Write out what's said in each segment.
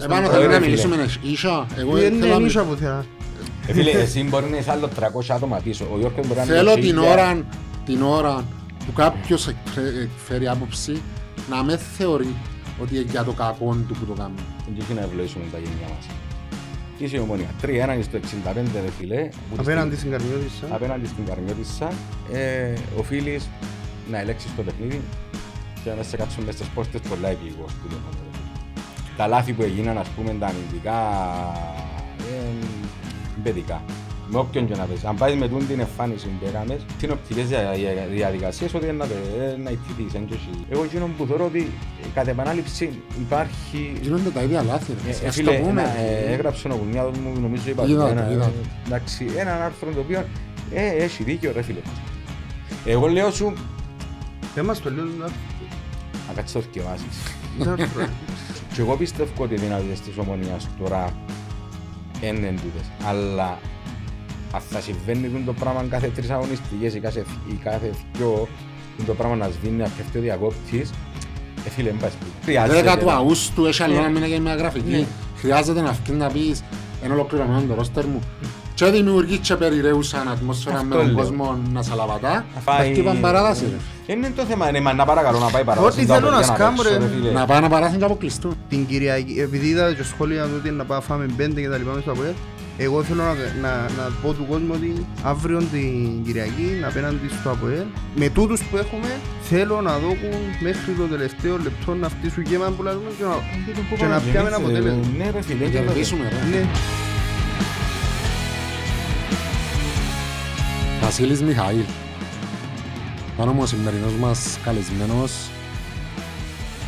Επάνω Ρε, θέλω να φίλε. μιλήσουμε ίσο. Εγώ Δεν θέλω να είναι μιλ- ίσα που θέλω. Ε, Φίλε, εσύ μπορεί να είσαι άλλο 300 άτομα πίσω. Ο Γιώργος μπορεί να είναι Θέλω την χίλια. ώρα, την ώρα που κάποιος εκφε- εκφέρει άποψη να με θεωρεί ότι είναι για το κακό του που το κάνει. Δεν έχει να ευλογήσουμε τα γενιά μας. Είσαι η ομονία. 3-1 στο 65 ρε φίλε. Που τη Απέναντι στιγμή- στην Καρμιώτισσα. απέναντι στην Καρμιώτισσα ε, οφείλεις να ελέγξεις το παιχνίδι και να σε κάτσουν μες στις πόρτες πολλά επίγος που λέμε. Τα λάθη που έγιναν, ας πούμε, τα αμυντικά, ε, παιδικά. Με όποιον και να πες. Αν πάει με τούν την εμφάνιση που έκαμες, τι είναι οπτικές δια- δια- διαδικασίες ότι να, τε- να ιτηθείς, εν και εσύ. Εγώ εκείνο που θεωρώ ότι ε, κατ' επανάληψη υπάρχει Γίνονται τα ίδια λάθη. ρε. ε, ε, Ας φίλε, το πούμε. ένα, ε, έγραψε ο κουνιάδος μου, νομίζω είπα Είδα το, το, ένα, είδα το. ε, εντάξει, έναν άρθρο το οποίο ε, έχει δίκιο ρε φίλε. Εγώ λέω σου, Δεν μας το λέω. να- να κάτσεις το θυκευάσεις. Να έρθω, ρε. Και εγώ πιστεύω ότι οι δυνατότητες της ομονίας τώρα είναι τούτες. Αλλά αν θα συμβαίνει τούτο το πράγμα κάθε τρεις αγωνιστικές ή κάθε, ή κάθε δυο, τούτο πράγμα να σβήνει, να πέφτει ο διακόπτης, ε, φίλε, μην πάει σπίτι. Χρειάζεται 10 του να- Αυγούστου έχει άλλο Ναι. ένα μήνα για μια γραφική. Ναι. Χρειάζεται να φύγει να πεις ένα ολοκληρωμένο το ρόστερ μου. Και δημιουργεί και περιραίουσαν ατμόσφαιρα Αυτό με τον λέω. κόσμο να σαλαβατά. Να Θα πάει- χτύπαν παράδαση ρε. Δεν είναι το θέμα, είναι μα να παρακαλώ να πάει παράδοση. Ό,τι θέλω να σκάμω, ρε. Να πάνε να παράθουν και αποκλειστούν. Την Κυριακή, επειδή είδα και σχόλια του ότι να πάμε φάμε πέντε και τα λοιπά μέσα στο ΑΠΟΕΛ, εγώ θέλω να, να, να πω του κόσμου ότι αύριο την Κυριακή απέναντι στο ΑΠΟΕΛ με τούτους που έχουμε θέλω να δώκουν μέχρι το τελευταίο λεπτό να φτύσουν γέμα που λάζουμε και να, και να πιάμε ένα αποτέλεσμα. Ναι ρε φίλε, Να και να κερδίσουμε ρε. Ναι, Βασίλης Μιχαήλ. Πάνω μου ο σημερινός μας καλεσμένος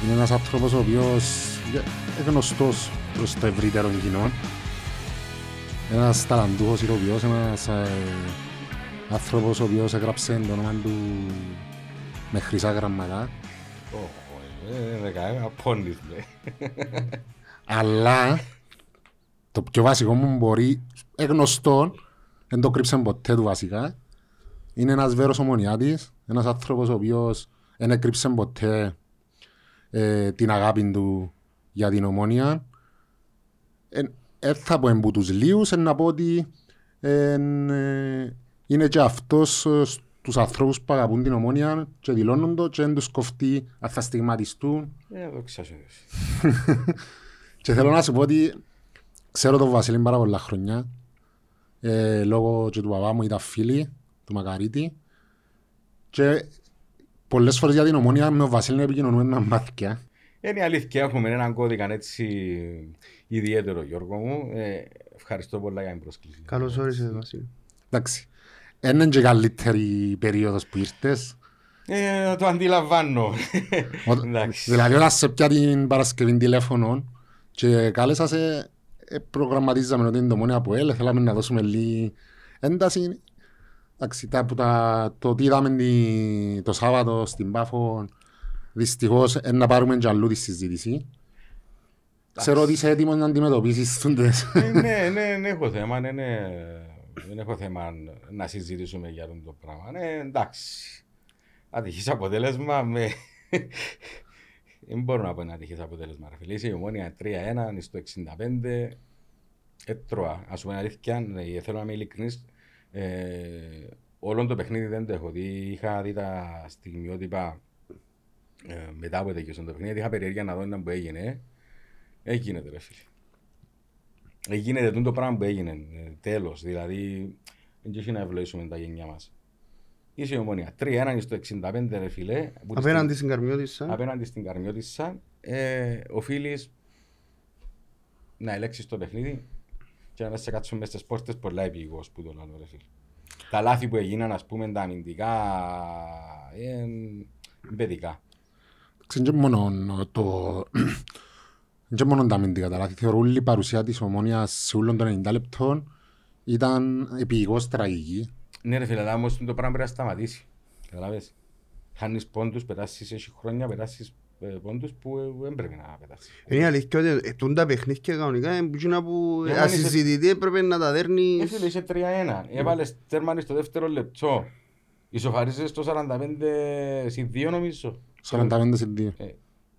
είναι ένας άνθρωπος ο οποίος είναι γνωστός προς το ευρύτερο κοινό. Ένας ταλαντούχος ηθοποιός, ένας ε, άνθρωπος ο οποίος έγραψε το όνομα του με χρυσά γραμματά. Ε, Απόνεις λέει. Αλλά το πιο βασικό μου μπορεί, ε, γνωστό, δεν το κρύψαν ποτέ του βασικά, είναι ένας βέρος ομονιάτης, ένας άνθρωπος ο οποίος δεν έκρυψε ποτέ ε, την αγάπη του για την ομόνια. Δεν θα πω εμπού τους λίους, εν να πω ότι εν, ε, είναι και αυτός ε, στους ανθρώπους που αγαπούν την ομόνια και δηλώνουν το και δεν τους κοφτεί αν θα στιγματιστούν Ε, δόξα σου. και θέλω να σου πω ότι ξέρω τον Βασίλη πάρα πολλά χρόνια. Ε, λόγω και του παπά μου ήταν φίλοι του Μακαρίτη. Και πολλές φορές για την ομόνια με τον Βασίλη επικοινωνούμε με μάθηκια. Είναι η αλήθεια, έχουμε έναν κώδικα έτσι ιδιαίτερο Γιώργο μου. Ε, ευχαριστώ πολλά για την πρόσκληση. καλώς όρισες Βασίλη. Εντάξει. Είναι και καλύτερη περίοδος που ήρθες. Ε, το αντιλαμβάνω. Ο- Εντάξει. δηλαδή όταν σε πια την Παρασκευή τηλέφωνο και κάλεσα σε ε, προγραμματίζαμε ότι είναι το μόνο από ελ, θέλαμε να δώσουμε λίγη ένταση. Εντάξει, τα, που τα, το τι είδαμε τη- το Σάββατο στην Πάφο, δυστυχώς ε, να πάρουμε και αλλού τη συζήτηση. Ξέρω ότι είσαι έτοιμος να αντιμετωπίσεις τούντες. Ε, ναι, ναι, δεν έχω θέμα. Ναι, ναι, δεν έχω θέμα να συζητήσουμε για αυτό το πράγμα. Ναι, εντάξει. Ατυχής αποτέλεσμα με... Δεν μπορώ να πω ένα ατυχής αποτέλεσμα. Ρε φίλε, είσαι η ομόνια 3-1 στο 65. Έτρωα. Ας πούμε αλήθεια, ε, θέλω να είμαι ειλικρινής. Ε, όλο το παιχνίδι δεν το έχω δει. Είχα δει τα στιγμιότυπα ε, μετά από τέτοιο το παιχνίδι. Είχα περιέργεια να δω ένα που έγινε. Έγινε ρε φίλε. Έγινε τούτο το πράγμα που έγινε. Ε, τέλος. Δηλαδή, δεν έχει να ευλογήσουμε τα γενιά μας. Είσαι η ομόνια. 3-1 στο 65 ρε φίλε. που τη Απέναντι στην Καρμιώτισσα. απέναντι στην Καρμιώτισσα, ε, οφείλεις να ελέγξεις το παιχνίδι και να σε κάτσουν μέσα στις πόρτες πολλά επίγος που το λέω, ρε φίλε. Τα λάθη που έγιναν, ας πούμε, τα αμυντικά, ε, είναι παιδικά. Δεν είναι μόνο το... Δεν είναι μόνο τα αμυντικά τα λάθη. Θεωρώ όλη η παρουσία της ομόνιας σε όλων των 90 λεπτών ήταν επίγως τραγική. Ναι, ρε φίλε, αλλά όμως το πράγμα πρέπει να σταματήσει. Καταλαβες. Χάνεις πόντους, περάσει 6 χρόνια, περάσει πόντους που ε, δεν πρέπει να πετάσει. Είναι η αλήθεια ότι ε, τούν τα παιχνίδια κανονικά είναι που εκείνα που Ε, ε, αν είσαι- ασυζητητή έπρεπε να τα Ε, δέρνεις. φίλε, είσαι 3-1. Έβαλες τέρμανι στο δεύτερο λεπτό. Ισοφαρίζεσαι στο 45 συν 2 νομίζω. 45 σε 2. Ε,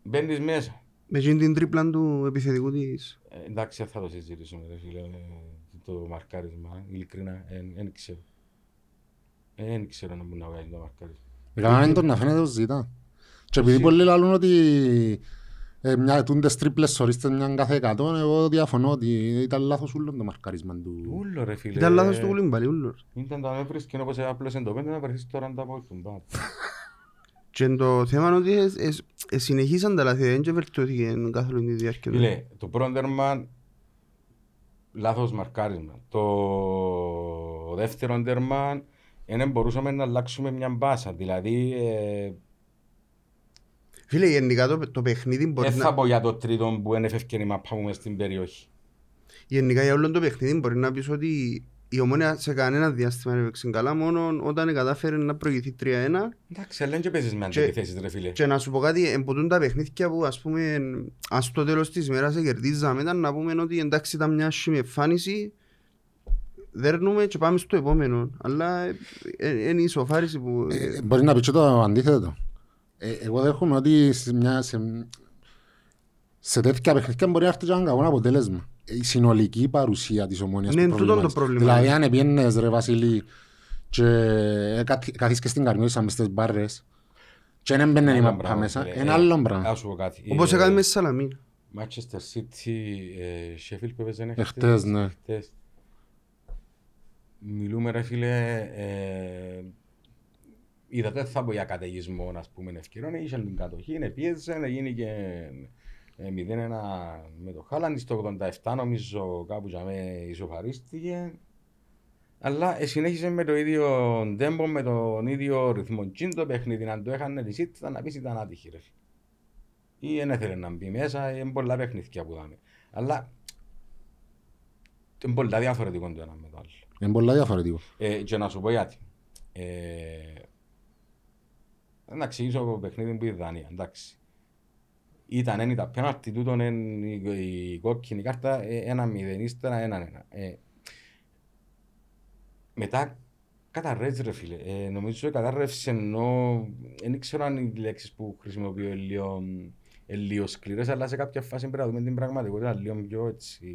Μπαίνεις μέσα. Με εκείνη την τρίπλα του επιθετικού της. Ε, εντάξει, δεν θα το συζητήσουμε, ρε φίλε, ε, το μαρκάρισμα. Ειλικρινά, δεν ξέρω. Δεν ξέρω να μπορεί να βγάλει το μαρκάρισμα. Έκαναν τον να φαίνεται ως ζητά. Και επειδή πολλοί λαλούν ότι ε, μια, τούντες τρίπλες ορίστες μια κάθε εκατό, εγώ διαφωνώ ότι ήταν λάθος ούλο το μαρκαρίσμα του. Ούλο ρε φίλε. Ήταν λάθος του Κουλίμπαλη, ούλος. Ήταν το έβρισκε και όπως απλώσαν το πέντε να βρεθείς τώρα να τα πω του μπα. Και το θέμα είναι ότι ε, ε, ε, συνεχίσαν τα λάθη, δεν και βελτιώθηκε καθόλου τη διάρκεια. του. Φίλε, το πρώτο τέρμα λάθος μαρκάρισμα. Το δεύτερο τέρμα δεν μπορούσαμε να αλλάξουμε μια μπάσα. Δηλαδή, ε, Φίλε, γενικά το, το παιχνίδι μπορεί δεν να... θα πω για το τρίτο που είναι ευκαιρία η μαπά μου μες στην περιοχή. Γενικά για όλο το παιχνίδι μπορεί να πεις ότι η ομόνια σε κανένα διάστημα έπαιξε καλά μόνο όταν κατάφερε να προηγηθεί 3-1 Εντάξει, αλλά δεν και παίζεις με Και- αντιπιθέσεις ρε φίλε. και να σου πω κάτι, εμποτούν τα παιχνίδια που ας πούμε ας το τέλος της ημέρας σε κερδίζαμε ήταν να πούμε ότι εντάξει ήταν μια άσχημη εμφάνιση δέρνουμε και πάμε στο επόμενο αλλά είναι η ισοφάριση που Ε, Μπορεί να πει και το αντίθετο. Ε, εγώ δέχομαι ότι σε, μια, σε, σε τέτοια παιχνίδια μπορεί να έρθει και ένα κακό αποτέλεσμα. Η συνολική παρουσία της ομόνιας Ναι, που τούτο το προβλημάτισε. πρόβλημα. Δηλαδή αν επιένες ρε Βασίλη και ε, καθ- καθίσεις και στην καρμιώσα μες στις μπάρες και δεν μπαίνουν η Άλλο μαπά πράγμα, μέσα, φίλε. είναι Ε, άλλο πράγμα. Ας σου πω κάτι. όπως Ε, έκανε με στη Σαλαμίνα Manchester City, ε, Sheffield που έπαιζε Εχθές, ναι. Χτες. Μιλούμε ρε φίλε, ε, είδα δεν θα πω για καταιγισμό ας πούμε ευκαιρών, είχε την κατοχή, πίεζε, έγινε και ε, 0-1 με το Χάλαντ, στο 87 νομίζω κάπου για με ισοφαρίστηκε. Αλλά ε, συνέχισε με το ίδιο τέμπο, με τον ίδιο ρυθμό. Τι το παιχνίδι, αν το έχανε τη City, θα να πεις ήταν άτυχη ρε φίλε. Ή δεν ήθελε να μπει μέσα, είναι πολλά παιχνίδια που δάμε. Αλλά είναι πολλά διαφορετικό το ένα με το άλλο. Είναι πολλά διαφορετικό. Ε, και να σου πω γιατί. Ε, να εξηγήσω το παιχνίδι που η Δανία, εντάξει. Ήταν ένα τα πέναλτι, τούτον είναι η, η κόκκινη κάρτα, ε, ένα μηδέν, ύστερα έναν ένα. Ε, μετά καταρρεύσει ρε φίλε. Ε, νομίζω καταρρεύσει ενώ δεν ξέρω αν οι λέξεις που χρησιμοποιώ είναι λίγο, είναι λίγο σκληρές, αλλά σε κάποια φάση πρέπει να δούμε την πραγματικότητα λίγο πιο έτσι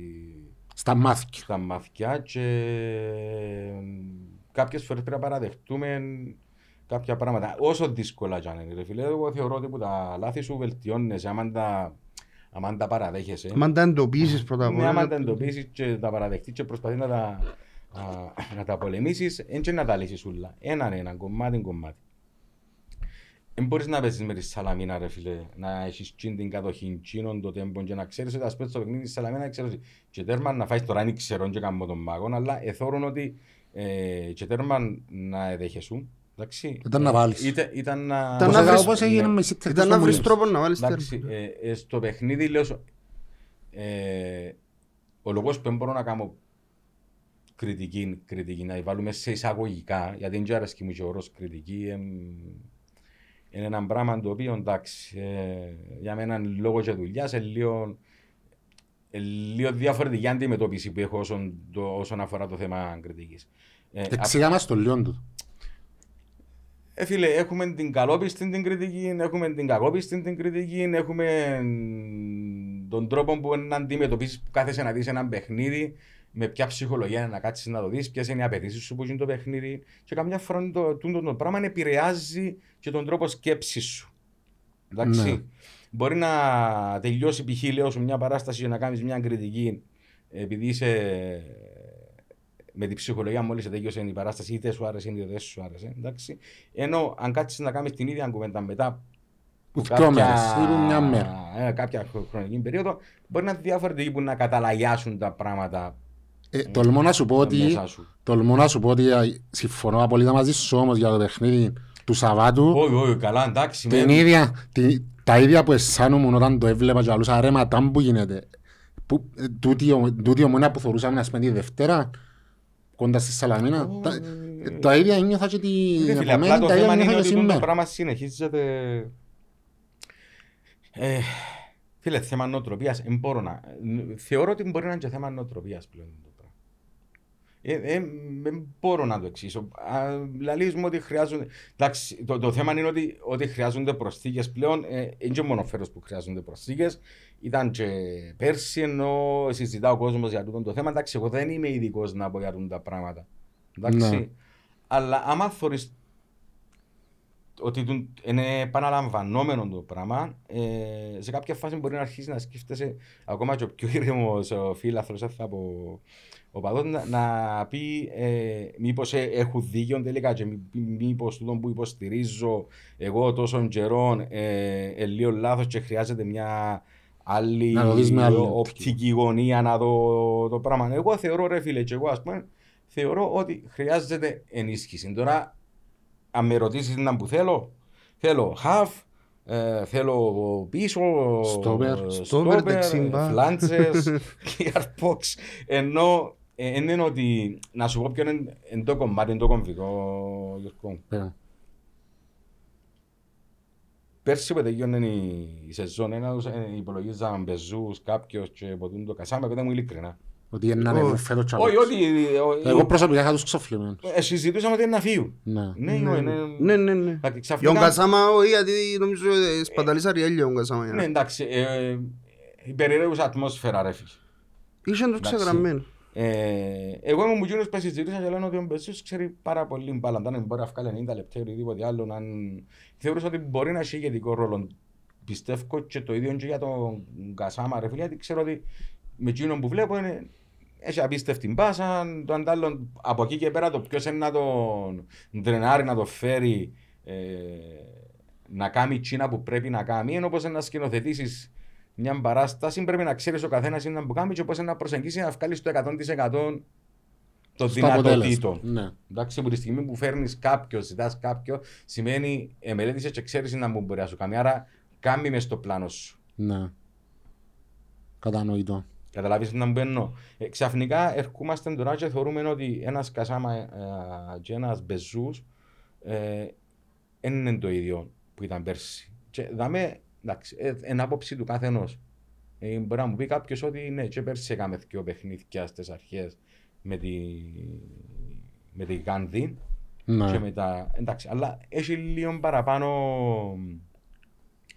Στα μάθηκια. στα μαθηκιά και κάποιες φορές πρέπει να παραδεχτούμε κάποια πράγματα. Όσο δύσκολα κι αν είναι, ρε φίλε, εγώ θεωρώ ότι που τα λάθη σου βελτιώνεσαι άμα τα, άμα τα παραδέχεσαι. Αν τα εντοπίσεις πρώτα απ' Ναι, άμα όλα τα εντοπίσεις και τα παραδεχτείς και προσπαθείς να τα, α, να τα πολεμήσεις, δεν και να τα λύσεις όλα. Έναν έναν, κομμάτι κομμάτι. Δεν μπορείς να παίζεις με τη Σαλαμίνα ρε φίλε, να έχεις τσιν την κατοχή, τσίνον το τέμπον και να ξέρεις ότι ας παίζεις το παιχνίδι της Σαλαμίνα, ξέρεις ότι και τέρμα να φάεις τώρα, δεν ξέρω και κάνω τον μάγον, αλλά εθώρουν ότι ε, και τέρμα να δέχεσαι, εντάξει. Ήταν να βάλεις. Είτε, ήταν να... Ήταν Όπως να έκα- βρεις- όπως έγινε με η City ήταν εκτός να βρεις ομονίας. τρόπο να βάλεις Εντάξει, τέρμα ε, ε, στο παιχνίδι λέω σου- ε, ο λόγος που δεν μπορώ να κάνω κριτική, κριτική να τη βάλουμε σε εισαγωγικά, γιατί δεν αρέσκει μου και ο όρος κριτική, εμ, είναι ένα πράγμα το οποίο εντάξει, ε, για μένα λόγω και δουλειάς είναι λίγο, ε, λίγο διαφορετική αντιμετώπιση που έχω όσον, το, όσον αφορά το θέμα κριτικής. Ε, Εξηγά μας το λίγο του. Ε, φίλε, έχουμε την καλόπιστη την κριτική, έχουμε την κακόπιστη την κριτική, έχουμε μ, τον τρόπο που να αντιμετωπίσεις που κάθεσαι να δεις ένα παιχνίδι, με ποια ψυχολογία να κάτσεις να το δεις, ποιες είναι οι απαιτήσεις σου που είναι το παιχνίδι. Και καμιά φορά το, το, το πράγμα επηρεάζει και τον τρόπο σκέψης σου. Εντάξει. Ναι. Μπορεί να τελειώσει π.χ. λέω σου μια παράσταση και να κάνεις μια κριτική επειδή είσαι με την ψυχολογία μόλις τελειώσε η παράσταση, είτε σου άρεσε είτε δεν σου άρεσε. Εντάξει. Ενώ αν κάτσεις να κάνεις την ίδια κουβέντα μετά Που δυο μέρες ή που μια μέρα. ε, κάποια χρο- χρονική περίοδο, μπορεί να είναι διαφορετικοί που να καταλαγιάσουν τα πράγματα Ε, τολμώ να σου πω ότι μέσα σου. τολμώ να σου πω ότι α, συμφωνώ απολύτως μαζί σου όμως για το παιχνίδι του Σαββάτου. Όχι, όχι, καλά, εντάξει. Την με- ίδια, τη- τα ίδια που αισθάνομαι όταν το έβλεπα και αλούσα ρε ματάμ που γίνεται. Που, ε, τούτη, ο- τούτη η ομονία που θεωρούσαμε να σπένει τη Δευτέρα κοντά στη Σαλαμίνα. Τα, ε, τα ίδια ένιωθα και την Ρε φίλε, επομένη, απλά το τα ίδια θέμα είναι ένιωθα και ότι το σήμερα. πράγμα συνεχίζεται. Ε, φίλε, θέμα νοοτροπίας, εν μπορώ να... Θεωρώ ότι μπορεί να είναι και θέμα νοοτροπίας πλέον το πράγμα. Ε, ε, δεν μπορώ να το εξήσω. Α, Λαλείς μου ότι χρειάζονται. Εντάξει, το, το θέμα είναι ότι, ότι χρειάζονται προσθήκες πλέον. Ε, είναι και μόνο φέτο που χρειάζονται προσθήκες. Ήταν και πέρσι ενώ συζητά ο κόσμος για τούτο το θέμα. Εντάξει, εγώ δεν είμαι ειδικός να πω για τούτα τα πράγματα. Εντάξει. Ναι. Αλλά άμα θεωρείς ότι τούν- είναι επαναλαμβανόμενο το πράγμα, ε, σε κάποια φάση μπορεί να αρχίσεις να σκέφτεσαι ακόμα και ο πιο ήρεμος ο φίλαθρος, θα πω, ο παδός, να, να πει ε, μήπως ε, έχουν δίκιο τελικά και μή- μήπως τούτο που υποστηρίζω εγώ τόσων καιρών ε, ε, λίγο λάθος και χρειάζεται μια άλλη Να το δεις με άλλη οπτική γωνία να δω το πράγμα. Εγώ θεωρώ ρε φίλε και εγώ ας πούμε θεωρώ ότι χρειάζεται ενίσχυση. Τώρα αν με ρωτήσεις να που θέλω, θέλω half, ε, θέλω πίσω, Στόπερ. ε, Στόπερ, δεξιμπακ. φλάντσες, gearbox. Ενώ ε, εν είναι ότι, να σου πω ποιο είναι εν το κομμάτι, εν το κομβικό, Γιώργο. Ε, Πέρσι που τελειώνε η, η σεζόν, ένα τους ε, υπολογίζαν πεζούς κάποιος και ποτούν το κασάμε, πέτα μου ειλικρινά. Ότι είναι να ανέβουν φέτος κι Όχι, άλλος. ότι... ο- Εγώ προσωπικά είχα τους ξοφλημένους. ε, συζητούσαμε ότι είναι να φύγουν. Ναι. Ναι, ναι, ναι. Ναι, ναι, ναι. Εντάξει, Για ξαφνικά- τον Κασάμα, όχι, γιατί νομίζω ε, σπαταλείς αριέλια τον Κασάμα. Ναι, εντάξει. Ε, η περιραίουσα ατμόσφαιρα, ρε φίλε. Είχε το Εντάξει. Ξεγραμμένο. Ε, εγώ είμαι μου εκείνος που συζητούσα και λένε ότι ο Μπεσούς ξέρει πάρα πολύ μπάλα. Δεν μπορεί να βγάλει 90 λεπτά ή οτιδήποτε άλλο. Αν... Θεωρούσα ότι μπορεί να έχει ηγετικό ρόλο. Πιστεύω και το ίδιο και για τον Κασάμα, ρε φίλε, γιατί ξέρω ότι με εκείνον που βλέπω είναι έχει απίστευτη μπάσα, το αντάλλον από εκεί και πέρα το ποιος είναι να τον ντρενάρει, να το φέρει ε, να κάνει εκείνα που πρέπει να κάνει, είναι όπως να σκηνοθετήσεις μια παράσταση, πρέπει να ξέρεις ο καθένας είναι να που κάνει και πώς να προσεγγίσει να βγάλεις το 100% των Στο αποτέλεσμα. δυνατοτήτων. Ναι. Εντάξει, από τη στιγμή που φέρνεις κάποιο, ζητάς κάποιο, σημαίνει ε, μελέτησε και ξέρεις να μου μπορεί να σου κάνει. Άρα, κάμει μες στο πλάνο σου. Ναι. Κατανοητό. Καταλάβεις να μπαίνω. Ε, ξαφνικά ερχόμαστε τώρα και θεωρούμε ότι ένας Κασάμα ε, και ένας Μπεζούς ε, δεν είναι το ίδιο που ήταν πέρσι. Και δάμε, εντάξει, ε, εν άποψη του καθενός. Ε, μπορεί να μου πει κάποιος ότι ναι, και πέρσι έκαμε δύο παιχνίδια στις αρχές με τη, με τη Γάνδη και Ναι. με τα... Εντάξει, αλλά έχει λίγο παραπάνω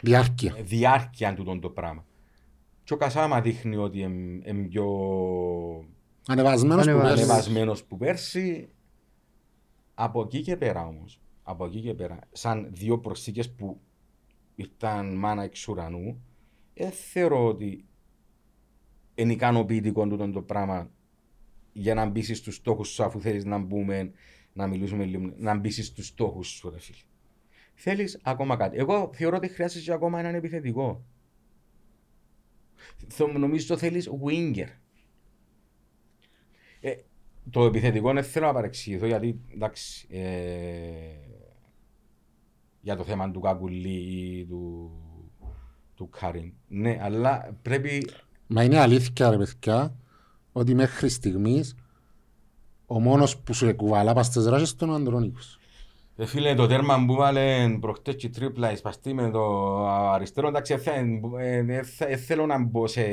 Διάρκεια. διάρκεια του το πράγμα. Και ο Κασάμα δείχνει ότι είναι πιο Ανεβασμένος που Ανεβασμένος. πέρσι. ανεβασμένος που πέρσι. Από εκεί και πέρα όμως, από εκεί και πέρα, σαν δύο προσθήκες που ήρθαν μάνα εξ ουρανού, δεν θεωρώ ότι είναι ικανοποιητικό τούτο το πράγμα για να μπει στους στόχους σου αφού θέλεις να μπούμε, να μιλήσουμε λίγο, να μπει στους στόχους σου ρε φίλε. Θέλεις ακόμα κάτι. Εγώ θεωρώ ότι χρειάζεσαι και ακόμα έναν επιθετικό. Θ- Νομίζω θέλεις winger. Ε, το επιθετικό δεν θέλω να παρεξηγηθώ γιατί εντάξει, ε, για το θέμα του Κακουλή ή του, του Κάριν. Ναι, αλλά πρέπει Μα είναι αλήθεια ρε παιδιά ότι μέχρι στιγμής ο μόνος που σου εκουβαλά πας στις ράχες είναι ο Ανδρώνικος. Ε, φίλε, το τέρμα που βάλε προχτές και τρίπλα εισπαστή με το αριστερό, εντάξει, δεν θέλω να μπω σε,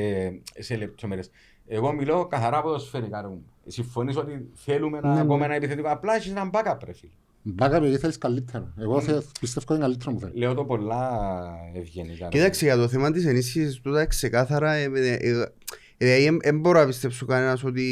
σε λεπτομέρειες. Εγώ μιλώ καθαρά ποδοσφαιρικά. ρε μου. Συμφωνείς ότι θέλουμε ένα, Ναι, ακόμα ναι. ένα επιθετικό. Απλά έχεις έναν backup, ρε φίλε. Μπάκα παιδί θέλεις καλύτερο. Εγώ θε- πιστεύω ότι είναι καλύτερο μου θέλει. Λέω το πολλά ευγενικά. ρε. Κοίταξε για το θέμα της ενίσχυσης τούτα ξεκάθαρα ε, ε, ε, δηλαδή δεν μπορώ να πιστέψω κανένας ότι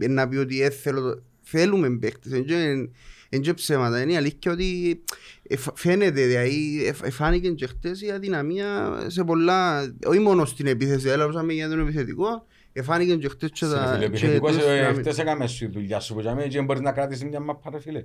ε, να πει ότι ε, θέλω το- θέλουμε παίκτες εν και- εν και ψέματα είναι η αλήθεια ότι ε, φ- φαίνεται δηλαδή ε, ε, φάνηκε και χτες η αδυναμία σε πολλά όχι μόνο στην επίθεση αλλά όπως για τον επιθετικό ε, φάνηκε και χτες και Ρε τα φίλε, και επιθετικός, τις ε, δυναμίες. χτες έκαμε σου τη δουλειά σου που για μένα και μπορείς να κρατήσεις μια μάπα, ρε φίλε.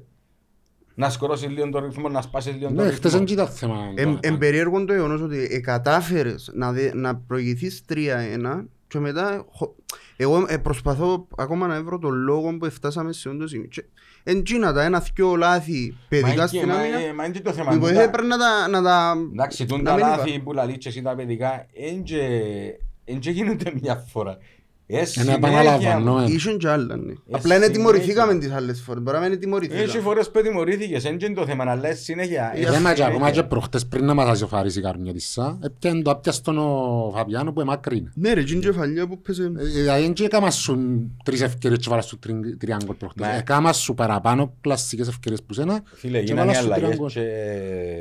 Να σκορώσεις λίγο το ρυθμό, να σπάσεις λίγο το Ναι, χτες δεν ρυθμό. ήταν θέμα. Εμ- Εμπεριέργον το γεγονός ότι ε, κατάφερες να, δε- να προηγηθείς 3-1 και μετά χω- εγώ ε, προσπαθώ ακόμα να βρω τον λόγο που φτάσαμε σε όντως σημείο. Και Εν τσίνα τα ένα δυο λάθη Μα παιδικά είναι- στην μα- άμυνα ε, Μα είναι και το θέμα. που τούτα- βοηθάει πρέπει να τα... Να τα Εντάξει, τούν να τα μην λάθη υπά- που λαλείς και εσύ τα παιδικά, εν και- εν και γίνονται μια φορά. Εσύ Είναι συνέχεια- επαναλαμβανόμενο. Ήσουν κι άλλα, ναι. Ε, Απλά είναι συνέχεια. τιμωρηθήκαμε τις άλλες φορές. Μπορεί να μην είναι Έχει τιμωρηθήκαμε. φορές που τιμωρήθηκες, δεν είναι το θέμα, αλλά εσύ συνέχεια. Ε, εσύ Δεν μα και ακόμα συνέχεια. και προχτές πριν να μας ασιοφαρίσει η καρμιώτισσα, έπιαν το άπιαστον ο Φαβιάνο που εμάκρυνε. Ναι ρε, είναι κεφαλιά που πέσε. Ε, Δηλαδή δεν και έκαμας σου τρεις ευκαιρίες και βάλας σου τριν- τριάνγκολ προχτές. Ναι. Έκαμας σου παραπάνω κλασσικές ευκαιρίες που σένα Φίλε, και γίνανε βάλας σου αλλαγές τριάνγκολ. και...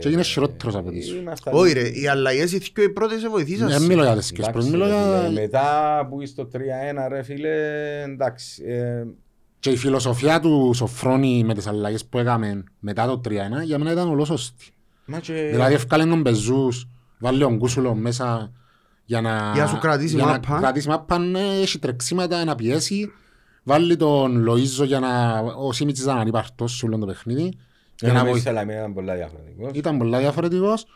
Και έγινες χειρότερος από τις σου. Ήμασταν- Όχι ρε, οι αλλαγές οι δυο οι πρώτες σε βοηθήσαν. Δεν μιλώ για τις Εντάξει, πρώτες, μιλώ ρε για... φίλε, Μετά που είσαι στο 3-1 ρε φίλε, εντάξει. ε, Και η φιλοσοφία του Σοφρόνη με τις αλλαγές που έκαμε μετά το 3-1 για μένα ήταν ολόσωστη. Μα και... Δηλαδή ευκάλεν τον Μπεζούς, βάλει τον Κούσουλο μέσα για να... Για να σου κρατήσει για να μάπα. κρατήσει μάπα, ναι, έχει τρεξίματα, να πιέσει. Βάλει τον Λοΐζο για να... Ο Σίμιτς ήταν ανύπαρτος σε όλο το παιχνίδι. Για να Νομίζω βοηθήσει. αλλά ήταν πολλά διαφορετικός. Ήταν πολλά διαφορετικός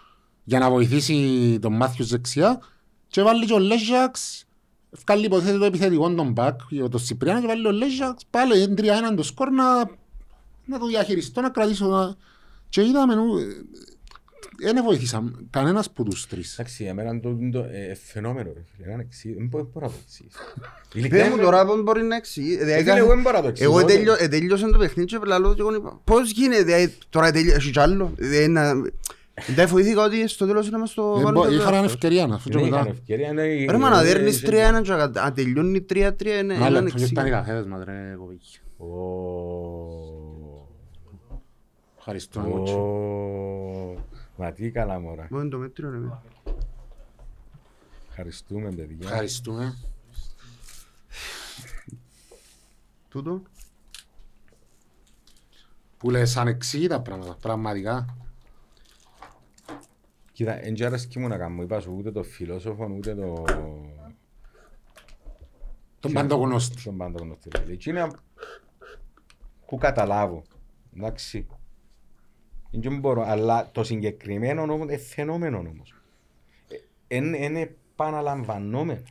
για να βοηθήσει τον Μάθιους δεξιά και βάλει και ο Λέζαξ Βγάλει υποθέτει το επιθετικό τον μπακ, τον Σιπριάνο και βάλει ο Λέζαξ πάλι είναι 3-1 το σκορ να, να το διαχειριστώ, να κρατήσω. Να... Και είδαμε, ε, δεν βοήθησαν κανένας που τους τρεις. Εντάξει, για μένα το το, ε, φαινόμενο ρε φίλε, είναι εξή- δεν μπορώ δεν μπορώ να το εξηγήσω. Πες Ειλικρινά, μου τώρα πώς μπορεί να εξηγεί. ε, Δηλαδή, φίλε, εγώ δεν μπορώ να το εξηγήσω. Εγώ τέλειο- ε, τέλειωσα το παιχνίδι και λαλώ και εγώ είπα, πώς γίνεται, δηλαδή, τώρα τέλειο- έχει κι άλλο. Δηλαδή, να- Δεν βοηθήκα ότι στο τέλος να μας το Ε, βάλουν μπο- το Είχαν δεύτερο. ευκαιρία να αφού και Δεν μετά. είχαν ευκαιρία, ναι, Ρε μα να ε, δέρνεις ε, 3-1 και να- να τελειώνει 3-3 είναι Ένα έναν λεπτό και ήταν οι εξήγημα. καφέδες μας ρε κοπίκι. Ω, Ευχαριστώ. Κότσο. ω, Μα τι καλά μωρά. Μόνο είναι το μέτριο ρε. Ευχαριστούμε παιδιά. Ευχαριστούμε. Τούτο. Που λες ανεξήγητα πράγματα, πραγματικά. Κοίτα, εν και αρέσκει μου να κάνω, είπα σου ούτε το φιλόσοφο, ούτε το... Τον παντογνώστη. Στον πάντο γνωστή. Εκείνα που καταλάβω, εντάξει. Δεν μπορώ, αλλά το συγκεκριμένο όμως είναι φαινόμενο όμως. Ε, Είναι είναι επαναλαμβανόμενο.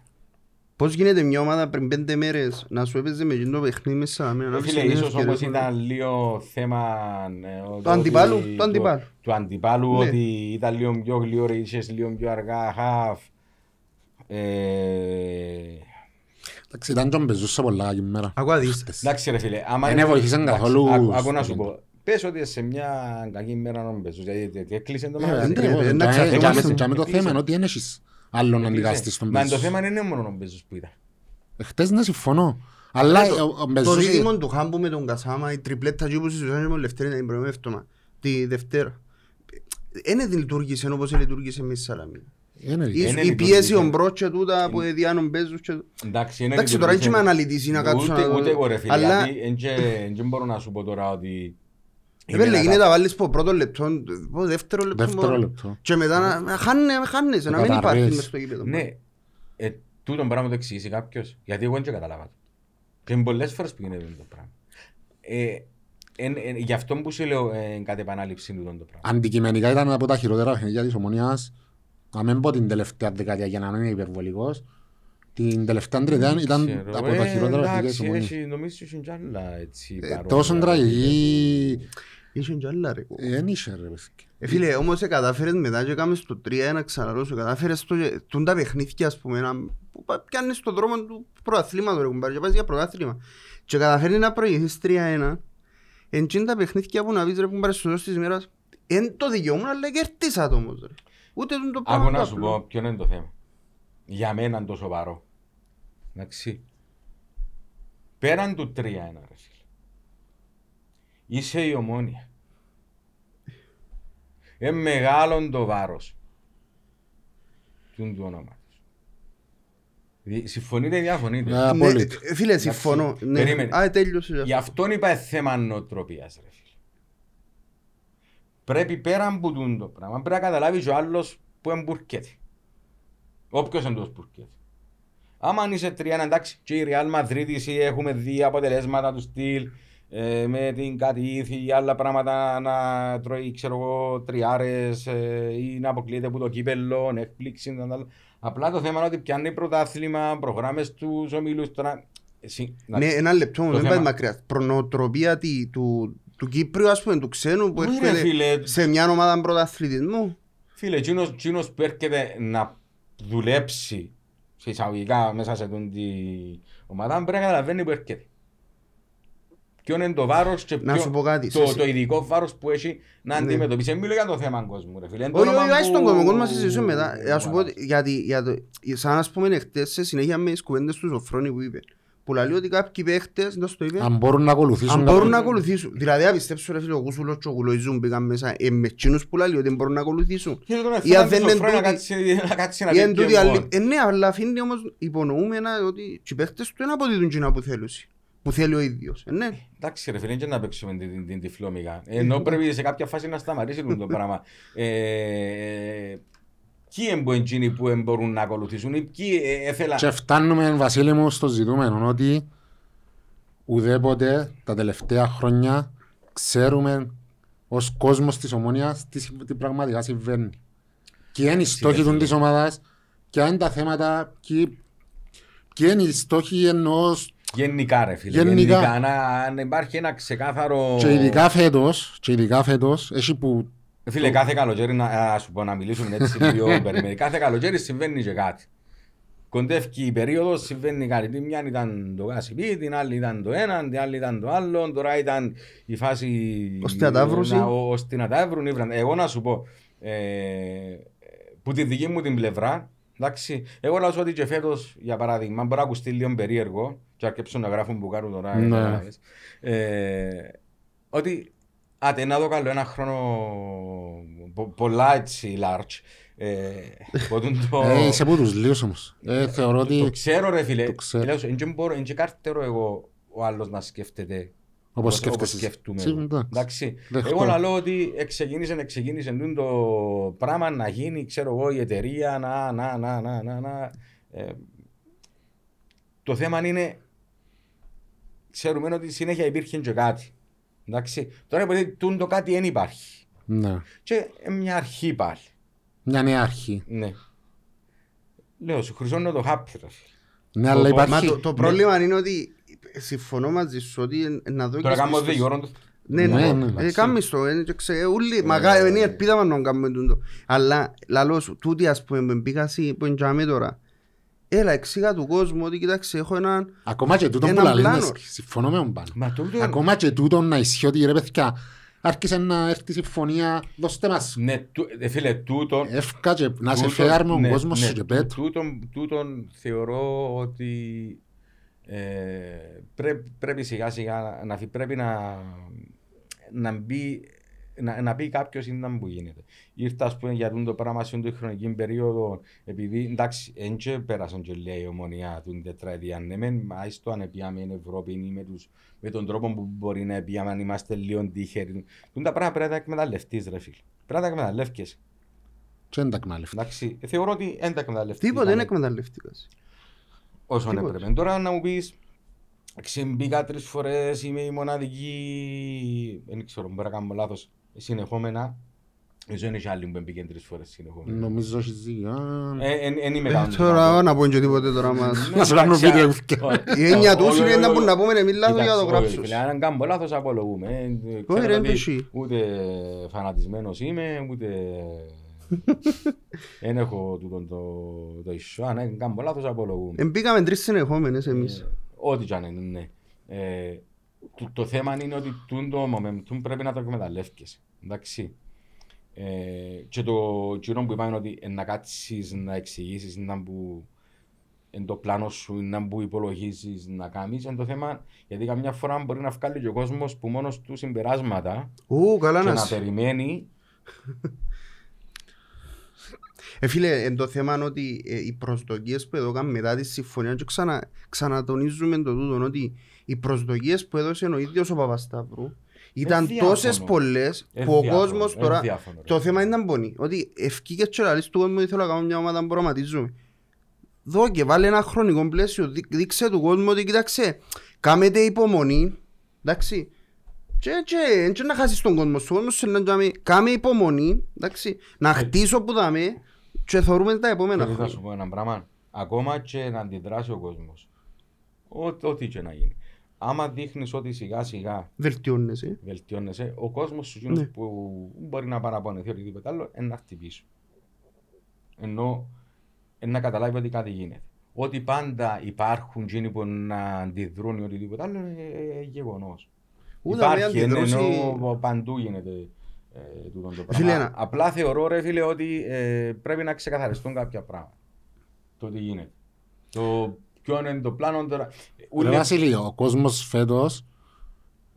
Πώς γίνεται μια ομάδα πριν πέντε μέρες να σου έπαιζε με εκείνο το παιχνίδι μέσα με Ε, Φίλε, ίσως όμως ήταν λίγο θέμα... ε, ο- Το αντιπάλου, ότι- το αντιπάλου. Του αντιπάλου, Ναι. ότι ήταν λίγο πιο γλυόρο, είχες λίγο πιο αργά, χαφ. Ε, Εντάξει, ήταν και ο Μπεζούς σε πολλά κακή μέρα. Ακούω δεις. Εντάξει ρε φίλε, άμα... Δεν βοήθησαν εντάξει, καθόλου άκου- Άκου στο να σου κέντρο. πω. Πες ότι σε μια κακή μέρα να μπες, γιατί γιατί έκλεισε το Ε, μαγαζί. ναι, ακριβώς. ρε, να Και- ξαφνιόμαστε. και- και με το Έκλεισε. θέμα είναι ότι δεν έχεις άλλον να Έκλεισε. αντικαστείς τον Μα το Μπεζούς. θέμα δεν είναι μόνος ο Μπέζος που ήταν. Χτες να συμφωνώ. Αλλά ο- ο Το Μπεζούς... δίδυμο του Χάμπου με τον Κασάμα, η τριπλέτα εκεί που συζητούσαν με τον Λευτέρη την προηγούμενη εβδομάδα, τη Δευτέρα. Δεν λειτουργήσε όπως λειτουργήσε με τη Σαλαμίνα. Είναι Η- δίκαιο. Είναι Η πίεση λειτουργήσε. ο Μπρότ και τούτα που διάνουν παίζους και... Εντάξει, είναι Εντάξει, τώρα λειτουργήσε. δεν είμαι αναλυτής να κάτσω Ούτε- να δω. Ούτε εγώ ρε φίλε, Αλλά- γιατί εν και- δεν μπορώ να σου πω τώρα ότι... Επέλε, είμαι γίνεται να να βάλεις από πρώτο λεπτό, από δεύτερο λεπτό. Δεύτερο μόνο. λεπτό. Και μετά να- να χάνε- χάνεσαι, να μην Καταρρές. υπάρχει μες στο γήπεδο. Ναι, ε, τούτο πράγμα το εξηγήσει κάποιος, γιατί εγώ δεν το καταλάβα. Και είναι πολλές φορές που γίνεται το πράγμα. Ε, εν- εν- γι' αυτό που σου λέω ε, κατ' επανάληψη τούτο το πράγμα. Αντικειμενικά ήταν από τα χειρότερα παιχνίδια της Ομονίας. Να μην πω την τελευταία δεκαετία για να μην είμαι υπερβολικός. Την τελευταία τριετία ήταν Ξέρω, από τα ε, χειρότερα παιχνίδια της εντάξει, Ομονίας. έχει- Νομίζω ότι είναι κι άλλα έτσι Ε, παρόμοια. Τόσο τραγική... Είχε κι άλλα ρε. ε, Δεν είχε ρε παιδιά. Ε, Φίλε, όμως ε, κατάφερες μετά και έκαμες στο 3-1 ξαναλώ σου, κατάφερες το, τούν τα παιχνίδια ας πούμε, να, που πα- πιάνεις στον δρόμο του προαθλήματος ρε κουμπάρε και πας για πρωτάθλημα. Και καταφέρνει να προηγηθείς 3-1, εν τσιν τα παιχνίδια που να πεις ρε κουμπάρε στο τέλος της ημέρας, εν το δικαιούμουν αλλά κερτίσα το όμως ρε. Ούτε τον το Άκου πράγμα να το σου απλό. πω ποιο είναι το θέμα. Για μένα είναι το σοβαρό. Εντάξει. Πέραν του 3-1 ρε φίλε. Είσαι η ομόνια. Είναι μεγάλο το βάρος. του του ονόματος. Δι- Συμφωνείτε ή διαφωνείτε; Ε, Ναι, Απόλυτα. ε, Φίλε, συμφωνώ. Ναι. Περίμενε. Α, τέλειωσε. Γι' αυτόν είπα θέμα νοοτροπίας ρε φίλε. Πρέπει πέρα από τούτο το πράγμα, πρέπει να καταλάβει και ο άλλος που εμπουρκέται. Όποιος εντός μπουρκέται. Άμα είσαι τρία εντάξει και η Real Madrid εσύ έχουμε δει αποτελέσματα του στυλ ε, με την Κατήθη ή άλλα πράγματα να τρώει ξέρω εγώ τριάρες ε, ή να αποκλείεται από το κύπελλο, έκπληξη τα άλλα. Απλά το θέμα είναι ότι πιάνει πρωτάθλημα, προγράμμες τους ομίλους τώρα. Εσύ, Ναι, ένα λεπτό, Το δεν θέμα- πάει μακριά. Προνοτροπία τι- του, του Κύπριου, ας πούμε, του ξένου που Όχι, ρε, έρχεται φίλε. σε μια ομάδα πρωταθλητισμού. Φίλε, εκείνος, εκείνος που έρχεται να δουλέψει σε σε εισαγωγικά μέσα σε αυτή την ομάδα πρέπει να καταλαβαίνει που έρχεται. Ποιο είναι το βάρος και Να ποιο- σου πω κάτι, το, σε- το ειδικό βάρος που έχει να Ναι. αντιμετωπίσει. Δεν μιλώ για το θέμα κόσμου ρε φίλε. Είναι το Όχι, όνομα όχι, όχι, στον που- κόσμο, κόσμο μας συζητήσουμε μετά. που Ας σου πω, αλλάζει. ότι- γιατί, για το, σαν ας πούμε χτες σε συνέχεια με τις κουβέντες του Σοφρόνη που είπε, που λέει ότι κάποιοι παίχτες, δεν το είπε, Αν μπορούν να ακολουθήσουν αν μπορούν κάποιο- να ακολουθήσουν. Δηλαδή, αν πιστέψω ρε φίλε, ο Κούσουλος και ο Κουλοϊζούν πήγαν μέσα, ε, με εκείνους που λέει ότι δεν μπορούν να ακολουθήσουν. Και τον Ή ευθύναν αν δεν του είναι Σοφρόνη να τούτοι- κάτσει- να κάτσει να Ή πει εν τούτοι ποιο άλλοι- μπορεί. Ε, ναι, αλλά αφήνει όμως υπονοούμενα ότι οι παίχτες του δεν αποδίδουν εκείνα που θέλουν. Που θέλει ο ίδιος. Ε, ναι. Εντάξει ρε φίλε, δεν να παίξουμε την, την, την τυφλόμυγα. Ενώ πρέπει σε κάποια φάση να σταματήσει το πράγμα. Ε, Ποιοι είναι που εκείνοι που εν μπορούν να ακολουθήσουν ή ποιοι ε, έθελα... Και φτάνουμε, Βασίλη μου, στο ζητούμενο ότι ουδέποτε τα τελευταία χρόνια ξέρουμε ως κόσμος της ομόνιας τι, συμβ- τι πραγματικά συμβαίνει. Και είναι οι στόχοι του της ομάδας και αν είναι τα θέματα και, και είναι οι στόχοι ενός Γενικά ρε φίλε, Γενικά. γενικά, να, να υπάρχει ένα ξεκάθαρο... και ειδικά φέτος, και ειδικά φέτος, έχει που Φίλε, κάθε καλοκαίρι, να, α, σου πω να μιλήσουμε έτσι λίγο περίμενε. Κάθε καλοκαίρι συμβαίνει και κάτι. Κοντεύει η περίοδος, συμβαίνει κάτι. Την μια ήταν το γάσιπι, την άλλη ήταν το ένα, την άλλη ήταν το άλλο. Τώρα ήταν η φάση. Ώστε να τα βρουν. να- ώστε να τα βρουν. ήβραν. Εγώ να σου πω, ε, που τη δική μου την πλευρά, εντάξει, εγώ να σου πω ότι και φέτος, για παράδειγμα, μπορεί να ακουστεί λίγο περίεργο, και αρκέψουν να γράφουν που κάνουν τώρα. Ναι. καταλάβες. Ε, ότι άτε να δω καλό ένα χρόνο πο- πολλά έτσι large. Ε, που τούν το, ε, είσαι από τους λίγους όμως. Ε, θεωρώ το, το ότι ξέρω ρε φίλε. το ξέρω. Λέω σου, εν και μπορώ- εν και κάρτερο εγώ ο άλλος να σκέφτεται όπως όπως σκέφτεσαι. σκέφτομαι. Εσύ, εντάξει. Εντάξει. Δεχτώ. Εγώ να λέω ότι εξεκίνησε, εξεκίνησε τούν το πράγμα να γίνει, ξέρω εγώ, η εταιρεία, να, να, να, να, να, να. Ε, το θέμα είναι, ξέρουμε ότι συνέχεια υπήρχε και κάτι. Εντάξει. Τώρα επειδή τούν το κάτι δεν υπάρχει. Ναι. Και ε, μια αρχή πάλι. Μια νέα αρχή. Ναι. Λέω, σου χρυσώνω το χάπι, ρε φίλε. Ναι, αλλά το- Μα υπάρχει... το, το πρόβλημα είναι ότι συμφωνώ μαζί σου ότι ε, να δω Τώρα και κάνουμε στις- δύο ώρες. Ναι, Ναι, ναι, ναι, ε, εντάξει. κάμεις το, ε, και ξέρω, ούλοι, μακάρι, είναι η ελπίδα μας να κάνουμε τούτο. Αλλά, λαλός σου, τούτοι ας πούμε, που πήγα σι- που εντιαμε τώρα, έλα, εξήγα του κόσμου ότι, κοιτάξτε, έχω έναν, Ακόμα και τούτον που Έναν λαλείς, πλάνο. συμφωνώ με τον πάνω. Μα τούτο... Ακόμα και τούτον να ισχύει ότι ρε παιδιά, άρχισε να έρθει η συμφωνία, δώστε μας Ναι, του- ε, φίλε, τούτον... εύκα και να σε τούτον- φέρουμε ο ναι, κόσμος ναι, σου και πέτω. Τούτον, τούτον θεωρώ ότι ε, πρέ- πρέπει σιγά σιγά να, φυ- πρέπει να, να μπει να, να πει κάποιος είναι που γίνεται. Ήρθα, ας πούμε, για τούτο το πράγμα σε αυτή τη χρονική περίοδο, επειδή εντάξει, δεν πέρασαν και λέει η ομονία του τετραετία. Ναι, μεν, μα στο αν πιάμε in Ευρώπη ή με, τους, με τον τρόπο που μπορεί να πιάμε, αν είμαστε λίγο τύχεροι. Τούν τα πράγματα πρέπει να τα εκμεταλλευτείς, ρε φίλε. Πρέπει να τα εκμεταλλεύκεσαι. Και δεν τα εκμεταλλευτείς. Εντάξει, θεωρώ ότι δεν τα εκμεταλλευτείς. τίποτε δεν εκμεταλλευτήκας. Όσο τίποτε. έπρεπε. Τώρα να μου πεις, ξεμπήκα τρεις φορές, είμαι η μοναδική, δεν ξέρω, μπορεί να κάνω λάθος, συνεχόμενα. Ίσως είναι και άλλοι που μπήκαν τρεις φορές συνεχόμενα. Νομίζω έχει δίκιο. α. Ε, εν- εν είμαι Ε, κανόνας. Τώρα, να πω και τίποτε τώρα μας. Να σου κάνω Εντάξει, βίντεο. όχι, Η έννοια όχι, του όχι, είναι όχι, να όχι. μπορούμε να πούμε εμείς λάθος για να το Κοιτάξτε, όχι, γράψω. φίλε, Αν κάνω λάθος απολογούμε. Ε, Όχι, ξέρω ρε, ότι εντύχει. Ούτε φανατισμένος είμαι, ούτε... Δεν έχω τούτον το, το ισό. Αν κάνω λάθος απολογούμε. Εμπήκαμε τρεις συνεχόμενες εμείς. Ε, Ό,τι κι αν είναι, ναι. Ε, το, το θέμα είναι ότι τούν το momentum πρέπει να το εκμεταλλεύκεσαι. Εντάξει. Ε, και το κύριο που είπαμε ότι ε, να κάτσεις να εξηγήσεις να που εν το πλάνο σου, να που υπολογίζεις να κάνεις, είναι το θέμα γιατί καμιά φορά μπορεί να βγάλει και ο κόσμος που μόνος του συμπεράσματα Ου, καλά και να να σε. περιμένει Ε, φίλε, εν το θέμα είναι ότι ε, οι προσδοκίες που έδωκαν μετά τη συμφωνία και ξανα, ξανατονίζουμε το τούτο ότι οι προσδοκίες που έδωσε ο ίδιος ο Παπασταύρου ήταν διάφωνο. τόσες πολλές Ε, που ο διάφωνο, κόσμος ε, τώρα διάφωνο, ρε. το θέμα είναι να μπονεί ότι ευκήκες και λαλείς του κόσμου ότι θέλω να κάνω μια ομάδα που προγραμματίζουμε δω και βάλε ένα χρονικό πλαίσιο δεί- δείξε του κόσμου ότι κοίταξε κάμετε υπομονή εντάξει και, και, και να χάσεις τον κόσμο σου, ο κόσμος σου να τζάμε, κάμε υπομονή, εντάξει, να χτίσω που δάμε και θεωρούμε τα επόμενα Θέλεις να χρόνια. σου πω ένα πράγμα. Ακόμα και να αντιδράσει ο κόσμος. Ό,τι και να γίνει. Άμα δείχνεις ότι σιγά σιγά Βελτιώνεσαι. βελτιώνεσαι, ο κόσμος σου Ναι. που μπορεί να παραπονεθεί οτιδήποτε άλλο, είναι να χτυπήσει. Ενώ είναι να καταλάβει ότι κάτι γίνεται. ότι πάντα υπάρχουν εκείνοι που να αντιδρούν ή οτιδήποτε άλλο είναι ε, γεγονός. Ούτε αν Υπάρχει, αντιδρούσει- ενώ παντού γίνεται ε, τούτο το Φίλε, πράγμα. ένα- Απλά θεωρώ ρε φίλε ότι ε, πρέπει να ξεκαθαριστούν κάποια πράγματα. Το τι γίνεται. Το ποιο είναι το πλάνο τώρα. Ρε Ούλε- Βασίλη, ο κόσμος φέτος,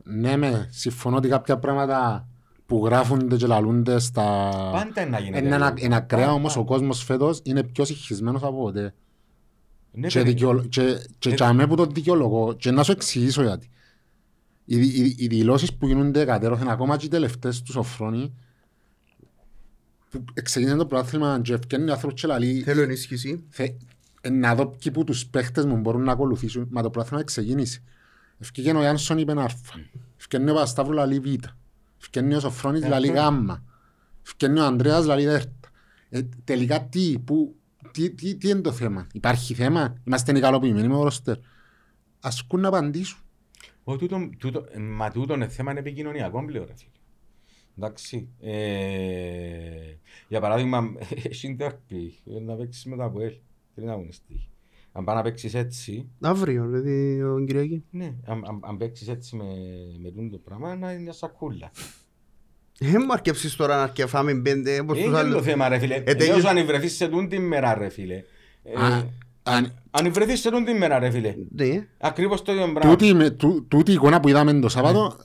ναι με, συμφωνώ ότι κάποια πράγματα που γράφονται και λαλούνται στα... Πάντα είναι να γίνεται. Είναι, ένα, τούτο. είναι ακραία Πάντα. όμως ο κόσμος φέτος είναι πιο συγχυσμένος από ποτέ. Ναι, Και, παιδί. δικαιολο... και, και Ε, για μέ που το δικαιολογώ και να σου εξηγήσω γιατί. Οι, οι, οι δηλώσεις που γίνονται κατέρωθεν ακόμα και οι τελευταίες τους Σοφρόνη που ξεκίνησε το πρωτάθλημα και ευκαινεί ο άνθρωπος και λαλεί Θέλω ενίσχυση. Θε, ε, να δω ποιοι που τους παίχτες μου μπορούν να ακολουθήσουν μα το πρωτάθλημα ξεκίνησε. Ευκήγε ο Ιάνσον είπε Α, ευκαινεί ο Πασταύρου λαλεί Β, ευκαινεί ο Σοφρόνης λαλεί Γ, ευκαινεί ο Ανδρέας λαλεί Δ. Ε, τελικά τι, που, τι, τι, τι είναι το θέμα, υπάρχει θέμα, είμαστε ικανοποιημένοι με το ρόστερ; Ασκούν να απαντήσουν. Ο, τούτο, τούτο, ε, μα τούτο είναι θέμα είναι επικοινωνιακό πλέον ρε φίλε. Εντάξει. Ε, για παράδειγμα, έχει ντέρπι, να παίξεις με το ΑΠΟΕΛ. Τι να αγωνιστεί. Αν πάει να παίξεις έτσι, Αύριο, δηλαδή, ο Κυριακή. ναι, αν, αν, αν παίξεις έτσι με, με τούτο το πράγμα, να είναι μια σακούλα. Ε, μου αρκεύσεις τώρα να αρκεφάμε πέντε, όπως τους Είναι το άλλους. θέμα ρε φίλε. Ε, Ε, τέλειωσε- αν βρεθείς σε τούν την μέρα ρε φίλε. Ε, Α, αν- αν βρεθείς σε τούν την μέρα ρε φίλε. Ναι. Ακριβώς το ίδιο πράγμα. Τούτη, με- τού- τούτη η εικόνα που είδαμε το Σάββατο,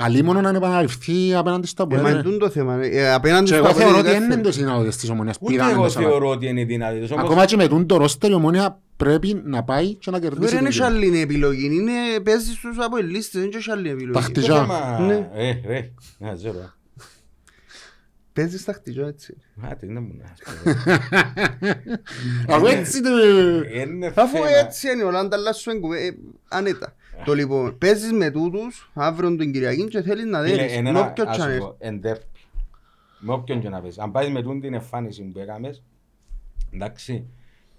α- αλίμονο να επαναληφθεί απέναντι στο Ε, μα Αποέλ. είναι το θέμα. ε, Απέναντι Και στα εγώ θεωρώ ότι πολιτικά είναι θε- το συνάδελφες της Ομονίας που Ούτε είδαμε εγώ το Σάββατο. θεωρώ ότι είναι δυνατή. Ακόμα και με τούν το ρόστερ η Ομόνια πρέπει να πάει και να κερδίσει Δεν την είναι κύπρο. άλλη επιλογή, είναι παίζεις στους αποελίστες, δεν έχει άλλη επιλογή. Ταχτή- Το Χτυζά. θέμα... Ναι. Ε, ρε, να ξέρω. Παίζεις στα χτυζό έτσι. Άτε, δεν μου να Αφού έτσι το... Είναι Αφού θέμα. έτσι είναι όλα, ανταλλάσσουν κουβέ- ε, ανέτα. Το λοιπόν, παίζεις με τούτους αύριο την Κυριακή και θέλεις να Φίλε, δέρεις. είναι Με ένα- όποιον ας σου τσάνερ. πω, εν τέρπι. Με όποιον και να πεις. Αν πάεις με τούν την εμφάνιση που έκαμες, εντάξει,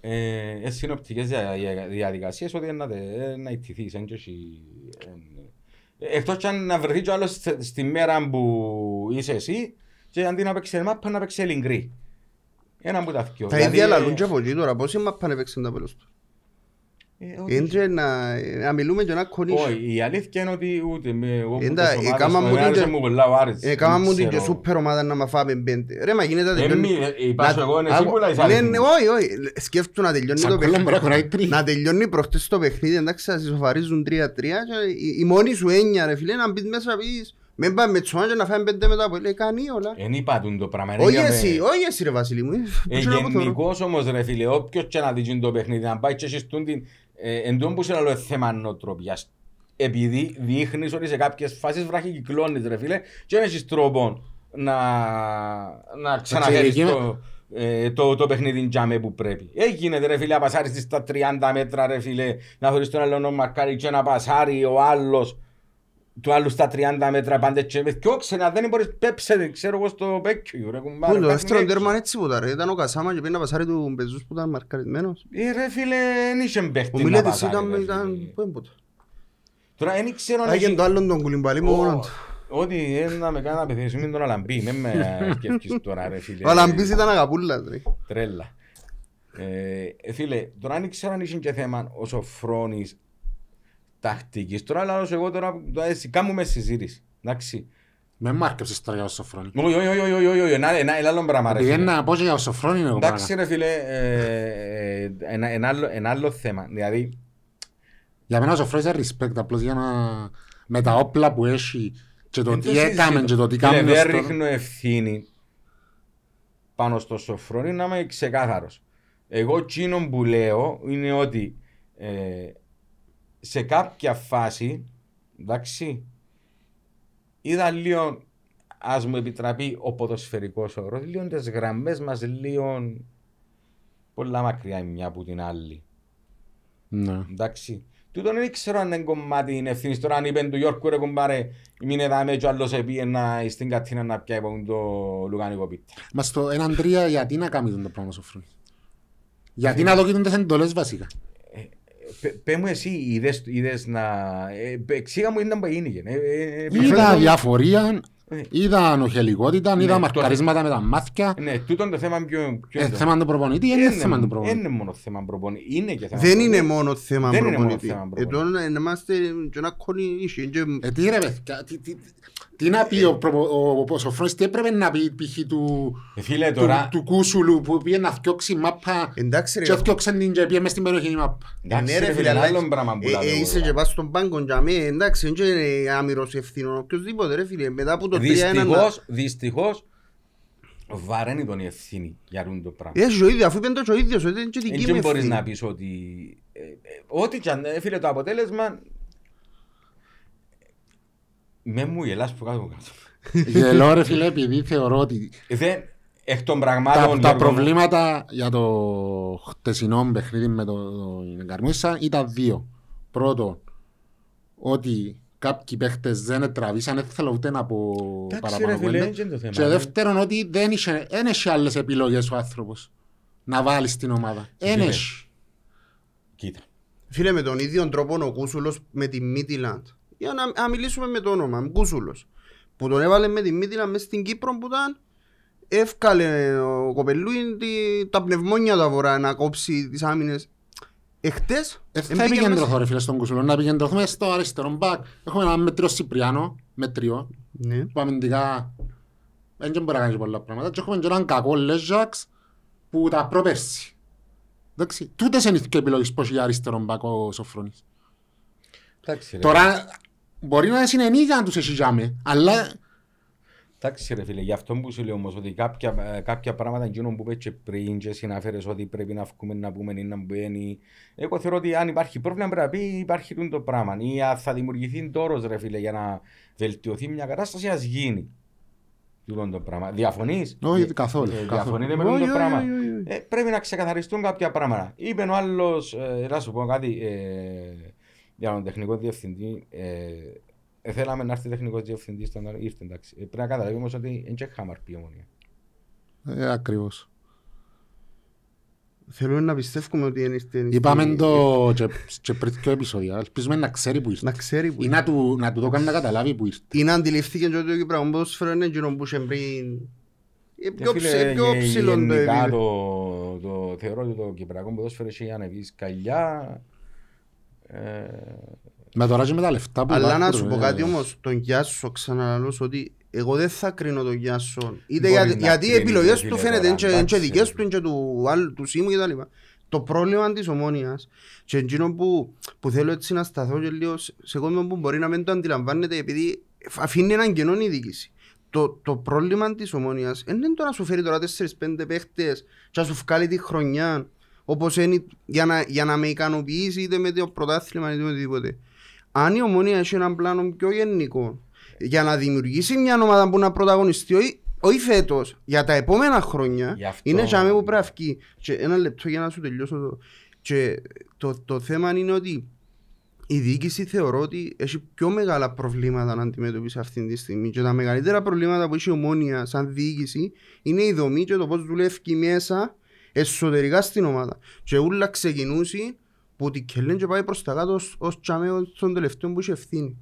ε, ε, συνοπτικές δια- δια- διαδικασίες ότι να, τε- ε, να ιτηθείς. εν και έχει, ε, ε, Εκτός και αν να βρεθεί κι ο άλλος στη- στη μέρα που είσαι εσύ και αντί να παίξεις μάπα να παίξεις ελιγκρή. Ένα από τα δυο. Τα Δηλαδή, ίδια ε, λαλούν και από εκεί τώρα, πώς είναι πάνε παίξουν τα πέλος του. Ε, όχι. Έντρε να, να μιλούμε και να κονίσουμε. Όχι, η αλήθεια είναι ότι ούτε με εγώ που Εντά, τις ε, ομάδες κάμα μου, μου την άρεσε και- μου πολλά ο Άρης. Ε, κάμα Δεν μου την και ξέρω. σούπερ ομάδα να μα φάμε πέντε. Ρε, μα γίνεται να Ε, τελειώνει... μη, ε, είπα σου εγώ, είναι εσύ Άκου- που λες Ναι, αριθμούς. ναι, όχι, όχι. Σκέφτου να τελειώνει Σαν το κόλλον μπορεί να χωράει παιχνίδι. τρία. Να τελειώνει προχτές το παιχνίδι, εντάξει, θα συσσωφαρίζουν 3-3 και η- η μόνη σου έννοια, ρε φίλε, να μπεις μέσα πεις «Μην πάμε με τσουάν και να φάμε πέντε μετά από λέει, κάνει όλα». Εν είπα τούν το πράγμα. εν Όχι είδαμε- εσύ, όχι εσύ ρε Βασίλη μου. Ε, Πώς είναι να πω τώρα. γενικώς όμως ρε φίλε, όποιος και να δει το παιχνίδι, να πάει και εσείς τούν την... ε, Εν τόν που σε λέω θέμα νοοτροπίας. Επειδή δείχνεις ότι σε κάποιες φάσεις βραχικυκλώνεις ρε φίλε και δεν έχεις τρόπο να, να ξαναφέρεις τσιρικί το, ε, το, το παιχνίδι τζάμε που πρέπει. Έγινε ρε φίλε, να πασάρεις στα 30 μέτρα ρε φίλε, να χωρίς τον άλλο να μαρκάρει και να πασάρει ο άλλος του άλλου στα 30 μέτρα πάντα και με δυο ξένα δεν μπορείς πέψε ξέρω εγώ στο πέκιο ρε κουμπάρε. Πού το πας δεύτερο με έξω. τέρμα έτσι που ήταν ρε. Ήταν ο Κασάμα και πήγε να πασάρει του Μπεζούς που ήταν μαρκαρισμένος. Ε, ρε φίλε, δεν είχε Ο παίχτη να Μιλέτης πασάρει, ήταν... ρε ήταν- φίλε. Πού είναι πότε. Τώρα δεν ξέρω αν Άγιε έχει- το άλλον τον κουλιμπαλί μου μόνο Ω, του. Ότι ε, να με κάνει να πεθύσεις με τον Αλαμπή, με με σκέφτεις τώρα ρε φίλε. Ο Αλαμπής ήταν αγαπούλας ρε. Τρέλα. Ε, ε, φίλε, τώρα δεν ξέρω αν είχε και θέμα ο Σοφρόνης τακτικής. Τώρα λέω εγώ τώρα, τώρα εσύ κάνουμε συζήτηση. Εντάξει. Με μάρκεψες τώρα για το Σοφρόνη. Όχι, όχι, όχι, όχι, όχι, όχι, ένα, ένα, ένα άλλο πράγμα ρε Επειδή φίλε. να πω και για το Σοφρόνη είναι εγώ Εντάξει πράγμα. ρε φίλε, ε, ε, ένα, ένα, άλλο, ένα άλλο θέμα. Δηλαδή, Για μένα ο Σοφρόνης είναι respect απλώς για να... Με τα όπλα που έχει και το δεν τι το έκαμε συζητώ. και το τι Φίλε, κάνουμε Δεν ως τώρα. ρίχνω ευθύνη πάνω στο Σοφρόνη να είμαι ξεκάθαρος. Εγώ εκείνο που λέω είναι ότι ε, σε κάποια φάση, εντάξει, είδα λίγο, ας μου επιτραπεί ο ποδοσφαιρικός όρος, λίγο τις γραμμές μας λίγο πολλά μακριά η μια από την άλλη. Ναι. Εντάξει. Τούτον δεν ξέρω αν είναι κομμάτι είναι ευθύνης. Τώρα αν είπεν του Γιώργου ρε κομπάρε μην εδάμε και ο άλλος επίεν στην κατίνα να πιάει από το λουκάνικο πίτα. Μας στο έναν τρία γιατί να κάνει τον το πράγμα ο Σοφρόνης. Γιατί να δοκίτουν τις εντολές βασικά; Πε- Πέ μου εσύ είδες, είδες να... ε, Εξήγα μου ήταν που έγινε. Ε, ε, ε, Είδα διαφορία Είδα νοχελικότητα, είδα Ναι, μαρκαρίσματα με τα μάτια. Ναι, τούτο το θέμα ποιο, ποιο Ε, είναι το- θέμα του προπονητή, είναι Είναι- θέμα του προπονητή. Είναι μόνο θέμα προπονητή. Είναι και θέμα Δεν προπονητή. είναι μόνο θέμα Δεν είναι μόνο προπονητή. θέμα Ε, προπονητή. τώρα να είμαστε και ένα κολλήσι. και- Ε, τι ρε παιδιά, τι- τι- τι να πει ο προπο- ο- ο Σοφρόνης, τι έπρεπε να πει π.χ. του Ε, Φίλε, του- τώρα... του Κούσουλου που πήγε να θιώξει μάπα Εντάξει ρε. και θιώξαν την και πήγε μες στην περιοχή η μάπα. Εντάξει, Ναι, ρε ρε, φίλε, φίλε, αλλά άλλο πράγμα που ε, λάβω ε, εγώ Είσαι τώρα. και πας στον πάγκο για μέ, εντάξει, δεν είναι άμυρος ευθύνων οποιοςδήποτε ρε φίλε. Μετά από το 3-1 να- Δυστυχώς, δυστυχώς, βαραίνει τον η ευθύνη για τούτο το πράγμα. Έχει ο ίδιος, αφού είπαν το και ο ίδιος, ότι είναι και δική Δεν μου μπορείς ευθύνη. να πεις ότι... ε, ε, Ό,τι και αν, ε, φίλε, το αποτέλεσμα... Με μου γελάς που κάτω κάτω. Γελώ ρε φίλε επειδή θεωρώ ότι Δεν, εκ των τα, πραγμάτων... τα Γιώργο μου, προβλήματα για το χτεσινό παιχνίδι με το το Καρμούσα ήταν δύο. Πρώτο, ότι κάποιοι παίχτες δεν τραβήσαν, δεν θέλω ούτε να πω Εντάξει, ρε παραπάνω φίλε, κουβέντα. έτσι είναι το θέμα. Και δεύτερον ότι δεν είχε, δεν είχε άλλες επιλογές ο άνθρωπος να βάλεις στην ομάδα. Δεν Φίλε. έχει. Κοίτα. Φίλε, με τον ίδιο τρόπο ο Κούσουλος με τη Μίτιλαντ. Για να, να μιλήσουμε με το όνομα, Κούσουλος. Που τον έβαλε με τη Μίτιλαντ μέσα στην Κύπρο που ήταν εύκαλε ο Κοπελούιν τη- τα πνευμόνια του αγορά να κόψει τις άμυνες. Εχθές Ε, θα εμπήκε επικεντρωθώ μέσα- ρε φίλε στον Κουσουλό, να επικεντρωθούμε στο αριστερό μπακ. Έχουμε ένα μετρίο Σιπριάνο, μετριό, Ναι. που αμυντικά δεν μπορεί να κάνει πολλά πράγματα. Και έχουμε και έναν κακό Λέζαξ που τα προπέρσι. Εντάξει, τούτες είναι οι δύο επιλογές πως για αριστερό μπακ ο Σοφρόνης. Εντάξει, ρε. Τώρα μπορεί να συνενίγει αν τους έχει τζάμε, αλλά Εντάξει ρε φίλε, γι' αυτό που σου λέω όμως ότι κάποια, ε, κάποια πράγματα εκείνο που είπες και πριν και συναφέρες ότι πρέπει να βγούμε να πούμε ή να μπαίνει εγώ θεωρώ ότι αν υπάρχει πρόβλημα πρέπει να πει υπάρχει τούτο το πράγμα ή αν θα δημιουργηθεί τόρος ρε φίλε για να βελτιωθεί μια κατάσταση ας γίνει τούτο το πράγμα. Διαφωνείς; Όχι, Ε, καθόλου, ε, καθόλου. Διαφωνείτε με Όχι, τούτο το όχι, πράγμα; όχι, όχι, όχι. Ε, πρέπει να ξεκαθαριστούν κάποια πράγματα. Είπε ο άλλος, ε, να σου πω κάτι, ε, για τον τεχνικό διευθυντή, ε, ε, θέλαμε να έρθει τεχνικός διευθυντής, ήταν, ήρθε εντάξει. Ε, πρέπει να καταλάβει όμως ότι δεν και χαμαρπή η ομονία. ε, ακριβώς. Θέλουμε να πιστεύουμε ότι είναι στην... Είπαμε το και, και πριν δύο επεισόδια, ελπίζουμε να ξέρει που ήρθε. Να ξέρει που Ή να του, να του το κάνει να καταλάβει που ήρθε. Ή να αντιληφθήκε και ότι το Κυπριακό ποδόσφαιρο είναι εκείνο που είχε πριν... Ε, Και Πιο, φίλε, ψε- πιο γε- ψηλό το γενικά επίπεδο. το, το, θεωρώ ότι το Κυπριακό ποδόσφαιρο έχει ανεβεί σκαλιά. Ε, Με τώρα και με τα λεφτά που Αλλά να υπάρχουν, σου πω ε, κάτι όμως, τον Γιάσο ξαναλαλώ ότι εγώ δεν θα κρίνω τον Γιάσο. Είτε Μπορεί για, να γιατί οι κρίνεις, επιλογές ρε του φίλε, φαίνεται τώρα, είναι και- είναι και εντάξει, δικές ρε του, είναι και του, άλλου- του Σίμου κτλ. Το πρόβλημα της ομόνιας και εκείνο που, που θέλω έτσι να σταθώ και λίγο σε σε κόσμο που μπορεί να μην το αντιλαμβάνεται επειδή αφήνει έναν κενό η διοίκηση. Το, το πρόβλημα της ομόνιας δεν είναι το να σου φέρει τώρα 4-5 παίχτες και να σου βγάλει τη χρονιά όπως είναι για να, για να με ικανοποιήσει είτε με το πρωτάθλημα είτε με οτιδήποτε. Αν η ομόνια έχει έναν πλάνο πιο γενικό για να δημιουργήσει μια ομάδα που να πρωταγωνιστεί όχι, όχι φέτος, για τα επόμενα χρόνια Γι' αυτό- είναι για που πρέπει να βγει. Και ένα λεπτό για να σου τελειώσω το. Και το, το θέμα είναι ότι η διοίκηση θεωρώ ότι έχει πιο μεγάλα προβλήματα να αντιμετωπίσει αυτή τη στιγμή. Και τα μεγαλύτερα προβλήματα που έχει η ομόνια σαν διοίκηση είναι η δομή και το πώς δουλεύει μέσα εσωτερικά στην ομάδα. Και ούλα ξεκινούσει που τη κελέν και πάει προς τα κάτω ως, ως τσαμέο στον τελευταίο που έχει ευθύνη.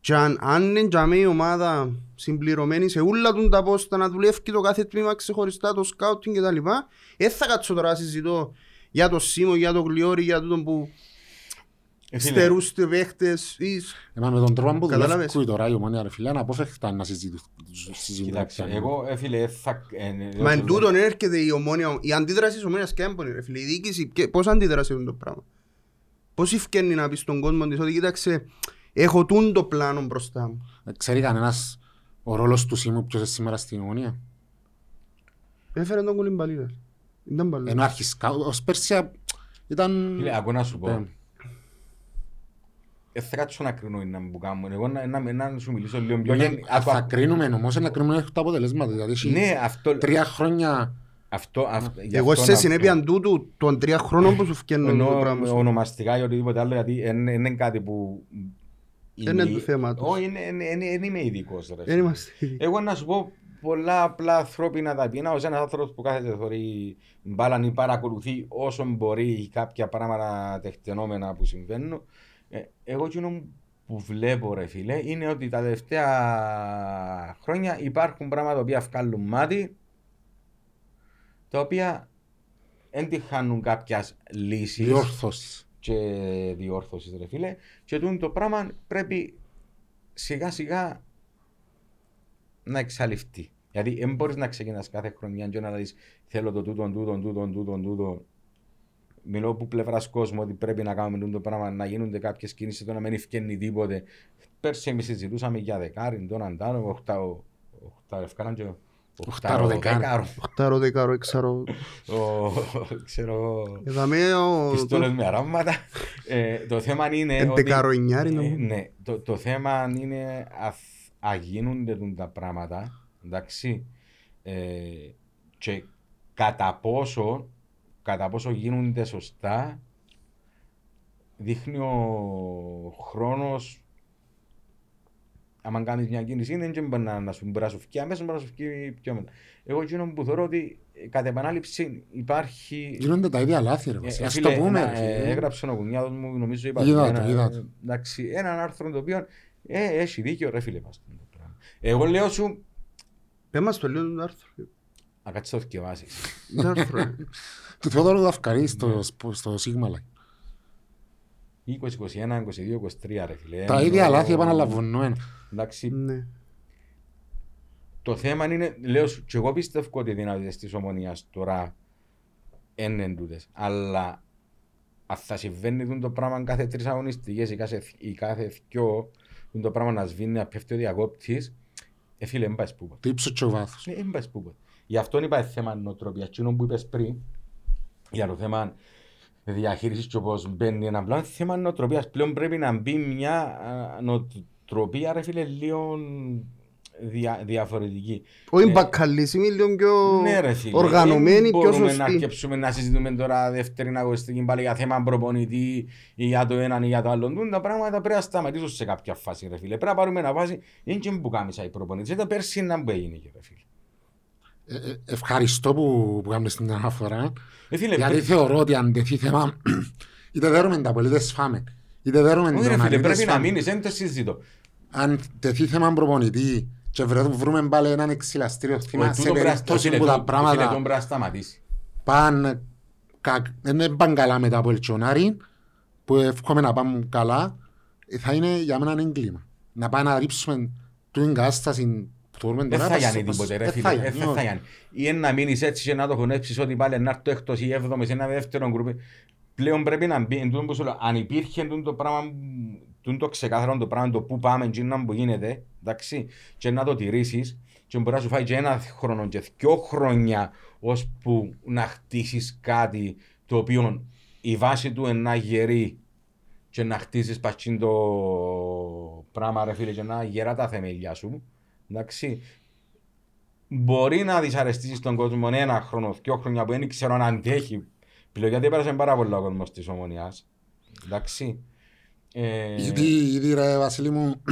Και αν, αν είναι τσαμέ η ομάδα συμπληρωμένη σε όλα του τα πόστα να δουλεύει το κάθε τμήμα ξεχωριστά, το σκάουτινγκ κτλ. Δεν θα κάτσω τώρα να συζητώ για το Σίμο, για το Γλιόρι, για τούτον που ε, φίλε, στερούς του παίχτες ή... Ε, μα με τον τρόπο που Κατάλαβες. δουλεύει τώρα η ομονία ρε φίλε, αναπόφευκτα να συζητούν. Κοιτάξτε, εγώ ε, φίλε, θα... ε, ε, Μα ε, εν τούτον έρχεται η ομόνια, η αντίδραση της ομόνιας και έμπονη ρε φίλε, η διοίκηση, και πώς αντίδρασε αυτό το πράγμα. Πώς ευκαινεί να πεις στον κόσμο της ότι κοίταξε, έχω τούν το πλάνο μπροστά μου. Ε, Ξέρει κανένας ο ρόλος του Σίμου ποιος είναι σήμερα στην ομονία. Έφερε τον κουλιμπαλίδας. Ήταν παλιός. Ενώ αρχισκα, ως πέρσια ήταν... Φίλε, ακούω να σου πω. Ε, Δεν θα κάτσω να κρίνω είναι που κάνουν. Εγώ να, να, να σου μιλήσω λίγο πιο ναι, γεν- άκου, Θα άκου. κρίνουμε όμως να κρίνουμε τα αποτελέσματα. Δηλαδή έχει Ναι, αυτό... τρία χρόνια αυτό, αυτό γι' Εγώ αυτό σε να- συνέπεια τούτου των τρία χρόνων που σου φτιάχνουν το Εννοώ πράγμα. σου. ονομαστικά ή οτιδήποτε άλλο, γιατί δεν είναι κάτι που... Δεν είναι το θέμα τους. Όχι, είναι- είναι- είναι- δεν είμαι ειδικός. ρε Δεν φίλε. είμαστε ίδιοι. Εγώ να σου πω πολλά απλά ανθρώπινα ταπεινά ως ένας άνθρωπος που κάθεται θωρεί μπάλαν ή παρακολουθεί όσο μπορεί κάποια πράγματα τεκτενόμενα που συμβαίνουν. Ε, εγώ εκείνο που βλέπω ρε φίλε είναι ότι τα τελευταία χρόνια υπάρχουν πράγματα τα οποία βγάλουν μάτι τα οποία δεν τη χάνουν κάποιας λύση Διόρθωσης. και διόρθωσης ρε φίλε και τούτο το πράγμα πρέπει σιγά σιγά να εξαλειφθεί. Γιατί δεν μπορείς να ξεκινάς κάθε χρονιά και να δει θέλω το τούτον, τούτον, τούτον, τούτον, τούτον. Μιλώ από πλευράς κόσμου ότι πρέπει να κάνουμε τούτο πράγμα, να γίνονται κάποιες κινήσεις, το να μην ευκαινεί τίποτε. Πέρσι εμείς συζητούσαμε για δεκάρι, τον Αντάνο, οχτάω, οχτάω, ευκάναν και Οχτάρο δεκάρο. δεκάρο. Οχτάρο, δεκάρο, εξάρο. Ο- Ξέρω, Εδαμε ο... πιστόλες με αράματα. Ε, Το θέμα είναι ότι... Εντεκάρο εννιάρι, Ε, νομίζω. Ναι, το, το θέμα είναι αθ- αγίνονται τούν τα πράγματα, εντάξει, ε, και κατά πόσο, κατά πόσο γίνονται σωστά, δείχνει ο χρόνος άμα κάνεις μια κίνηση, δεν μπορεί να, να σου μπορεί να σου φύγει αμέσως, μπορεί να σου φύγει πιο μετά. Εγώ εκείνο που θεωρώ ότι ε, κατ' επανάληψη υπάρχει Γίνονται τα ίδια λάθη ρε ε, βασίλη. ε, Ας φίλε, το πούμε ένα, ρε ε, φίλε. έγραψε ο κουνιάδος μου, νομίζω είπα Είδα ένα, το, είδα το. εντάξει, έναν άρθρο το οποίο ε, έχει δίκιο ρε φίλε μας. το πράγμα. Εγώ λέω σου, Πες μας το λίγο το άρθρο. Να κάτσεις το θυκευάσεις. Το άρθρο. ρε. Του Θεόδωρου Δαυκαρή στο, στο Σίγμα Light. 20, 21, 22, 23 ρε φίλε. Τα Ενώ- ίδια λάθη επαναλαμβανόμενα. Εντάξει, Ναι. το θέμα είναι, λέω σου, και εγώ πιστεύω ότι οι δυνατότητες της ομονίας τώρα είναι τούτες. Αλλά αν θα συμβαίνει το πράγμα κάθε τρεις αγωνιστικές ή κάθε, ή κάθε δυο, το πράγμα να σβήνει, να πέφτει ο διακόπτης, ε, φίλε, δεν πάει σπούπα. Το ύψος και ο βάθος. Ναι, δεν πάει σπούπα. Γι' αυτό είπα θέμα νοοτροπίας. Εκείνο που είπες πριν, για το θέμα διαχείρισης και όπως μπαίνει ένα πλάνο, θέμα νοοτροπίας. Πλέον πρέπει να μπει μια α, νοοτροπία, ρε φίλε, λίγο δια, διαφορετική. Όχι Ε, μπακαλίσιμη, λίγο πιο Ναι, ρε φίλε. οργανωμένη, Δεν πιο μπορούμε να σωστή. αρκεψούμε να συζητούμε τώρα δεύτερη αγωνιστική πάλι για θέμα προπονητή ή για το έναν ή για το άλλο. Τούν τα πράγματα πρέπει να σταματήσουν σε κάποια φάση, ρε φίλε. Πρέπει να πάρουμε ένα φάση, είναι και που κάμισα οι προπονητές. Ήταν πέρσι να που έγινε, ρε φίλε. Ε, ε, Ευχαριστώ που, που κάνουμε στην αναφορά. Ε, φίλε, Γιατί πρέ- θεωρώ ότι αν τεθεί θέμα, είτε δέρουμε τα πολίτες φάμε, είτε δέρουμε Όχι, τον ρε φίλε, αναλυτές πρέπει να φάμε. μείνεις, δεν το συζητώ. Αν τεθεί θέμα προπονητή και βρε- βρούμε πάλι έναν εξυλαστήριο Ο θύμα σε τούτο πρέπει να- περίπτωση φίλε, που τα τούτο- φίλε, πράγματα τούτο πρέπει να σταματήσει. πάνε κα- δεν πάνε καλά μετά από ελτσονάρι που εύχομαι να πάμε καλά ε, θα είναι για μένα ένα έγκλημα. Να πάμε να ρίψουμε την κατάσταση που θεωρούμε Δεν τώρα, θα πας- γίνει πας- τίποτε, ρε δεν φίλε. θα Ε, γίνει, Δεν όχι. θα γίνει. Ή να μείνεις έτσι και να το χωνέψεις ότι πάλι να έρθει το έκτος ή έβδομος σε ένα δεύτερο γκρουπ. Πλέον πρέπει να μπει, εν τούτο που σου λέω, αν υπήρχε εν τούτο το πράγμα, τούτο το ξεκάθαρο το πράγμα, το που πάμε, και να που γίνεται, εντάξει, και να το τηρήσεις, και μπορεί να σου φάει και ένα χρόνο και δυο χρόνια, ώσπου να χτίσεις κάτι το οποίο η βάση του είναι να γερεί και να χτίσεις πασίν το πράγμα ρε φίλε και να γερά τα θεμελιά σου. Εντάξει. Μπορεί να δυσαρεστήσεις τον κόσμο ένα χρόνο, δυο χρόνια που δεν ξέρω αν αντέχει. Πλέον γιατί πέρασε πάρα πολύ ο κόσμος της ομονιάς. Εντάξει. Ε, Ήδη, ήδη ρε Βασίλη μου,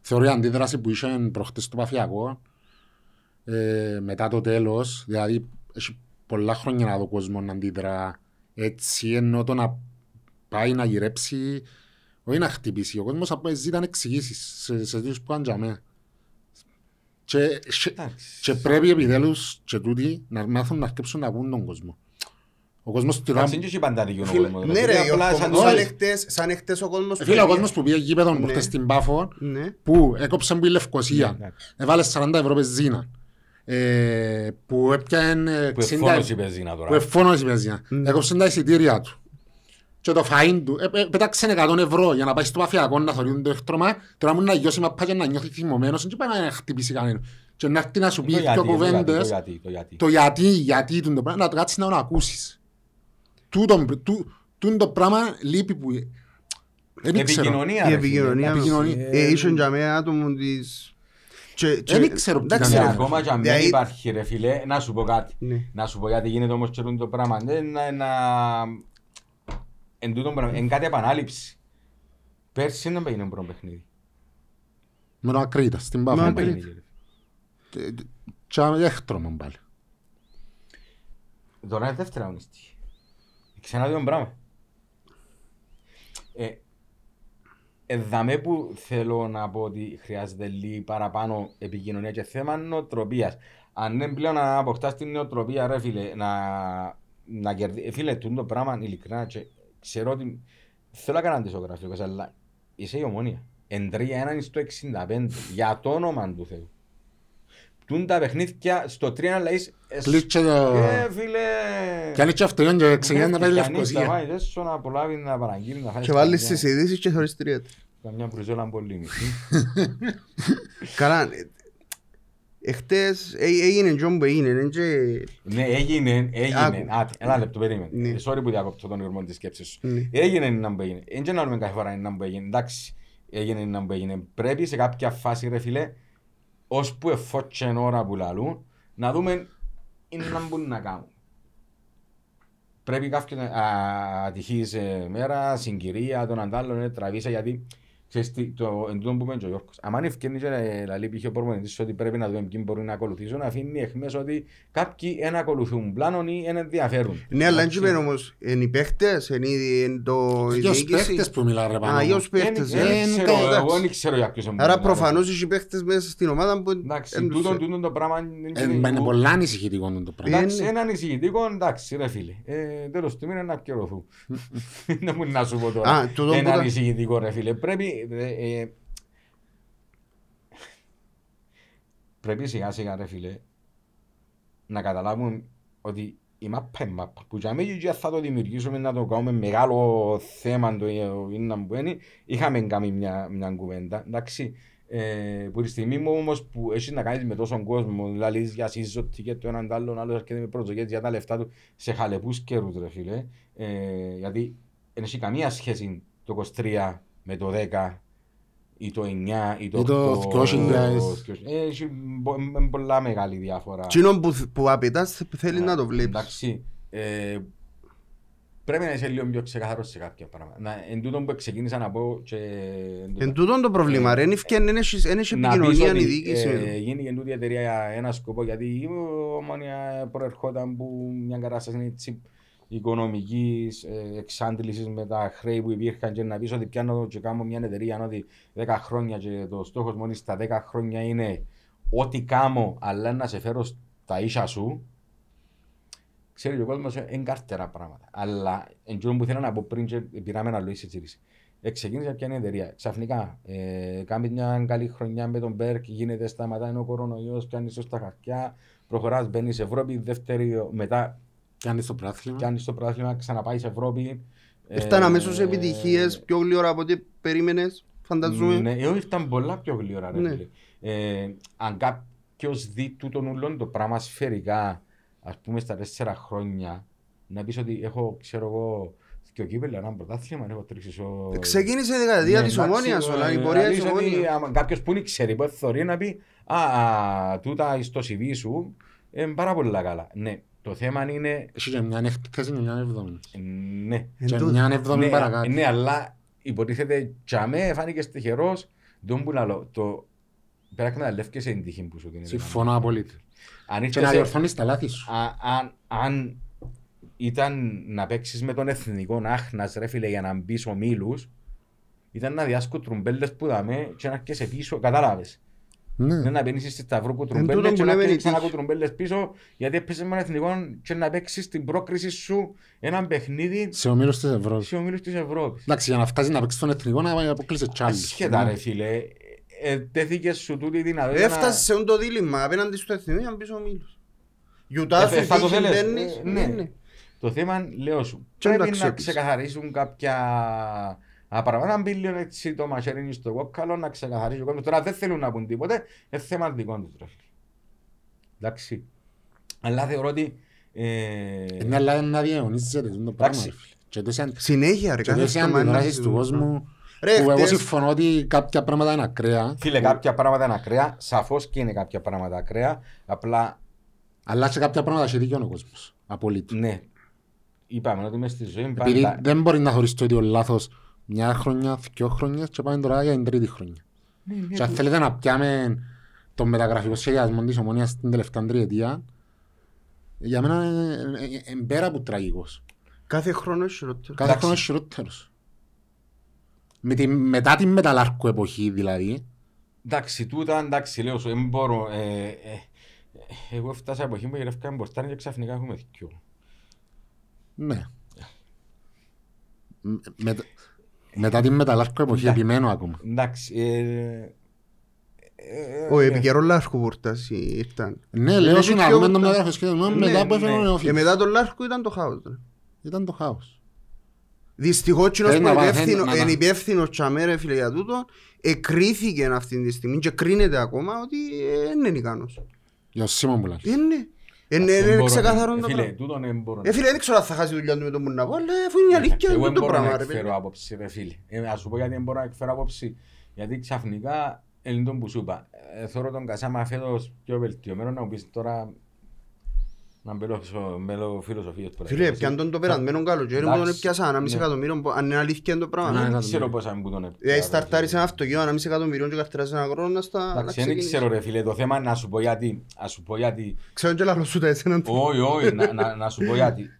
θεωρώ η αντίδραση που είχε προχτές στο Παφιακό ε, μετά το τέλος, δηλαδή έχει πολλά χρόνια να δω κόσμο να αντιδρά έτσι ενώ το να πάει να γυρέψει όχι να χτυπήσει, ο κόσμος απλά ζήταν εξηγήσεις σε, σε τέτοιους που κάνουν και, και, εντάξει. και πρέπει επιτέλους και τούτοι να μάθουν να αρκέψουν να ακούν τον κόσμο. Ο κόσμος τη Εντάξει, είναι και πάντα δικαιούν ο Φίλε, κόσμος, Ναι ρε, Απλά Γιώργο, σαν μου, τους σαν άλλους. εχθές- σαν εχθές ο κόσμος... Ε, Φίλε, ο που κόσμος που πήγε γήπεδο Ναι. προχτές στην Πάφο Ναι. που έκοψαν που η Λευκοσία, Ναι, έβαλε 40 ευρώ πεζίνα, ε, που έπιανε Που 60 εφώνωσε η πεζίνα τώρα. που εφώνωσε η πεζίνα, Ναι. έκοψαν τα εισιτήρια του. Και το φαΐν του, ε, ε, πέταξε 100 ευρώ για να πάει στο παφιακό να θωρεί το έκτρωμα, τώρα μου να γιώσει μαπά και να νιώθει θυμωμένος, δεν πάει να χτυπήσει κανέναν. Και να έρθει να σου πει Το δύο γιατί, το γιατί, το κουβέντες, γιατί, το γιατί. το γιατί, γιατί του το πράγμα, να το κάτσεις να το ακούσεις. Τούτο, τού- τούτο το πράγμα λείπει που... Δεν ξέρω. Επικοινωνία, Η ρε επικοινωνία. φίλε. Επικοινωνία. Ε, Ήσουν για μένα άτομο της... και- και- Δεν ξέρω τι εντάξει, ήταν Και ρε. ακόμα και αν δεν Δηλαδή- υπάρχει ρε φίλε, να σου πω κάτι. Ναι. Να σου πω γιατί γίνεται όμως και το πράγμα. Δεν είναι να... Εν τούτο πράγμα, εν κάτι επανάληψη. Πέρσι δεν πήγαινε πρώτο παιχνίδι. Με τον Ακρίτα, στην Με Πάφο. τον Δεν Ακρίτα. πήγαινε, ρε. Και έκτρωμα πάλι. Τώρα είναι δεύτερα αγωνιστική. Ξανά δύο πράγμα. Ε, Εδαμέ που θέλω να πω ότι χρειάζεται λίγο παραπάνω επικοινωνία και θέμα νοοτροπίας. Αν δεν πλέον να αποκτάς την νοοτροπία ρε φίλε, να, να κερδί... Ε, φίλε, τούτο το πράγμα ειλικρινά και ξέρω ότι θέλω να κάνω αντισογραφικός, αλλά είσαι η ομόνια. Εν 3-1 στο 65, για το όνομα του Θεού. Τούν τα παιχνίδια στο 3 αλλά είσαι... Κλείτσε το... Ε, φίλε... Κι αν έτσι αυτό και ξεκινάει να πάει Κανείς Λευκοσία. θα πάει, δεν σου να απολάβει να παραγγείλει, να φάει Και βάλεις καμιά- στις ειδήσεις και θωρείς τρία. Καμιά μπρουζόλα πολύ μισή. Καλά, ε, εχτες ε, έγινε τζον που έγινε, είναι και... Ναι, έγινε, έγινε. Άκου. Άτε, ένα λεπτό, περίμενε. Ναι. Ε, Sorry που διακόπτω τον ήρμο της σκέψης σου. Ναι. Έγινε ένα που έγινε. Δεν να λέμε κάθε φορά ένα που έγινε. Εντάξει, έγινε ένα που έγινε. Πρέπει σε κάποια φάση, ρε φίλε, ώσπου εφότσε ώρα που λαλούν, να δούμε είναι να μπορούν να κάνουν. Πρέπει κάποιον να ατυχείς ε, μέρα, συγκυρία, τον αντάλλον, ε, τραβήσα, γιατί ξέρεις τι, το εν τούτο που είπε και ο Γιώργος. Αν ευκαιρνεί και ε, λαλεί π.χ. ο προπονητής ότι πρέπει να δούμε ποιοι μπορούν να ακολουθήσουν, αφήνει εχμές ότι κάποιοι δεν ακολουθούν πλάνον ή δεν ενδιαφέρουν. Ναι, αλλά Εντάξει. έτσι είπαν όμως, είναι οι παίχτες, είναι η- είναι το η Για τους διοίκηση. παίχτες που μιλά ρε πάνω. Α, για τους Δεν- παίχτες, δεν ε. ξέρω, εντάξει. Εγώ δεν ξέρω για ποιους Άρα μπορεί να προφανώς οι παίχτες μέσα στην ομάδα που... Εντάξει, εν τους- τούτον, τούτον το πράγμα είναι- Ε, Είναι πολλά ανησυχητικό το πράγμα. Εντάξει, Είναι. ένα ανησυχητικό, εντάξει ρε φίλε. Ε, τέλος του μήνα να πιερωθούν. Δεν μου να σου πω Α, τώρα. τούτον που Ένα τα- ανησυχητικό ρε φίλε. Πρέπει, ε, ε, πρέπει σιγά σιγά ρε φίλε να καταλάβουν ότι η μάπα είναι μάπα. Που για μένα και θα το δημιουργήσουμε να το κάνουμε μεγάλο θέμα το είναι που είναι. Είχαμε κάνει μια, μια κουβέντα. Εντάξει, ε, που τη στιγμή μου όμως που έχει να κάνεις με τόσον κόσμο, δηλαδή για σύζωτη και το έναν τ' άλλον, άλλος έρχεται με προσδοκίες για τα λεφτά του σε χαλεπούς καιρούς ρε φίλε. Ε, γιατί δεν έχει καμία σχέση το 23 με το 10 ή το 9 ή το Ή το 8. 2000. Ε, Έχει μπο- ε, πολλά μεγάλη διαφορά. Εκείνο που, που απαιτάς θέλεις να το βλέπεις. Εντάξει, ε, πρέπει να είσαι λίγο πιο ξεκάθαρος σε κάποια πράγματα. Να, εν τούτο που ξεκίνησα να πω και... Εν τούτον το πρόβλημα ρε, είναι ευκαιρία, δεν έχει δεν έχεις να πεις επικοινωνία ότι, η διοίκηση. με το. ε, γίνει και τούτη η εταιρεία για ένα σκοπό γιατί η ομόνια προερχόταν που μια κατάσταση έτσι οικονομικής ε, εξάντλησης με τα χρέη που υπήρχαν και να πεις ότι πιάνω και κάνω μια εταιρεία ότι 10 χρόνια και το στόχος μόλις στα 10 χρόνια είναι ό,τι κάνω αλλά να σε φέρω στα ίσα σου ξέρει και ο κόσμος είναι κάρτερα πράγματα. Αλλά εντός που θέλω να πω πριν και πήραμε ένα λόγο συζήτηση. Ε, ξεκίνησε πια μια εταιρεία. Ξαφνικά, ε, κάνει μια καλή χρονιά με τον Μπέρκ, γίνεται, σταματάει ο κορονοϊός, πιάνεις στα χαρτιά, προχωράς, μπαίνεις Ευρώπη, δεύτερη, μετά Κάνεις το πράθλημα. πιάνεις το πρωτάθλημα, ξαναπάει σε Ευρώπη. Ε, Έφτανε αμέσως σε επιτυχίες πιο γλυόρα από ό,τι περίμενες, φανταζούμε. Ναι, εγώ ήρθαν πολλά πιο γλυόρα, ρε Ναι. φίλε. Ε, αν κάποιος δει τούτον ούλον το πράγμα σφαιρικά, ας πούμε στα τέσσερα χρόνια, να πεις ότι έχω, ξέρω εγώ, και ο κύπελο, ένα πρωτάθλημα, έχω τρίξει ο... Ξεκίνησε η δεκαετία Ναι, της εντάξει, ομόνιας, ε, όλα, η πορεία της αλήθεια ότι ομόνιας. άμα Κάποιος που δεν ξέρει, που θεωρεί να πει «Α, α, τούτα στο CV σου, είναι πάρα πολλά καλά». Ναι, το θέμα είναι, Έχει και μια έκθεση και μια εβδομή. ε, ναι, Εν Και τούτο. μια εβδομή ναι, παρακάτω. ναι, αλλά υποτίθεται για μέ φάνηκες τυχερός, δεν που να λέω, το πέρα εκμεταλλεύκεσαι την τύχη που σου δίνει. Συμφωνώ απολύτως. Αν Και ήρθες να σε- διορθώνεις τα λάθη σου. Α- αν, αν ήταν να παίξεις με τον εθνικό άχνας ρε φίλε για να μπεις ο Μίλους ήταν να διάσκω τρουμπέλες που δαμε και να έρχεσαι πίσω, κατάλαβες. Είναι Ναι. να μπαίνεις στη σταυρό που τούτο τρουμπέλες που και να λέμε έρχεσαι η ξανά τύχη. από τρουμπέλες πίσω γιατί έπαιζε με τον εθνικό και να παίξεις την πρόκριση σου έναν παιχνίδι Σε ομίλους της Ευρώπης. σε ομίλους της Ευρώπης. Εντάξει, για να φτάσεις να παίξεις τον εθνικό να αποκλείσεις κι άλλους. Ασχετά Ναι. ρε φίλε, ε, τέθηκες σου τούτη η δυνατότητα να- Έφτασες σε αυτό το δίλημμα απέναντι στο εθνικό για να μπεις ο Μίλος. Γιουτά Ε, σου θα το τύχη θέλες. μπαίνεις, Ε, ναι, ναι. ναι. Το θέμα, λέω σου, Και να τα πρέπει να αξιοποιήσεις. ξεκαθαρίσουν κάποια α, πράγματα. Να μπει λίγο έτσι το μαχαίρι στο κόκκαλο, να ξεκαθαρίσει ο κόσμος. Τώρα δεν θέλουν να πούν τίποτε, είναι θέμα δικών τους. ρε φίλε. Εντάξει. Αλλά θεωρώ ότι... Ε, Ναι, αλλά είναι να διαιωνίζεται το πράγμα. Εντάξει. ρε φίλε. Και τόση αν- Συνέχεια ρε, και κάθε τόση εβδομάδα να αντιδράσεις του συζητούμε. κόσμου Ρε, που εγώ χτες- συμφωνώ ότι κάποια πράγματα είναι ακραία Φίλε, κάποια πράγματα είναι ακραία. Σαφώς και είναι κάποια πράγματα ακραία. Απλά, αλλά σε κάποια πράγματα έχει δίκιο ο κόσμος. Απολύτως. ναι. Είπαμε ότι είμαι στη ζωή Επειδή πάντα. δεν μπορεί να χωρίς το ίδιο λάθος μια χρονιά, δυο χρονιές και πάμε τώρα για την τρίτη χρονιά. Ναι, ναι, Και αν θέλετε να πιάμε τον μεταγραφικό σχεδιασμό της ομονίας στην τελευταία τριετία, για μένα είναι- είναι είναι πέρα από τραγικός. Κάθε χρόνο είναι χειρότερος. Κάθε Εντάξει. χρόνο είναι χειρότερος. Με τη, μετά την μεταλλάρκου εποχή δηλαδή. Εντάξει, τούτα εντάξει, λέω σου, δεν μπορώ. Ε, ε, ε, εγώ φτάσα εποχή που γυρεύκαμε μπροστά και ξαφνικά έχουμε δυο. Ναι. Με- με- μετά την μεταλλάρκου εποχή Ναι. επιμένω ακόμα. Εντάξει. Ε, ε, Ο ε, επικαιρός Λάρκου Βούρτας ήρθαν. Ναι, λέω Είναι σου να πιο- δούμε τον μεταγραφές και μετά Ναι, που έφερε ο ναι. Και Νεοφύτης. μετά τον Λάρκου ήταν το χάος. ρε. Ήταν το χάος. Δυστυχώς κοινός Θέλει που να είναι πάει- θέλει υπεύθυνο- να- είναι υπεύθυνος τσαμέ ρε φίλε για τούτο εκρίθηκε αυτή τη στιγμή και κρίνεται ακόμα ότι ε, δεν είναι ικανός. Για ο Σίμον που λέει. Είναι. Είναι δεν είναι μπορώ, ξεκαθαρό ε, το Φίλε, πράγμα. τούτον δεν μπορώ. Ε φίλε δεν ξέρω αν θα χάσει τη δουλειά του με τον που να πω αλλά αφού είναι η αλήθεια Εγώ είναι δεν το μπορώ πράγμα να ρε εκφέρω φίλε. άποψη ρε φίλε. Ε, Ας σου πω γιατί δεν μπορώ να εκφέρω άποψη. Γιατί ξαφνικά είναι τον που σου είπα. Ε, Θωρώ τον Κασάμα φέτος πιο βελτιωμένο να μου πεις τώρα να μπέλω μπέλω φιλοσοφίες που Φίλε, πιάν τον το περασμένο καλοκαίρι που τον Εντάξει, έπιασα ένα μισή ναι. εκατομμύριο, αν είναι αλήθεια είναι το πράγμα. Ναι. Δεν ξέρω πόσα μου τον Δηλαδή σταρτάρισε ένα αυτοκίνητο ένα μισή εκατομμύριο και καρτεράζει ένα χρόνο να στα να Εντάξει, δεν ξεκινήσεις. ξέρω ρε φίλε, το θέμα είναι να σου πω γιατί. Να σου πω γιατί. Ξέρω και λαλό σου τα εσένα. Όχι, όχι, να, να, να σου πω γιατί.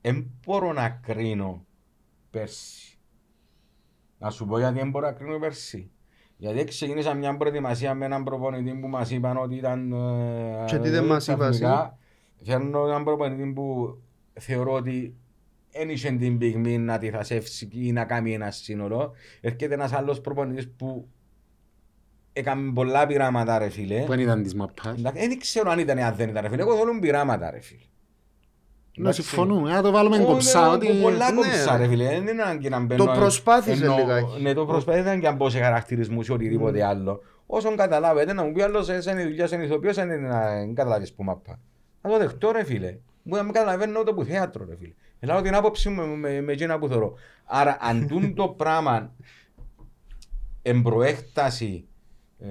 Δεν μπορώ να κρίνω πέρσι. Να σου πω γιατί δεν μπορώ να κρίνω πέρσι. Γιατί ξεκίνησα μια προετοιμασία με έναν προπονητή που μας είπαν ότι ήταν... ε, Και τι δεν μας είπα εσύ; ξαφνικά Φέρνω έναν προπονητή που θεωρώ ότι δεν είχε την πυγμή να τη θασεύσει ή να κάνει ένα σύνολο. Έρχεται ένας άλλος προπονητής που έκαμε πολλά πειράματα ρε φίλε. Που δεν ήταν της μαπάς. Εντάξει, Δεν ξέρω αν ήταν ή αν δεν ήταν ρε φίλε. Εγώ θέλω πειράματα ρε φίλε. Να συμφωνούμε. Να το βάλουμε Όχι, κοψά. ναι, ότι- Πολλά Ναι, κοψά ρε. ρε φίλε. Δεν είναι ανάγκη να μπαίνω... Το προσπάθησε ενώ- λιγάκι. Ναι, το προσπάθησε και αν πω σε χαρακτηρισμούς ή οτιδήποτε άλλο. Όσον καταλάβετε να μου πει άλλος εσένα η δουλειά σαν ηθοποιός δεν είναι να μην καταλάβεις που μάπα. Να το δεχτώ ρε φίλε. Μου να μην καταλαβαίνω ούτε που θέατρο ρε φίλε. Ελάω την άποψη μου με- με- με εκείνα που θεωρώ. Άρα αν τούν το πράγμα εμπροέκταση ε,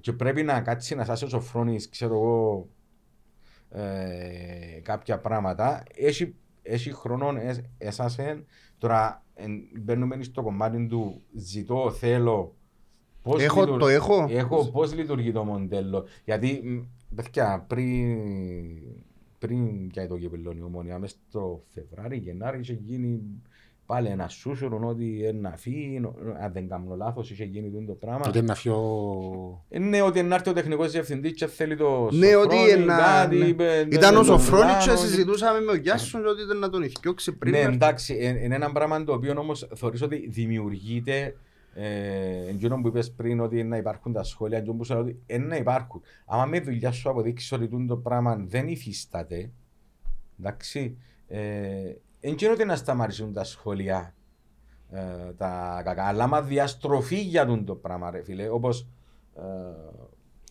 και πρέπει να κάτσει να σας ο Σοφρόνης, ξέρω εγώ, ε, κάποια πράγματα, έχει, έχει χρόνο εσ, εσάσεν, τώρα εν, μπαίνουμε στο κομμάτι του ζητώ, θέλω, πώς Έχω, λειτουργ- το έχω. έχω πώς λειτουργεί το μοντέλο. Γιατί, μ, παιδιά, πριν, πριν και το κυπελόνι ομόνια, μέσα στο Φεβράρι, Γενάρη, είχε γίνει πάλι ένα σούσουρο ότι ένα φύγει, αν δεν κάνω λάθος, είχε γίνει τούτο το πράγμα. Τότε να φιώ... Ε, Ναι, ότι να έρθει ο τεχνικός διευθυντής και θέλει το Ναι, ότι Σοφρόνη, ένα- κάτι, ναι. είπε, ναι, Ήταν ναι, ο τον Σοφρόνης και Πλάνο, συζητούσαμε με ο Γιάσον ότι ήταν να τον ηθιώξει πριν. Ναι, να έρθει. εντάξει, ε, είναι ένα πράγμα το οποίο όμως θεωρείς ότι δημιουργείται ε, εκείνο που είπες πριν ότι να υπάρχουν τα σχόλια, εκείνο που σου λέω ότι ε, να υπάρχουν. Άμα με δουλειά σου αποδείξεις ότι τούτο το πράγμα δεν υφίσταται, εντάξει, ε, εκείνο ότι να σταματήσουν τα σχόλια ε, τα κακά, αλλά άμα διαστροφή για τούτο το πράγμα ρε φίλε, όπως ε,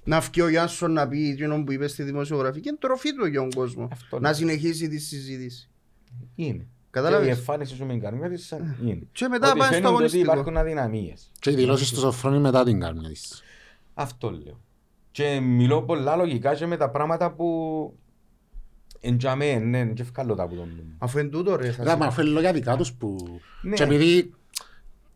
Να βγει ο Γιάσον να πει εκείνο που είπε στη δημοσιογραφική είναι τροφή του για τον κόσμο. Αυτό Να λέω. συνεχίσει τη συζήτηση. είναι. Κατάλαβες; Και η εμφάνιση σου με την καρμιά της σαν είναι. Και μετά Ότι πάει στο φαίνεται ότι αγωνιστικό. υπάρχουν αδυναμίες. Και οι δηλώσεις του Σοφρόνη μετά την κάρμια της. Αυτό λέω. Και μιλώ πολλά λογικά και με τα πράγματα που εντιαμέ, ναι, και ευκάλλω τα από τον νου μου. Αφού είναι τούτο ρε. θα Ρε, σε- μα αφού είναι λόγια δικά τους που... Ναι. Και επειδή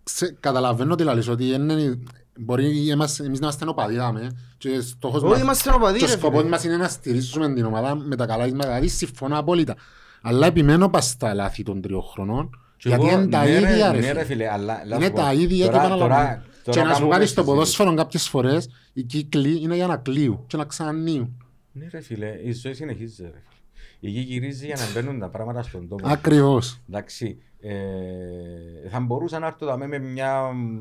ξε- καταλαβαίνω τι λαλείς, ότι είναι- μπορεί εμάς- εμείς να είμαστε οπαδοί, δάμε, και στόχος Όχι, μας- είμαστε οπαδοί, και ο ρε, σκοπός φίλε. μας είναι να στηρίζουμε την ομάδα με τα καλά της μεγαλής, συμφωνώ απόλυτα. Αλλά επιμένω πας στα λάθη των τριών χρονών, Και γιατί εγώ- είναι τα ναι, ρε, ίδια ρε ναι, ρε, φίλε. φίλε, αλλά, να Είναι σου πω, τα ίδια και τώρα- επαναλαμβάνω. τώρα- Και τώρα να σου κάνουμε κάνεις στο συζήτηση. ποδόσφαιρο κάποιες φορές, οι κύκλοι είναι για να κλείουν και να ξανανοίουν. Ναι ρε φίλε, η ζωή συνεχίζεται ρε φίλε. Η γη γυρίζει για να μπαίνουν τα πράγματα στον τόπο. Ακριβώς. Εντάξει, ε, θα μπορούσα να έρθω δαμέ με μια μ,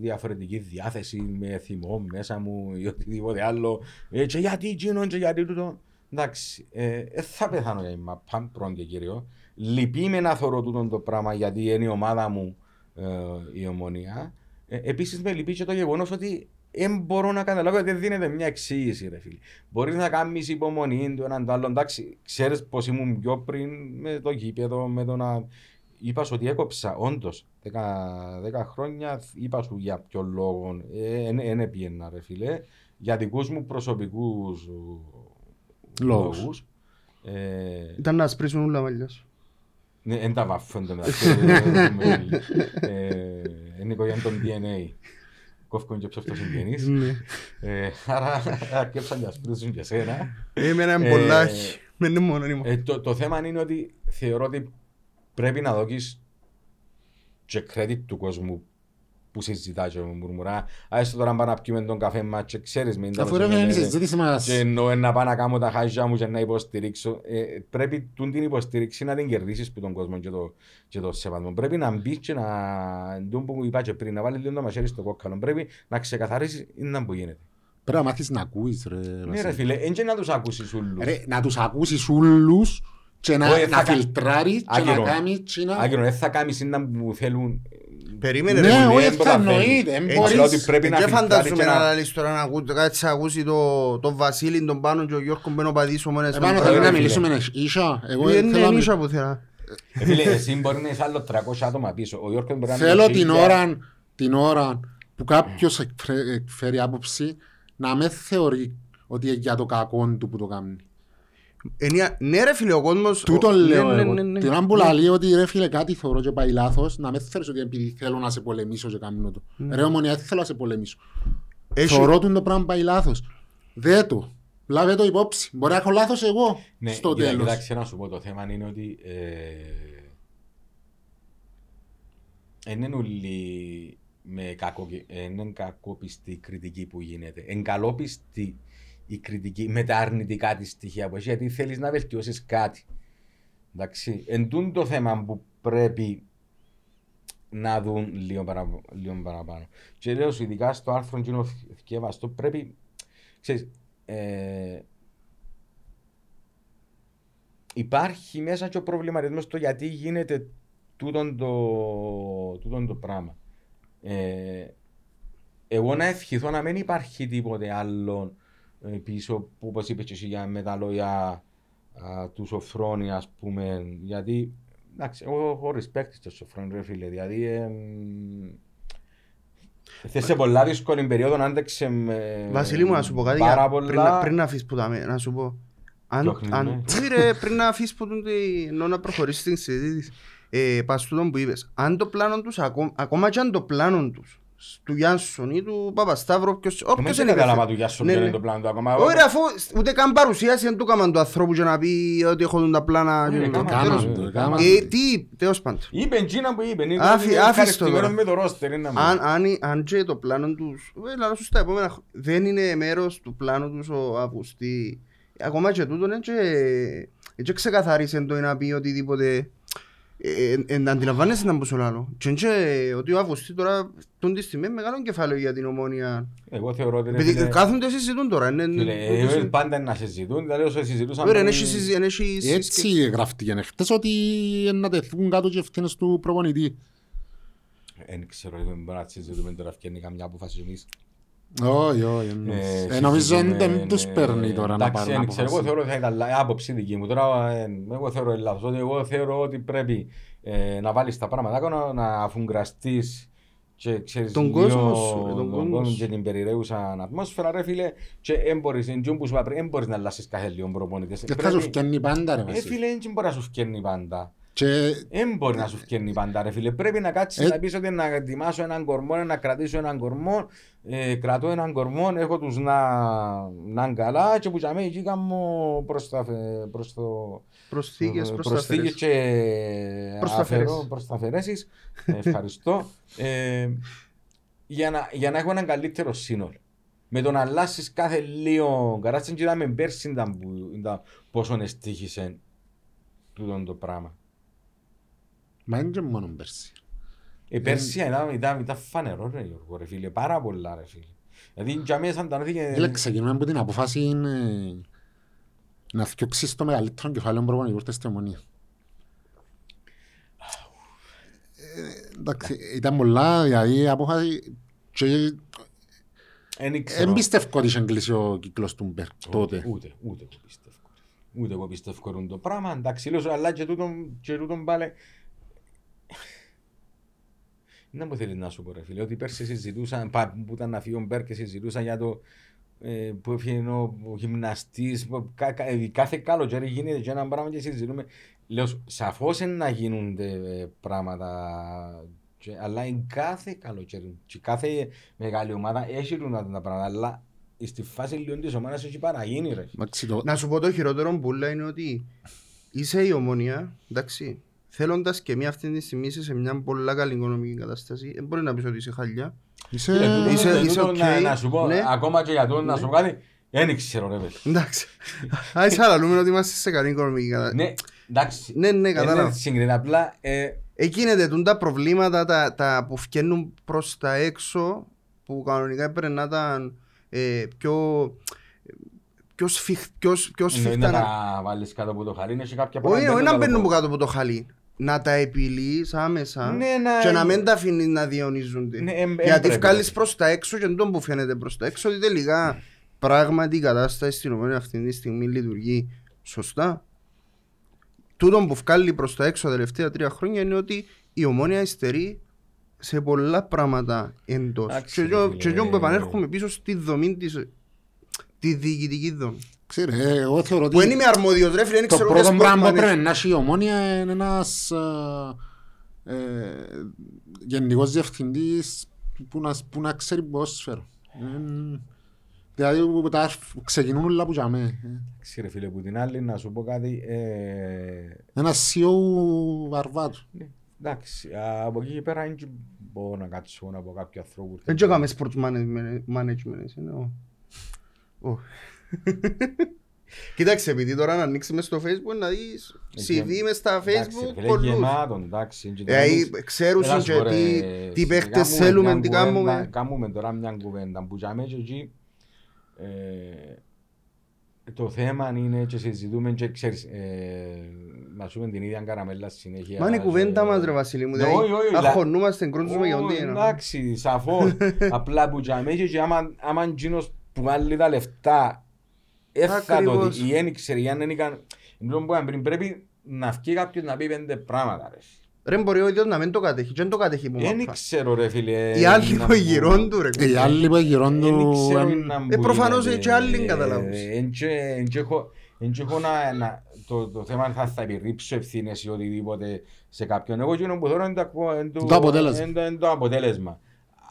διαφορετική διάθεση, με θυμό μέσα μου ή οτιδήποτε άλλο. Ε, και γιατί εκείνο και γιατί τούτο. Εντάξει, ε, ε, θα πεθάνω για είμαι παν πρώτον και κύριο. Λυπεί με να θωρώ τούτο το πράγμα γιατί είναι η ομάδα μου ε, η ομονία. Ε, Επίσης με λυπεί και το γεγονός ότι δεν μπορώ να καταλάβω ότι δεν δίνεται μια εξήγηση ρε φίλε. Μπορείς να κάνεις υπομονή του έναν το άλλο. Εντάξει, ξέρεις πως ήμουν πιο πριν με το γήπεδο, με το να... Είπα σου ότι έκοψα, όντως, δέκα, δέκα χρόνια είπα σου για ποιο λόγο, δεν έπιενα ρε φίλε, για δικούς μου προσωπικούς Λόγους. λόγους. Ε, Ήταν να σπρίσουν όλα μαλλιά σου. ναι, εν τα βάφω εν τω μεταξύ. Ε, Είναι οικογένεια των DNA. Κόφκον και ψεύτος συγγενείς. Ναι. Ε, Άρα αρκέψαν και ασπρίζουν και σένα. Εμένα είναι Ε, πολλά. Με είναι μόνο. είναι μόνο. Ε, το, το θέμα είναι ότι θεωρώ ότι πρέπει να δώσεις και credit του κόσμου που συζητά και μουρμουρά. Άιστο τώρα να πάω να πιούμε τον καφέ μας και ξέρεις με Αφού ρε φίλε είναι η συζήτηση μας. και εννοώ να πάω να κάνω τα χάζια μου και να υποστηρίξω. Ε, πρέπει τούν την υποστήριξη να την κερδίσεις που τον κόσμο και το, και το σεβασμό. Πρέπει να μπεις και να, τούν που είπα και πριν, να βάλεις λίγο το μαχαίρι στο κόκκαλο. Πρέπει να ξεκαθαρίσεις είναι που γίνεται. Πρέπει να μάθεις να ακούεις ρε. Ναι Βασίλη. ρε φίλε, εν και να τους ακούσεις όλους. Ρε, να τους ακούσεις όλους και να, Όχι, θα να κα- φιλτράρεις και να Άγγελο. κάνεις και να... Άγγελο, δεν θα κάνεις είναι που θέλουν. Περίμενε Ναι, ρε φίλε. όχι, δεν θα το καταλαβαίνεις. εννοείται, εν Έτσι, μπορείς- ότι πρέπει να Και φιλτράρεις φαντάζομαι και να να... λαλείς τώρα να ακού- κάτσεις να ακούσει το- τον Βασίλη, τον Πάνο και ο Γιώργο που είναι ο πατής ομόνες. Επάνω ρε, θέλω να φίλε. μιλήσουμε ίσια. Εγώ Δεν θέλω είναι να μι- νύσια που θέλω. Ε, Φίλε, εσύ μπορεί να είσαι άλλο 300 άτομα πίσω. Ο Γιώργος μπορεί να είναι Θέλω την χίλια. ώρα, την ώρα που κάποιος εκφρέ- εκφέρει άποψη να με θεωρεί ότι είναι για το κακό του που το κάνει. Εννοία- Ναι ρε φίλε, ο κόσμος... Τούτο ο- λέω ναι, ναι, εγώ. ναι, ναι. Την ώρα που λέει ότι ρε φίλε κάτι θωρώ και πάει λάθος, να με θέλεις ότι επειδή θέλω να σε πολεμήσω και κάνω το. Ρε ομονία, δεν θέλω να σε πολεμήσω. Έχει- Θωρώ του το πράγμα πάει λάθος. Δε το. Λάβε το υπόψη. Μπορεί να έχω λάθος εγώ Ναι, στο κοίτα, τέλος. Κοιτάξτε να σου πω, το θέμα είναι ότι ε, είναι όλοι με κακό, είναι κακόπιστη η κριτική που γίνεται. Είναι καλόπιστη η κριτική με τα αρνητικά της στοιχεία που έχει, γιατί θέλεις να βελτιώσεις κάτι. Εντάξει, εν τούν το θέμα που πρέπει να δουν λίγο, παρα, λίγο παραπάνω. Και λέω σου, ειδικά στο άρθρο εκείνο θυκεύαστο, πρέπει, ξέρεις, ε, υπάρχει μέσα και ο προβληματισμός στο γιατί γίνεται τούτον το, τούτον το πράγμα. Ε, εγώ να ευχηθώ να μην υπάρχει τίποτε άλλο ε, πίσω που όπως είπες και εσύ για, με τα λόγια α, τους Σοφρόνη ας πούμε γιατί εντάξει εγώ έχω respect στο Σοφρόνη ρε φίλε δηλαδή ε, Θες σε πολλά δύσκολη περίοδο να άντεξε με Βασίλη μου, να σου πω κάτι πάρα για- πολλά... πριν να- πριν να αφήσεις που τα με- να σου πω. Αν, Διώχνεις αν, με. όχι ρε, πριν να αφήσεις που τον τι- ενώ να προχωρήσεις στην συζήτηση. Ε, πας τούτον που είπες. Αν το πλάνο τους, ακόμα, ακόμα και αν το πλάνο τους, του Γιάνσον ή του Παπασταύρου, όποιος, Εγώ όποιος δεν είναι κατάλαβα υπεύθυνος. του Γιάσου Ναι, ποιο ναι. είναι το πλάνο του ακόμα. Όχι ρε, αφού ούτε καν παρουσίαση δεν του έκαναν του ανθρώπου και να πει ότι έχω τα πλάνα. Ναι, και- έκαναν, τέλος. έκαναν, ε, έκαναν. Ε, τι, τέλος πάντων. Είπε εκείνα που είπε. είναι Άφη- ότι είναι άφης το ευχαριστημένος τώρα. με το ρόστερ. είναι να μου. Αν, αν, αν και το πλάνο τους, ε, λαλώ σου στα επόμενα χ- δεν είναι μέρος του πλάνου τους ο Αυγουστή. Ακόμα και τούτον έτσι έτσι ξεκαθάρισε το να πει οτιδήποτε. Ε, ε, ε, αντιλαμβάνεσαι να μπω στο λάλο. Και έτσι ότι ο Αυγουστή τώρα τον της στιγμή είναι μεγάλο κεφάλαιο για την ομόνια. Εγώ θεωρώ ότι. ρε Επειδή φίλε, κάθονται συζητούν τώρα. είναι- φίλε, είναι- ε, Πάντα να συζητούν. Δηλαδή όσο συζητούσαμε. Ωραία, εν έχει συζη- εν έχει συσκε- Έτσι γράφτηκε χτες ότι να τεθούν κάτω και ευθύνες του προπονητή. Δεν ξέρω, δεν μπορούμε να συζητούμε τώρα φτιάχνει καμιά απόφαση εμείς. Όχι, όχι. Ε, εννοείς. Ε, Νομίζω συζητούμε, δεν τους ε, παίρνει τώρα να εντάξει, πάρουν δεν ξέρω, Εγώ απόφαση. θεωρώ ότι θα ήταν λα- άποψη δική μου. Τώρα, ε, εγώ θεωρώ λάθος. Ότι εγώ θεωρώ ότι πρέπει ε, να βάλεις τα πράγματα κάτω, να αφουγκραστείς και ξέρεις Τον λίγο κόσμος σου, ρε, τον τον κόσμος κόσμο σου. και την περιραίουσα ατμόσφαιρα ρε φίλε και δεν μπορείς, εν τούτο που σου είπα πριν, δεν μπορείς να αλλάσεις κάθε λίγο προπονητές. Και θα σου φτιάνει πάντα ρε Ε, Βασίλη. φίλε, δεν μπορεί να σου φτιάχνει πάντα. Και Δεν μπορεί να σου φτιάχνει πάντα, ρε φίλε. Πρέπει να κάτσεις Ε. να πεις ότι να ετοιμάσω έναν κορμό, να κρατήσω έναν κορμό. Ε, κρατώ έναν κορμό, έχω τους να, να είναι καλά και που για μένα εκεί κάνω προς, τα, φε- προς το... Προσθήκες, προσθήκες προσταφερές. και Προσταφερές. αφαιρώ- προσταφαιρέσεις. Ε, Ευχαριστώ. Ε, για, να, για να έχω έναν καλύτερο σύνολο. Με το να αλλάσεις κάθε λίγο καράτσι και είδαμε πέρσι ήταν που- ήταν πόσο εστίχησε τούτο το πράγμα. Μα είναι και μόνο πέρσι. Ε, πέρσι ήταν, ήταν, ήταν φανερό ρε Γιώργο ρε φίλε, πάρα πολλά ρε φίλε. Δηλαδή για μέσα σαν τα νόθηκε... Φίλε, ξεκινούμε από την απόφαση είναι να θυκιώξεις το μεγαλύτερο κεφάλαιο προπονητικού της στη Ομονία. Ε, Εντάξει, ήταν πολλά, δηλαδή η απόφαση και Εν ξέρω. δεν πιστεύω ότι είχε κλείσει ο κύκλος του Μπέρκ τότε. Ούτε, ούτε εγώ πιστεύω. ρε. Ούτε εγώ πιστεύω ρε το πράγμα. Εντάξει, λέω σου, αλλά και τούτον, και τούτον πάλι... Δεν μου θέλεις να σου πω ρε φίλε, ότι πέρσι συζητούσαν, πα- που ήταν να φύγει ο Μπέρ και συζητούσαν για το ε, που έφυγε ο, ο γυμναστής, που κα, κα, ε, κάθε καλοκαίρι γίνεται και ένα πράγμα και συζητούμε. Λέω, σου, σαφώς είναι να γίνονται ε, πράγματα, και, αλλά είναι κάθε καλοκαίρι και κάθε μεγάλη ομάδα έχει τούντα πράγματα, αλλά στη φάση λίγο της ομάδας έχει παραγίνει ρε. Εντάξει, το- Να σου πω το χειρότερο που λέει είναι ότι είσαι η Ομόνοια, εντάξει, θέλοντας και μη αυτή τη στιγμή είσαι σε μια πολλά καλή οικονομική κατάσταση, δεν μπορεί να πεις ότι είσαι χάλια. Είσαι... Φίλε, τούτο- είσαι- τούτο είσαι να- οκ. Να σου πω, Ναι. ακόμα και για το να σου πω κάτι, δεν ξέρω ρε παιδί. Εντάξει. Ας άλλα ότι είμαστε σε καλή οικονομική κατάσταση. Ναι, εντάξει. Ναι, ναι, Είναι κατάλαβα. συγκριτικά, απλά ε, Εκείνεται τούν τα προβλήματα τα, τα που φκαίνουν προς τα έξω που κανονικά έπρεπε να ήταν ε, πιο, πιο, σφιχ, πιο, σ- πιο εννοεί σφιχτά. να να- τα βάλεις κάτω από το χαλί, είναι και κάποια Όχι, όχι να τα μπαίνουν λόγω. από κάτω από το χαλί. Να τα επιλύεις άμεσα Ναι, να- και να μην τα αφήνεις να διονύζονται. Ναι, εμ- Γιατί έμπρεπε. βγάλεις προς τα έξω και τον που φαίνεται προς τα έξω ότι τελικά πράγματι η κατάσταση στην οποία αυτή τη στιγμή λειτουργεί σωστά. Τούτο που βγάλει προς τα έξω τα τελευταία τρία χρόνια είναι ότι η ομόνια υστερεί σε πολλά πράγματα εντός. Εντάξει, Και ρε εγώ- φίλε. Και εγώ που επανέρχομαι πίσω στη δομή της τη διοικητική δομή. Ξέρε, ε, εγώ θεωρώ ότι Που δεν είμαι αρμόδιος ρε φίλε, δεν το ξέρω πρώτο ούτε πράγμα sport που πρέπει management. να έχει η ομόνια είναι ένας ε, ε, γενικός διευθυντής που να, που να ξέρει ποδόσφαιρο. Ε, Δηλαδή που τα αρφ- ξεκινούν όλα που για μέ. Εντάξει, ρε φίλε, που την άλλη να σου πω κάτι. ε, Ένας CEO βαρβάτου. ναι, Εντάξει, από εκεί και πέρα δεν μπορώ να κάτσω να πω κάποιο ανθρώπου. Δεν και έκαμε sports management, management εσύ, ναι, ω. Ω. Κοίταξε, επειδή τώρα να ανοίξεις μες στο facebook να δεις CV μες στα facebook πολλούς. Γεμάτο, εντάξει. και Δηλαδή, τώρα ξέρουν Έλα σου και πω, τι, ρε, τι παίχτες κάνουμε θέλουμε, μια τι κουβέντα- κάνουμε. Κάνουμε τώρα μια κουβέντα που για μένα και εκεί ε, το θέμα είναι και συζητούμε και ξέρεις ε, να σου πούμε την ίδια καραμέλα συνέχεια. Μα είναι η κουβέντα και- μας ρε Βασίλη μου, Ναι, όχι, όχι, δηλαδή λα- αγχωνούμαστε, κρούντουμε για Ω, ό,τι είναι. Εντάξει, σαφώς. Απλά που για μένα και άμα άμα εκείνος που βάλει τα λεφτά έφτα το Ακριβώς. ότι ή δεν ήξερε ή αν δεν έκανε... Μιλούμε που είπαμε πριν, πρέπει να βγει κάποιος να πει πέντε πράγματα ρε. Ρε μπορεί ο ίδιος να μην το κατέχει, και δεν το κατέχει που Δεν μάπα. ξέρω ρε φίλε. Οι άλλοι να που μπω- γυρών του ρε. Ε, Οι άλλοι που γυρών Δεν του... ξέρω εμ, να Ε, μπω, προφανώς ρε, και άλλοι ε, καταλάβεις. εν και- εν και έχω- εν και έχω να- να- το- Το θέμα είναι θα θα επιρρύψω ευθύνες ή οτιδήποτε σε κάποιον. Εγώ εκείνο που θέλω είναι το- είναι Το αποτέλεσμα. είναι το- είναι το αποτέλεσμα.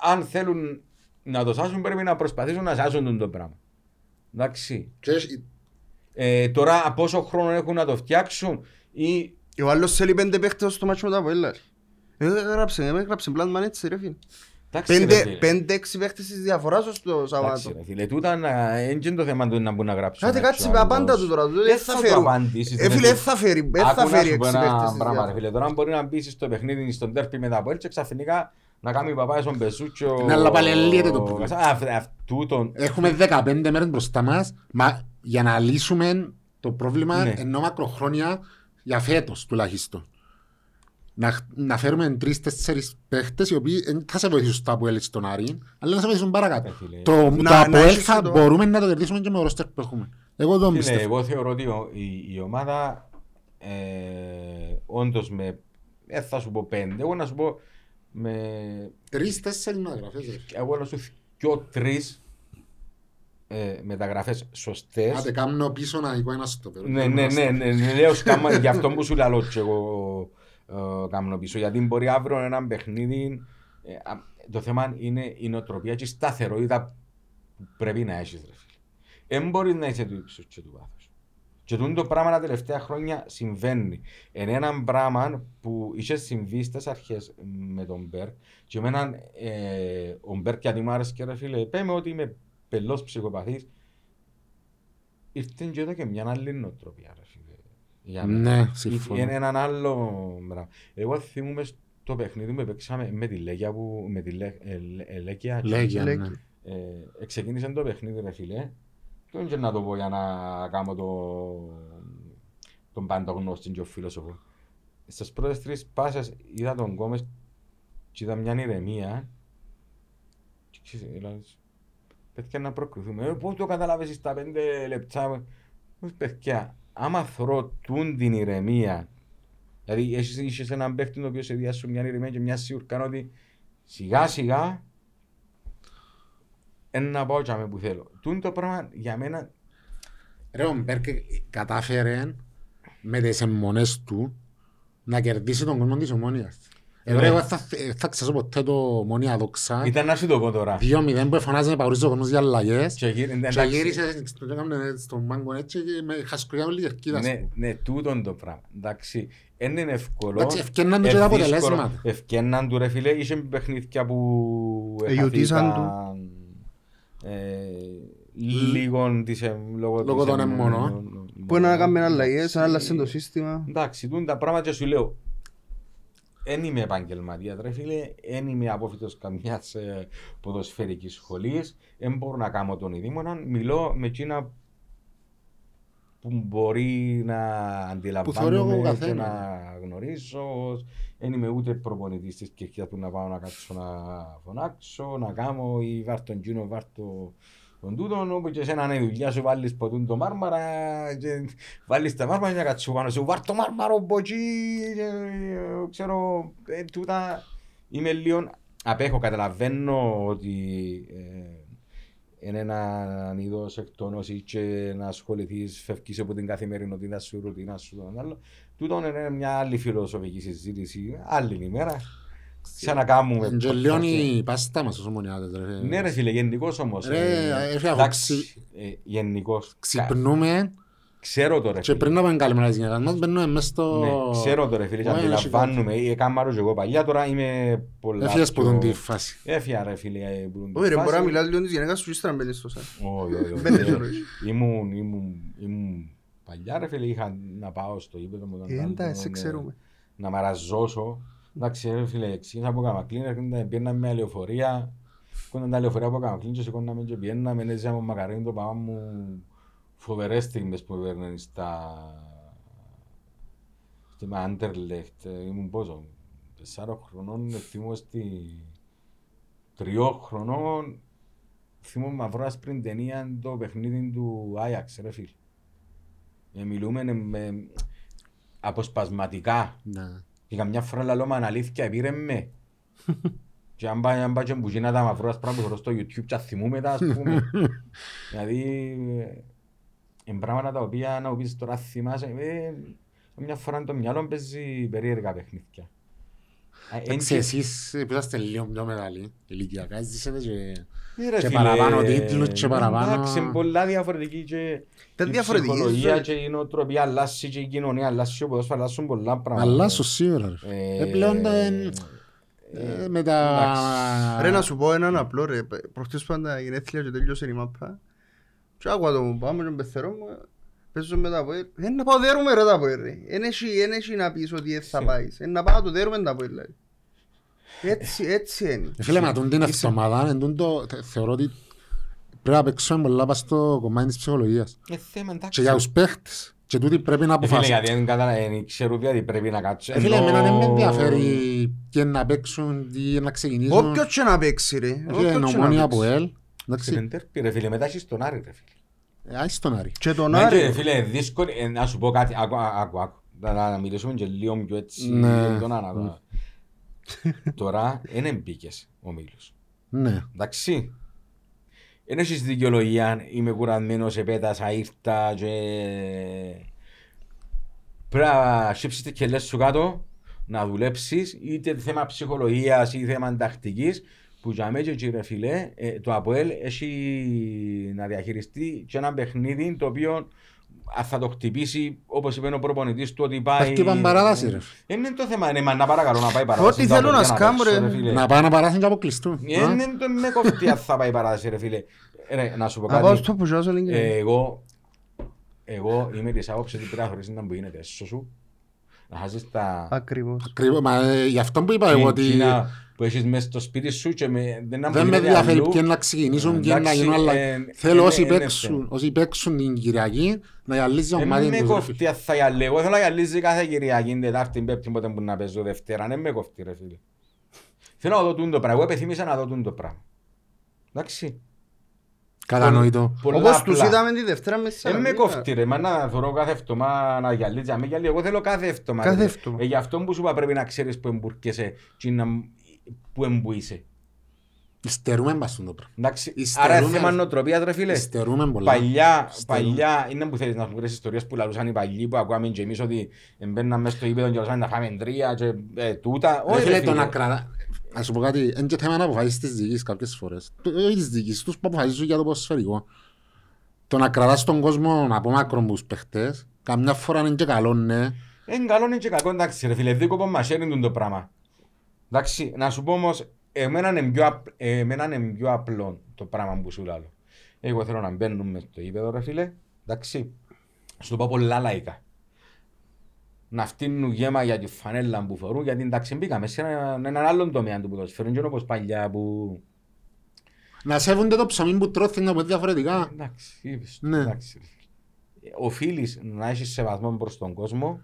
Αν θέλουν να το σάσουν πρέπει να προσπαθήσουν να σάσουν τον το πράγμα. Εντάξει. και έχει- Ε, τώρα από πόσο χρόνο έχουν να το φτιάξουν ή Ο άλλος θέλει πέντε παίχτες στο μάτσο μετά από έλα. Ε, έγραψε, ε, έγραψε πλάσμα έτσι ρε φίλε. Εντάξει, ρε, Πέντε, φίλε. πέντε έξι παίχτες της διαφοράς ως το Εντάξει, Σαββάτο. ρε, φίλε, τούτα να- εν και είναι το θέμα του να μπουν να γράψουν. Κάτε έτσι κάτσε ο με άλλος. απάντα του τώρα. Δεν Δεν θα το φέρουν. απαντήσεις, Ε, ρε, φίλε, φίλε. δεν θα φέρει, δεν θα Άκου να φέρει σου πω έξι ένα παίχτες της πράγμα, ρε διαφοράς. φίλε. Τώρα μπορεί να μπεις στο παιχνίδι στον τέρπι με τα Αποέλ και ξαφνικά να κάνει παπάια στον Πεσούτσο. Ναι, αλλά πάλι ελύεται το πρόβλημα. Α, αυ- Αυτού τον... Έχουμε 15 μέρες μπροστά μας μα, για να λύσουμε το πρόβλημα Ναι. ενώ μακροχρόνια για φέτος τουλάχιστον. Να, να φέρουμε τρεις-τέσσερις παίχτες οι οποίοι δεν θα σε βοηθήσουν στο Αποέλ στον Άρη, αλλά να σε βοηθήσουν παρακάτω. Ε, φίλε. Το, Να- το να Αποέλ έχεις θα το- μπορούμε να το κερδίσουμε και με το ρόστερ που έχουμε. Εγώ το Φίλε, πιστεύω. εγώ θεωρώ ότι ο- η, η ομάδα ε, όντως με... Ε, θα σου πω πέντε. Εγώ να σου πω με... Τρεις-τέσσερις μεταγραφές. ρε. Εγώ να σου πιο τρεις ε, μεταγραφές σωστές. Άντε κάνω πίσω να νικό ένα στο πέρα. Ναι, ναι, ναι, ναι, ναι, λέω σκάμα, γι' αυτό που σου λέω και εγώ ε, κάνω πίσω. Γιατί μπορεί αύριο ένα παιχνίδι, ε, α, το θέμα είναι η νοοτροπία και η σταθερότητα που πρέπει να έχεις. Ρε, φίλε. Δεν μπορείς να είσαι του ύψους και του βάθους. Και τούτο το πράγμα τα τελευταία χρόνια συμβαίνει. Είναι ένα πράγμα που είχε συμβεί στις αρχές με τον Μπέρκ και εμένα ε, ο Μπέρκ γιατί μου άρεσε και ρε φίλε, πέμε ότι είμαι πελός ψυχοπαθής ήρθε και εδώ και μια άλλη νοοτροπία. Ρε, φίλε, για μένα. Ναι, συμφωνώ. Είναι έναν άλλο πράγμα. Εγώ θυμούμαι στο παιχνίδι που παίξαμε με τη Λέγια που με τη Λέ, ε, ε, Λέκια. Λέγια, ναι. Λέγει. Ε, ξεκίνησε το παιχνίδι ρε φίλε. Δεν και να το πω για να κάνω το, τον παντογνώστη και ο φίλοσοφο. Στις πρώτες τρεις πάσες είδα τον Κόμες και είδα μια ηρεμία και ξέρεις, λες, παιδιά να προκριθούμε. Ε, πώς το καταλάβεις στα πέντε λεπτά; Ε, Παιδιά, άμα θωρώ τούν την ηρεμία Δηλαδή έχεις, είχες έναν παίχτη ο οποίος σε διάσου μια ηρεμία και μια σιουρκάν ότι σιγά σιγά εν να πάω και που θέλω. Τούν το πράγμα για μένα Ρε ο Μπέρκ κατάφερε με τις αιμονές του να κερδίσει τον κόσμο της ομόνιας. Ε, ρε, εγώ θα, ε, θα ξέσω ποτέ το Μονία Δόξα. Ήταν να σου το πω τώρα. 2-0 που εφωνάζει με παουρίζει ο κόσμος για αλλαγές. Και γύρι- Και εντάξει. γύρισε στο- το έκαμε στο μάγκο έτσι και με χασκουριά όλη η κερκίδα. Ναι, ναι, τούτον το πράγμα. Εντάξει, δεν είναι εύκολο. Εντάξει, ευκαιναν του και τα Ευδύσκολο. αποτελέσματα. Ευκαιναν του ρε φίλε, είχε παιχνίδια που Εγιουτίσαν εχαθήκαν, ε, λίγον της, ε, λόγω, Λόγω της, των ε, αιμονών. Που να κάνουμε αλλαγές, να άλλασε το σύστημα. Εντάξει, τούν τα πράγματα και σου λέω. Δεν είμαι επαγγελματίας, ρε φίλε. Δεν είμαι απόφυτο καμιάς ποδοσφαιρικής σχολής. Δεν μπορώ να κάνω τον ειδήμονα. Μιλώ με εκείνα που μπορεί να θεωρώ ο αντιλαμβάνομαι και καθένας. να γνωρίζω. Δεν είμαι ούτε προπονητής της κερκίδα που να πάω να κάτσω να φωνάξω, να κάνω ή βάρ τον Τζίνο, βάρ το τον τούτον, όπου και εσένα είναι η δουλειά σου βάλεις ποτούν το μάρμαρα και βάλεις τα μάρμαρα και να κάτσου πάνω σου, βάρ το μάρμαρο από εκεί και, ε, ξέρω, ε, τούτα είμαι λίγο, απέχω, καταλαβαίνω ότι ε, είναι ένα είδος εκτόνωσης και να ασχοληθείς, φεύγεις από την καθημερινότητα σου, ρουτίνα σου, το άλλο. Τούτον είναι μια άλλη φιλοσοφική συζήτηση, άλλη ημέρα. Ξανακάμουμε. Και λιώνει η πάστα μας ως ομονιάτες. ρε. Ναι ρε φίλε, γενικός όμως. Ρε, ε, έφυγα εντάξει, από ε, γενικός. Ξυπνούμε Ξέρω το ρε και φίλε. πριν να πάμε καλημέρα της γυναίκας μας μπαίνουμε μες στο... Ναι, ξέρω το ρε φίλε και Ω, έχει αντιλαμβάνουμε. Ε, Έκανα και εγώ παλιά, τώρα είμαι πολλά Έφυγες που πιο- τον τη φάση. Έφυγα ρε φίλε. ε, που τον τη Όχι ρε, μπορεί να φάση. μιλάς λίγο της γυναίκας σου και ύστερα να μπαίνεις στο σαν. Όχι, όχι, όχι. Μπαίνεις Ε, στο ρόι. Ήμουν, ήμουν, ήμουν παλιά ρε φίλε, είχα να πάω στο ύπεδο μου. τον Ε, άλλο, εντάξει, ε, ξέρουμε. Να μαραζώσω. Εντάξει ρε φίλε, ξεκίνησα από Καμακλίν, έρχονταν, πήγαινα με λεωφορεία. Κόνταν τα λεωφορεία από Καμακλίν και σηκώναμε και πιέναμε, έζαμε μακαρίνι το παπά μου. Φοβερές στιγμές που παίρνουν στα... Στη Μάντερλεχτ, ήμουν πόσο, τεσσάρων χρονών, θυμώ στη... Τριών χρονών, θυμώ μαυρό άσπρη ταινία το παιχνίδι του Άγιαξ, ρε φίλε. Ε, μιλούμε με αποσπασματικά. Ναι. Και καμιά φορά λαλό με αλήθεια πήρε με. και αν πάει, αν πάει και μπουζίνα τα μαυρό άσπρα που θωρώ στο YouTube και θυμούμε τα ας πούμε. δηλαδή, είναι πράγματα τα οποία να μου πεις τώρα θυμάσαι. Ε, μια φορά το μυαλό μου παίζει περίεργα παιχνίδια. Ε, εν Εντάξει, και- εσείς που είσαστε λίγο πιο μεγάλοι, ηλικιακά, ζήσετε και... Ε, ρε και φίλε, παραπάνω τίτλους και παραπάνω- Εντάξει, είναι πολλά διαφορετική και Τα η διαφορετική ψυχολογία ζωή. και η νοοτροπία αλλάσει και η κοινωνία αλλάσει, ο ποδόσφαιρος αλλάσουν πολλά πράγματα. Αλλάσω σίγουρα. ρε. Ε, Ε, πλέον τα εν- ε, με τα... Ρε να σου πω έναν απλό ρε, προχτές πάντα γενέθλια και τέλειωσε η μάπα και άκουα το μου πάμε τον πεθερό μου, παίζω με τα ποέλ, ε να πάω δέρουμε ρε τα ποέλ ρε, εν έχει, εν έχει να πεις ότι έτσι θα πάεις, ε να πάω το δέρουμε τα ποέλ δηλαδή. Έτσι, έτσι είναι. Ε, Φίλε, μα τούν την εβδομάδα, εν τούν το- θε- θεωρώ ότι πρέπει να παίξουμε πολλά πας στο κομμάτι της ψυχολογίας. Ε, θέμα, εντάξει. Και για τους παίχτες. Και τούτοι πρέπει να Ε, φίλε, αποφασίσουν. γιατί δεν καταλαβαίνει, ξέρω γιατί πρέπει να κάτσω. Ε, Φίλε, Ενώ- εμένα δεν με ενδιαφέρει και να παίξουν ή να ξεκινήσουν. Όποιος και να παίξει ρε, Ε, Φίλε, όποιος και να νομόνια από παίξει. ελ. Είναι Εντάξει, τέρπι, ρε φίλε, μετά έχεις τον Άρη, ρε φίλε. ε, άι στον Άρη. Και τον Ναι, Άρη, και, φίλε, δύσκολη, ε, να σου πω κάτι, άκου, άκου, άκου. Να, να, να μιλήσουμε και λίγο πιο έτσι, Ναι. τον Άννα, τώρα. Τώρα, δεν εμπίκες ο Μίλος. Ναι. Εντάξει. Δεν έχεις δικαιολογία, είμαι κουρασμένος, επέτασα, ήρθα και... Πρέπει να σύψεις τις κελές σου κάτω, να δουλέψεις, είτε θέμα ψυχολογίας ή θέμα τακτικής, που για μένα και ρε φίλε, ε, το ΑΠΟΕΛ έχει να διαχειριστεί και ένα παιχνίδι το οποίο αν θα το χτυπήσει, όπως είπε ο προπονητής του, ότι πάει... Θα χτύπαν παράδαση, ρε. Ε, Είναι το θέμα, ναι, μα να παρακαλώ να πάει παράδαση. Ό,τι το θέλω ΑΠΟΕΛ να για σκάμω, παίξω, ρε. φίλε. Να πάνε να παράσουν και αποκλειστούν. Ε, Α. Δεν το με κοφτεί αν θα πάει παράδοση ρε φίλε. Ρε, να σου πω να πάω κάτι. στο που ζω λίγο. Ε, Εγώ, εγώ είμαι της άποψης ότι πρέπει να χωρίς να που γίνεται έσω σου. Να χάσεις τα... Ακριβώς. Ακριβώς, μα ε, γι' αυτό που είπα εγώ ότι εκείνα που έχεις μέσα στο σπίτι σου και με, δεν, να δεν με γίνεται ενδιαφέρει αλλού. ποιοι να ξεκινήσουν, ποιοι να Εντάξει, γίνουν, αλλά ε, θέλω είναι- όσοι είναι παίξουν, θέμα. όσοι παίξουν την Κυριακή να γυαλίζει το Ε, κομμάτι με τους. ρε φίλε. κοφτεί αν θα γυαλεί. Εγώ θέλω να γυαλίζει κάθε Κυριακή, Τετάρτη, Πέμπτη, πότε που να παίζω Δευτέρα. Δεν με κοφτεί ρε φίλε. Θέλω να δω τούτο πράγμα. Εγώ επιθυμήσα να δω τούτο πράγμα. Εντάξει. Κατανοητό. Πολλά Όπως τους απλά. είδαμε τη Δευτέρα με Δεν Σαραβίνα. με κόφτει ρε, μα να θωρώ κάθε εβδομάδα να γυαλίζει, να με γυαλίζει. Εγώ θέλω κάθε εβδομάδα. Κάθε ρε. εβδομάδα. Ε, γι' αυτό που σου είπα πρέπει να ξέρεις που εμπουρκέσαι και να... που εμπουείσαι. Ιστερούμε πας στον το πράγμα. Εντάξει, Υστερούμε, άρα είναι θέμα ρε. νοοτροπίας ρε φίλε. Ιστερούμε πολλά. Παλιά, Υστερούμε. παλιά, είναι που θέλεις να σου πεις ιστορίες που λαλούσαν οι παλιοί που ακούαμε και εμείς ότι μπαίναν μέσα στο ύπεδο και λαλούσαν να φάμε τρία και ε, τούτα. Ρε Όχι φίλε, ρε το να φίλε. κρατά... Ας σου πω κάτι, είναι και θέμα να αποφάσεις της δικής κάποιες φορές. Το- Όχι της δικής, τους που αποφασίζουν για το ποδοσφαιρικό. Το να κρατάς τον κόσμο από μάκρον τους παίχτες, καμιά φορά είναι και καλό, ναι. Είναι καλό είναι και κακό εντάξει ρε φίλε, δίκοπο μας έρνουν το πράγμα. Εντάξει, να σου πω όμως, εμένα είναι πιο, απ- εμένα είναι πιο απλό το πράγμα που σου λέω. Εγώ θέλω να μπαίνουμε στο ύπεδο ρε φίλε, εντάξει, σου το πω πολλά λαϊκά. Να φτύνουν γέμα για τη φανέλα που φορούν, γιατί εντάξει μπήκαμε σε ένα- έναν άλλον τομέα του ποδοσφαίρου, και όπως παλιά που... Να σέβονται το ψωμί που τρώθει να πω διαφορετικά. Εντάξει, είπες το, Ναι. εντάξει. ρε φίλε. Οφείλεις να έχεις σεβασμό προς τον κόσμο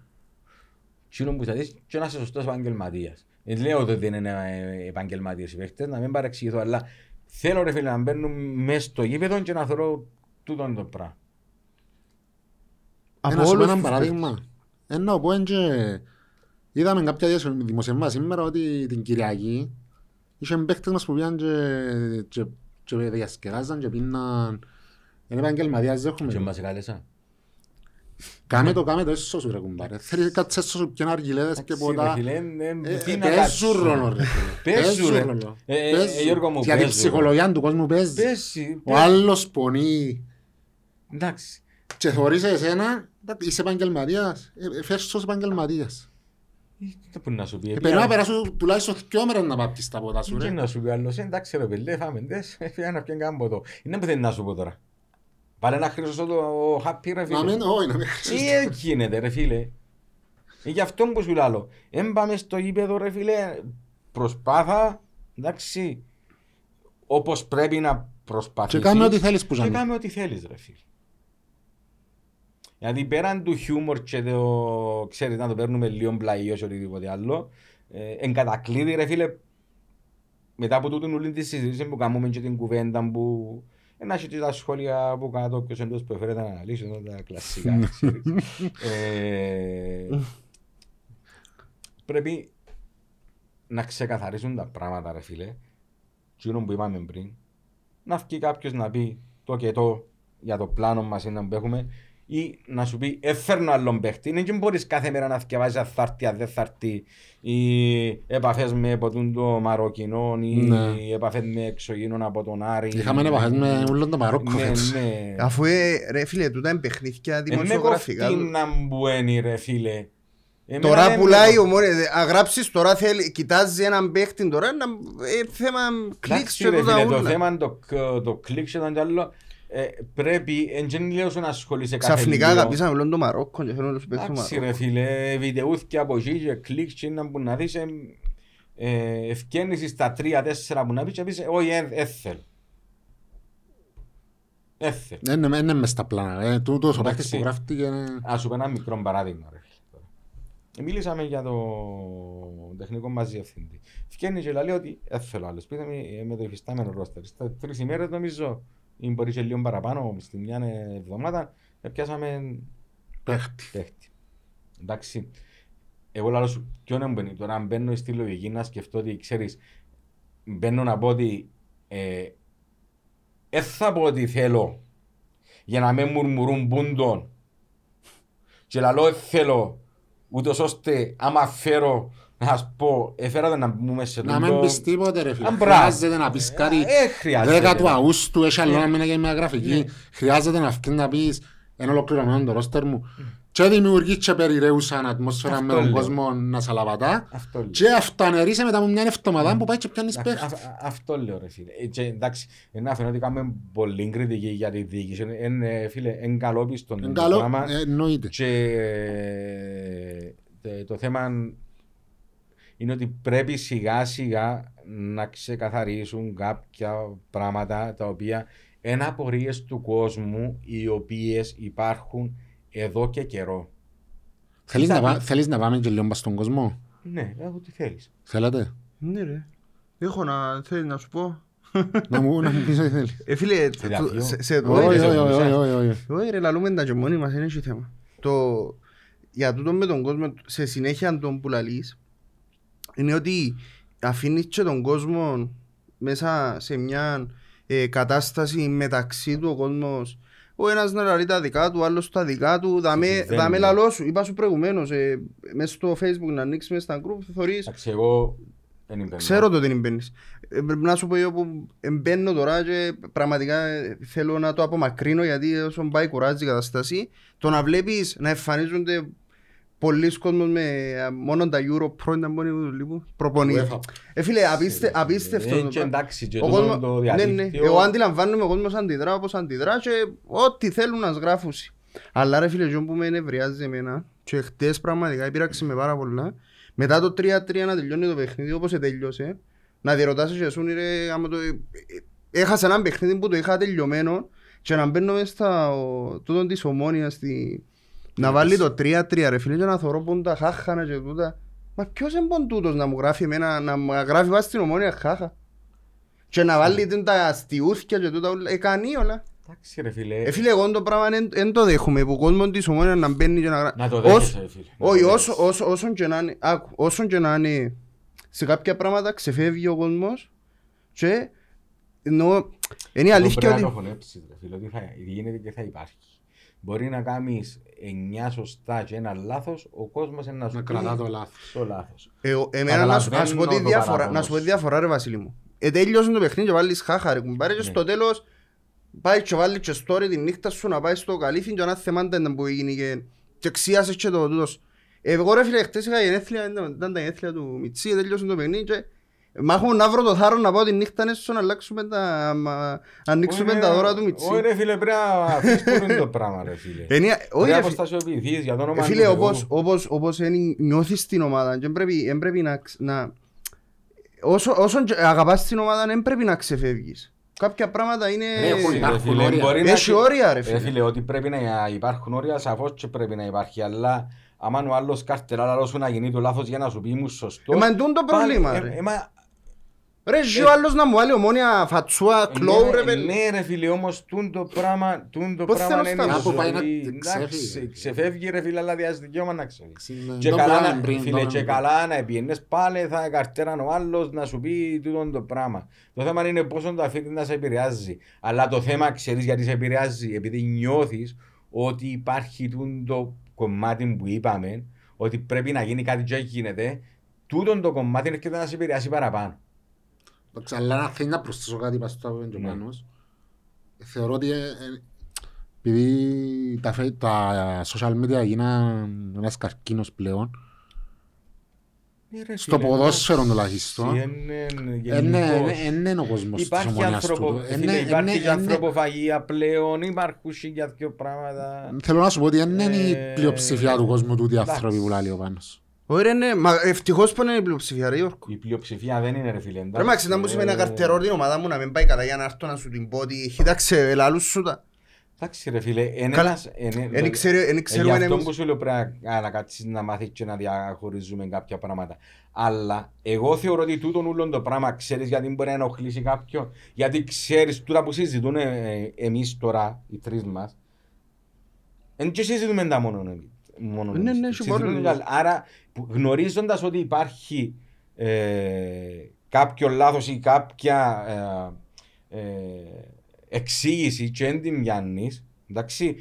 Εκείνο που θα δεις και να είσαι σωστός επαγγελματίας. Δεν λέω ότι δεν είναι ε, επαγγελματίες οι παίχτες, να μην παρεξηγηθώ, αλλά θέλω ρε φίλε να μπαίνουν μέσα στο γήπεδο και να θεωρώ τούτον το πράγμα. Ε, Από Να σου πω όλους ένα τους παράδειγμα. Ενώ πω και... Είδαμε κάποια διασ- δημοσιεύματα σήμερα ότι την Κυριακή είχε παίχτες μας που πήγαν και, και, και διασκεδάζαν και πίναν... Είναι επαγγελματίας, δεν έχουμε. Και μας κάλεσα. Κάμε το, κάμε το, έσω σου ρε κουμπάρε. Θέλεις κάτσε έσω σου και να αργυλέδες και Εντάξει, ρε ποτά. φίλε, ε, ε, Ε, τι ε, να Παίζουν κάτσουν. ρόλο ρε φίλε. Παίζουν, ρε. ρόλο. Ε, ε, Παίζουν. Γιώργο μου, Γιατί η παίζουν. ψυχολογία του κόσμου παίζει. Πέσει, Ο άλλος πονεί. Εντάξει. Και θωρείς εσένα, εντάξει, είσαι επαγγελματίας. Ε, ε, Φέρεις ως επαγγελματίας. Ε, Τι που να σου πει. Ε, επία- Πρέπει να περάσουν τουλάχιστον δυο μέρες να πάπεις τα πότα σου Τι ρε. να σου πει άλλος, εντάξει ρε παιδί, φάμε τες, έφυγα να πιέν κάμπο το. Είναι που θέλεις να σου πω τώρα. Πάρε να χρυσώσω το happy ρε Να φίλε. μην, όχι, να μην Τι γίνεται ρε φίλε. Ε, Γι' αυτό που σου λέω. Εν πάμε στο γήπεδο ρε φίλε, προσπάθα, εντάξει, όπως πρέπει να προσπαθήσεις. Και κάμε ό,τι θέλεις που Και ζανε. κάμε ό,τι θέλεις ρε φίλε. Γιατί πέραν του χιούμορ και το, ξέρεις, να το παίρνουμε λίγο πλαϊός ή οτιδήποτε άλλο, ε, εν κατακλείδη ρε φίλε, μετά από τούτον όλη τη συζήτηση που κάνουμε και την κουβέντα που να έχει και τα σχόλια που κάτω ποιος εντός που έφερε να αναλύσει εδώ τα κλασικά. ξέρεις. ε, πρέπει να ξεκαθαρίσουν τα πράγματα ρε φίλε. Εκείνο που είπαμε πριν. Να βγει κάποιος να πει το και το για το πλάνο μας είναι που έχουμε ή να σου πει έφερνω άλλον παίχτη. Είναι και μπορείς κάθε μέρα να θυκευάζεις αν θα έρθει, αν δεν θα έρθει ή επαφές με από τον το Μαροκινό ή Ναι. επαφές με εξωγήνων από τον Άρη. Είχαμε επαφές με όλο το Μαρόκο. Ναι, φέτος. ναι. Αφού ε, ρε φίλε, τούτα είναι παιχνίδια Ε, με δημοσιογραφικά. κοφτεί να μπουένει ρε φίλε. Εμένα Τώρα δεν πουλάει με ο μόνος, αγράψεις τώρα θέλει, κοιτάζει έναν παίχτη τώρα, να, ε, θέμα κλικς Εντάξει, και ρε τούτα φίλε, το όλα. θέμα το, το κλικ και το άλλο ε, πρέπει, εν δεν λέω σου να ασχολείσαι κάθε Ξαφνικά λίγο. αγαπήσαμε όλο το Μαρόκο και θέλω να τους παίξω Εντάξει ρε Μαρόκο. φίλε, βιντεούθηκια από εκεί και κλικ και να που να δεις ε, ε, ευκένεις στα τρία-τέσσερα που να πεις και πεις όχι ε, έθελ. Έθελ. Δεν είναι- είναι μες στα πλάνα. ε. Τούτος ο παίκτης Εντάξει. που γράφτηκε... είναι- Ας σου πω ένα μικρό παράδειγμα ρε φίλε. τώρα. Ε, Μίλησαμε για το τεχνικό μας διευθυντή. Φκένει και λέει ότι έθελω άλλος. Πήγαμε ε, με το υφιστάμενο ρόστερ. Στα τρεις ημέρες νομίζω, ή μπορεί και λίγο παραπάνω, στη μια εβδομάδα, ε, πιάσαμε Παίχτη. παίχτη. Εντάξει. Εγώ λέω σου, ποιο να μπαίνει τώρα, αν μπαίνω στη λογική να σκεφτώ ότι ξέρεις, μπαίνω να πω ότι ε, δεν θα πω ότι θέλω για να με μουρμουρούν μπούντον και λαλό «Ε, θέλω ούτως ώστε άμα φέρω να σας πω, έφερα το να μπούμε σε Να τούτο». μην πεις τίποτε ρε φίλε. Αν μπράβο. Χρειάζεται να πεις κάτι. Ε, χρειάζεται. 10 του Αύγουστου έχει άλλο ένα μήνα για μια γραφική. Ναι. Χρειάζεται να βγεις να πεις ένα ολοκληρωμένο το ρόστερ μου. Και δημιουργείς και περιραίουσαν ατμόσφαιρα Αυτό με τον λέω. κόσμο να σαλαβατά. Αυτό λέω. Και αυτοαναιρείσαι μετά από μια εβδομάδα που πάει και πιάνεις Α- παίχτη. α- Αυτό λέω ρε φίλε. Ε, και εντάξει, να φαίνεται ότι κάνουμε πολύ κριτική για τη διοίκηση. Είναι, φίλε, είναι καλόπιστο Είναι το καλό, πράγμα. ε, εννοείται. Και ε, τε- το θέμα είναι ότι πρέπει σιγά σιγά να ξεκαθαρίσουν κάποια πράγματα τα οποία είναι απορίες του κόσμου οι οποίες υπάρχουν εδώ και καιρό. Θέλεις να, Σαν- πά- Θέλεις να πάμε και λίγο πας στον κόσμο; Ναι, έχω τι θέλεις. Θέλετε. Ναι ρε. Έχω να θέλεις να σου πω; Να μου να μου πεις ό,τι θέλεις. Ε φίλε, Θεραπείο. το- σε- σε το Όχι, είσαι όχι, ο όχι, Μουσάς. όχι, όχι, όχι. Όχι ρε, λαλούμε τα και μόνοι μας, δεν έχει θέμα. Το, για τούτο με τον κόσμο, σε συνέχεια τον που λαλείς, είναι ότι αφήνεις και τον κόσμο μέσα σε μια ε, κατάσταση μεταξύ του ο κόσμος ο ένας να λέει τα δικά του, ο άλλος τα δικά του, δαμε, Συμβαίνει. δαμε λαλό σου. Είπα σου προηγουμένως, ε, μέσα στο facebook να ανοίξεις μέσα στα group, θα θωρείς Εντάξει, εγώ δεν είμαι Ξέρω το ότι δεν μπαίνεις. Ε, Πρέπει να σου πω εγώ που μπαίνω τώρα και πραγματικά ε, θέλω να το απομακρύνω γιατί όσο πάει κουράζει η κατάσταση το να βλέπεις να εμφανίζονται πολλοί κόσμος με ε, μόνο τα Euro Pro ήταν μόνοι του λίγο προπονεί. UEFA. Ε φίλε απίστε, απίστευτο. Ε, το και πράγμα. εντάξει, και Ο τούτο κόσμος- το ναι, ναι. διαδίκτυο- Εγώ αντιλαμβάνομαι ο κόσμος αντιδρά όπως αντιδρά και ό,τι θέλουν να σγράφουν. Αλλά ρε φίλε, εκείνο που με ενευριάζει εμένα και χτες πραγματικά επήραξε με πάρα πολλά μετά το 3-3 να τελειώνει το παιχνίδι όπως τελειώσε να διερωτάσαι και εσύ ρε άμα το... ε, ε, έχασα ένα παιχνίδι που το είχα τελειωμένο και να μπαίνω μες στα ο, τούτον της ομόνιας στη... να βάλει το 3-3 ρε φίλε και να θωρώ πόν τα χάχανα και τούτα Μα ποιος είναι πόν τούτος να μου γράφει εμένα, να μου γράφει βάσει στην ομόνια χάχα; Και να βάλει την τα αστιούθκια και τούτα όλα, ε, κάνει όλα. Εντάξει ρε φίλε, Ε, φίλε, εγώ το πράγμα δεν το δέχομαι, που ο κόσμος της ομόνιας να μπαίνει και να γράφει. να το δέχεσαι ρε φίλε. να το Όχι, δέχεσαι. όσο, όσο, όσον και να είναι, άκου, όσον και να είναι, σε κάποια πράγματα ξεφεύγει ο κόσμος και ενώ είναι η Εγώ αλήθεια πρέπει να ότι... το χωνέψεις ρε φίλε, ότι θα γίνεται και θα υπάρχει. Μπορεί να κάνεις 9 σωστά και ένα λάθος, ο κόσμος είναι να σου Να πει κρατά το λάθος. το λάθος. Ε, ο- Εμένα να σου, να σου πω τη Καταλαβαίνω το διαφορά, παράπονο να σου πω τη σου. διαφορά ρε Βασίλη μου. Ε, τέλειωσε το παιχνίδι και βάλεις χάχα ρε κουμπάρε και Ναι. στο τέλος πάει και βάλει και story τη νύχτα σου να πάει στο καλύφι και να θεμάντα ήταν που έγινε και, και ξίασες και το τούτος. Ε, Εγώ ρε φίλε χτες είχα γενέθλια, ήταν ήταν τα γενέθλια του Μιτσί, τέλειωσε το παιχνίδι και Μα έχουμε να βρω το θάρρο να πάω τη νύχτα έσω να αλλάξουμε τα... μα- ανοίξουμε Όχι, τα ρε, δώρα του Μιτσί. Όχι ρε φίλε, πρέπει να αφήσεις το είναι το πράγμα ρε φίλε. Ε, ναι, Όχι Πρέπει να ρε φίλε. αποστασιοποιηθείς για το όνομα Ε, του Φίλε, Θεού. όπως, όπως, όπως εν- νιώθεις την ομάδα και εν πρέπει, εν πρέπει να, ξ- να... Όσο, όσον και αγαπάς την ομάδα δεν πρέπει να ξεφεύγεις. Κάποια πράγματα είναι... Ναι, έχουν Εντάξει, ρε υπάρχουν φίλε, όρια. μπορεί να Έχει έχει- όρια ρε Ρε φίλε. φίλε, ότι πρέπει να υπάρχουν όρια, σαφώς και πρέπει να υπάρχει, αλλά άμα ο άλλος καρτερά άλλο σου να γίνει το λάθος για να σου πει μου σωστός. Ε, μα εντούν το πάλι, πρόβλημα, ε, ρε. ε, μα- Ρε ζει ο άλλος να μου βάλει ομόνια φατσούα, κλόου ναι, ρε παιδί. Ναι ρε φίλε, όμως τούν το πράγμα, τούν το Πώς πράγμα θέλω είναι στα- η Κάπου πάει να ζωή. ξεφύγει, Εντάξει, ρε. ξεφεύγει ρε φίλε, αλλά διάζει δικαίωμα να ξεφύγει. Είναι Και το καλά, πράγμα να- πριν, φίλε, το και πράγμα. καλά να πιένες πάλι θα καρτέραν ο άλλος να σου πει τούτο το πράγμα. Το θέμα είναι πόσο το αφήνεις να σε επηρεάζει. Αλλά το θέμα ξέρεις γιατί σε επηρεάζει. Επειδή νιώθεις ότι υπάρχει τούτο κομμάτι που είπαμε, ότι πρέπει να γίνει κάτι και γίνεται, τούτο το κομμάτι έρχεται να σε επηρεάσει παραπάνω. Εντάξει, αλλά να θέλει να προσθέσω κάτι πας στο Ναι. Παπεντζοπάνος. Θεωρώ ότι ε, ε, επειδή τα, φε- τα social media γίναν ένας καρκίνος πλέον, στο ποδόσφαιρο τουλάχιστον, ε, ναι, ε, ναι, είναι ο κόσμος της Υπάρχει, ομονίας ανθρωπο... τούτο. Ε, φίλε, ναι, ε, υπάρχει ναι, και ε, ναι. ανθρωποφαγία πλέον, υπάρχουν για δύο πράγματα. Θέλω να σου πω ότι δεν είναι η Ε, πλειοψηφία του κόσμου τούτοι οι εντάξει. άνθρωποι που λέει ο Πάνος. Όχι ρε ναι, μα ευτυχώς που είναι η πλειοψηφία ρε Γιώργο. Η πλειοψηφία δεν είναι ρε φίλε. Ρε εντάξει, μάξι να μου ε, σημαίνει να καρτερώ την ομάδα μου να μην πάει καλά για να έρθω να σου την πω ότι κοίταξε ελάλους σου τα. Εντάξει ρε φίλε, είναι Καλά. ένας... είναι- Εν ξέρω- εν Ε, ξέρουμε Γι' αυτό εμείς. που σου λέω πρέπει να- να κάτσεις να μάθεις και να διαχωρίζουμε κάποια πράγματα. Αλλά εγώ θεωρώ ότι τούτον ούλον το πράγμα ξέρεις γιατί μπορεί να ενοχλήσει κάποιον; Γιατί ξέρεις τούτα που συζητούν ε, ε, εμείς τώρα, οι τρεις μας, δεν και συζητούμε τα μόνο εμείς. Μόνο Ναι, εμείς. ναι, έχει Συζητούν πολύ. και άλλοι. Άρα που- γνωρίζοντας ότι υπάρχει ε, κάποιο λάθος ή κάποια ε, ε, εξήγηση και δεν την πιάνεις, εντάξει,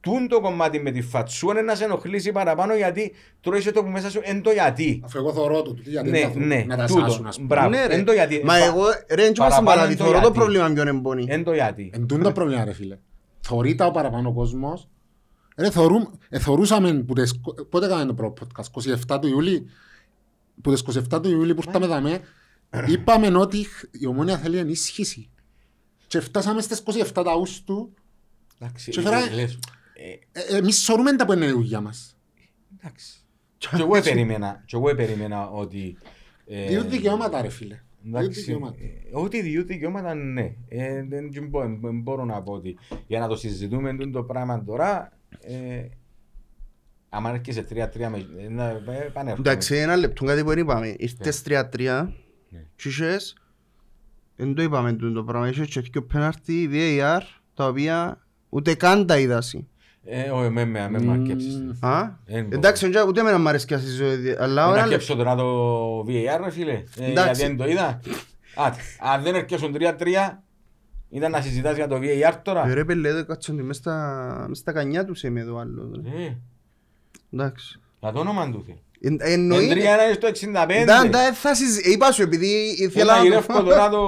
τούν το κομμάτι με τη φατσού είναι να σε ενοχλήσει παραπάνω γιατί τρώεις το που μέσα σου εν το γιατί. Αφού εγώ θωρώ το, τούτοι γιατί Ναι, να θω- ναι, να τα τούτο. σάσουν ας πούμε. Μπράβο. Ναι, ρε. εν το γιατί. Μα Πα- εγώ ρε δεν είμαστε παραπάνω μαλάτι, εν το θωρώ το γιατί. πρόβλημα ποιον εμπονεί. Εν το γιατί. Εν τούτο το πρόβλημα ρε φίλε. Θωρεί τα ο παραπάνω κόσμος. Ρε θωρούν, ε, θωρούσαμε που τις, πότε έκαμε το πρώτο podcast, 27 του Ιούλη. Που τις 27 του Ιούλη που ήρθαμε δαμέ, είπαμε ότι η ομόνια θέλει ενίσχυση. Και φτάσαμε στις 27 του Αύγουστου, Εντάξει, Και φέρα- λες, ε, ε, εμείς σωρούμε τα που είναι η δουλειά μας. εντάξει. Και εγώ περίμενα, και εγώ περίμενα ότι... ε, Δύο δικαιώματα ρε φίλε. Δύο Εντάξει, δικαιώματα. ε, ό,τι δύο δικαιώματα ναι. Ε, δεν δεν μπο- δεν μπορώ να πω ότι για να το συζητούμε τούτο το πράγμα τώρα, ε, άμα έρχεσαι 3-3 με... ε, να ε, πανέρχομαι. Εντάξει, ένα λεπτό κάτι που δεν είπαμε. Ήρθες 3-3 Ναι. και είχες, δεν το είπαμε τούτο το πράγμα, είχες και δύο πέναρτι VAR τα οποία ούτε καν τα είδασαι. Ε, όχι, με με με μαρκέψεις. Α, Δεν μπορώ. εντάξει, όχι, ούτε εμένα μ' αρέσει και αυτή η ζωή, αλλά Να ένα λεπτό. αρκέψω τώρα το VAR ρε φίλε, ε, Εντάξει. γιατί δεν το είδα. Άτε, αν δεν έρχεσουν 3-3, ήταν να συζητάς για το VAR Ε, τώρα; Ρε πελέ, κάτσονται μες στα, μες στα κανιά τους είμαι εδώ άλλο. ρε. Ε, Εντάξει. για το όνομα του Θεού. Ε, Με Εννοείται. 3-1 στο 65. Ντα, ντα, θα συζη- Είπα σου επειδή ήθελα Έλα, να γυρεύω το... τώρα το...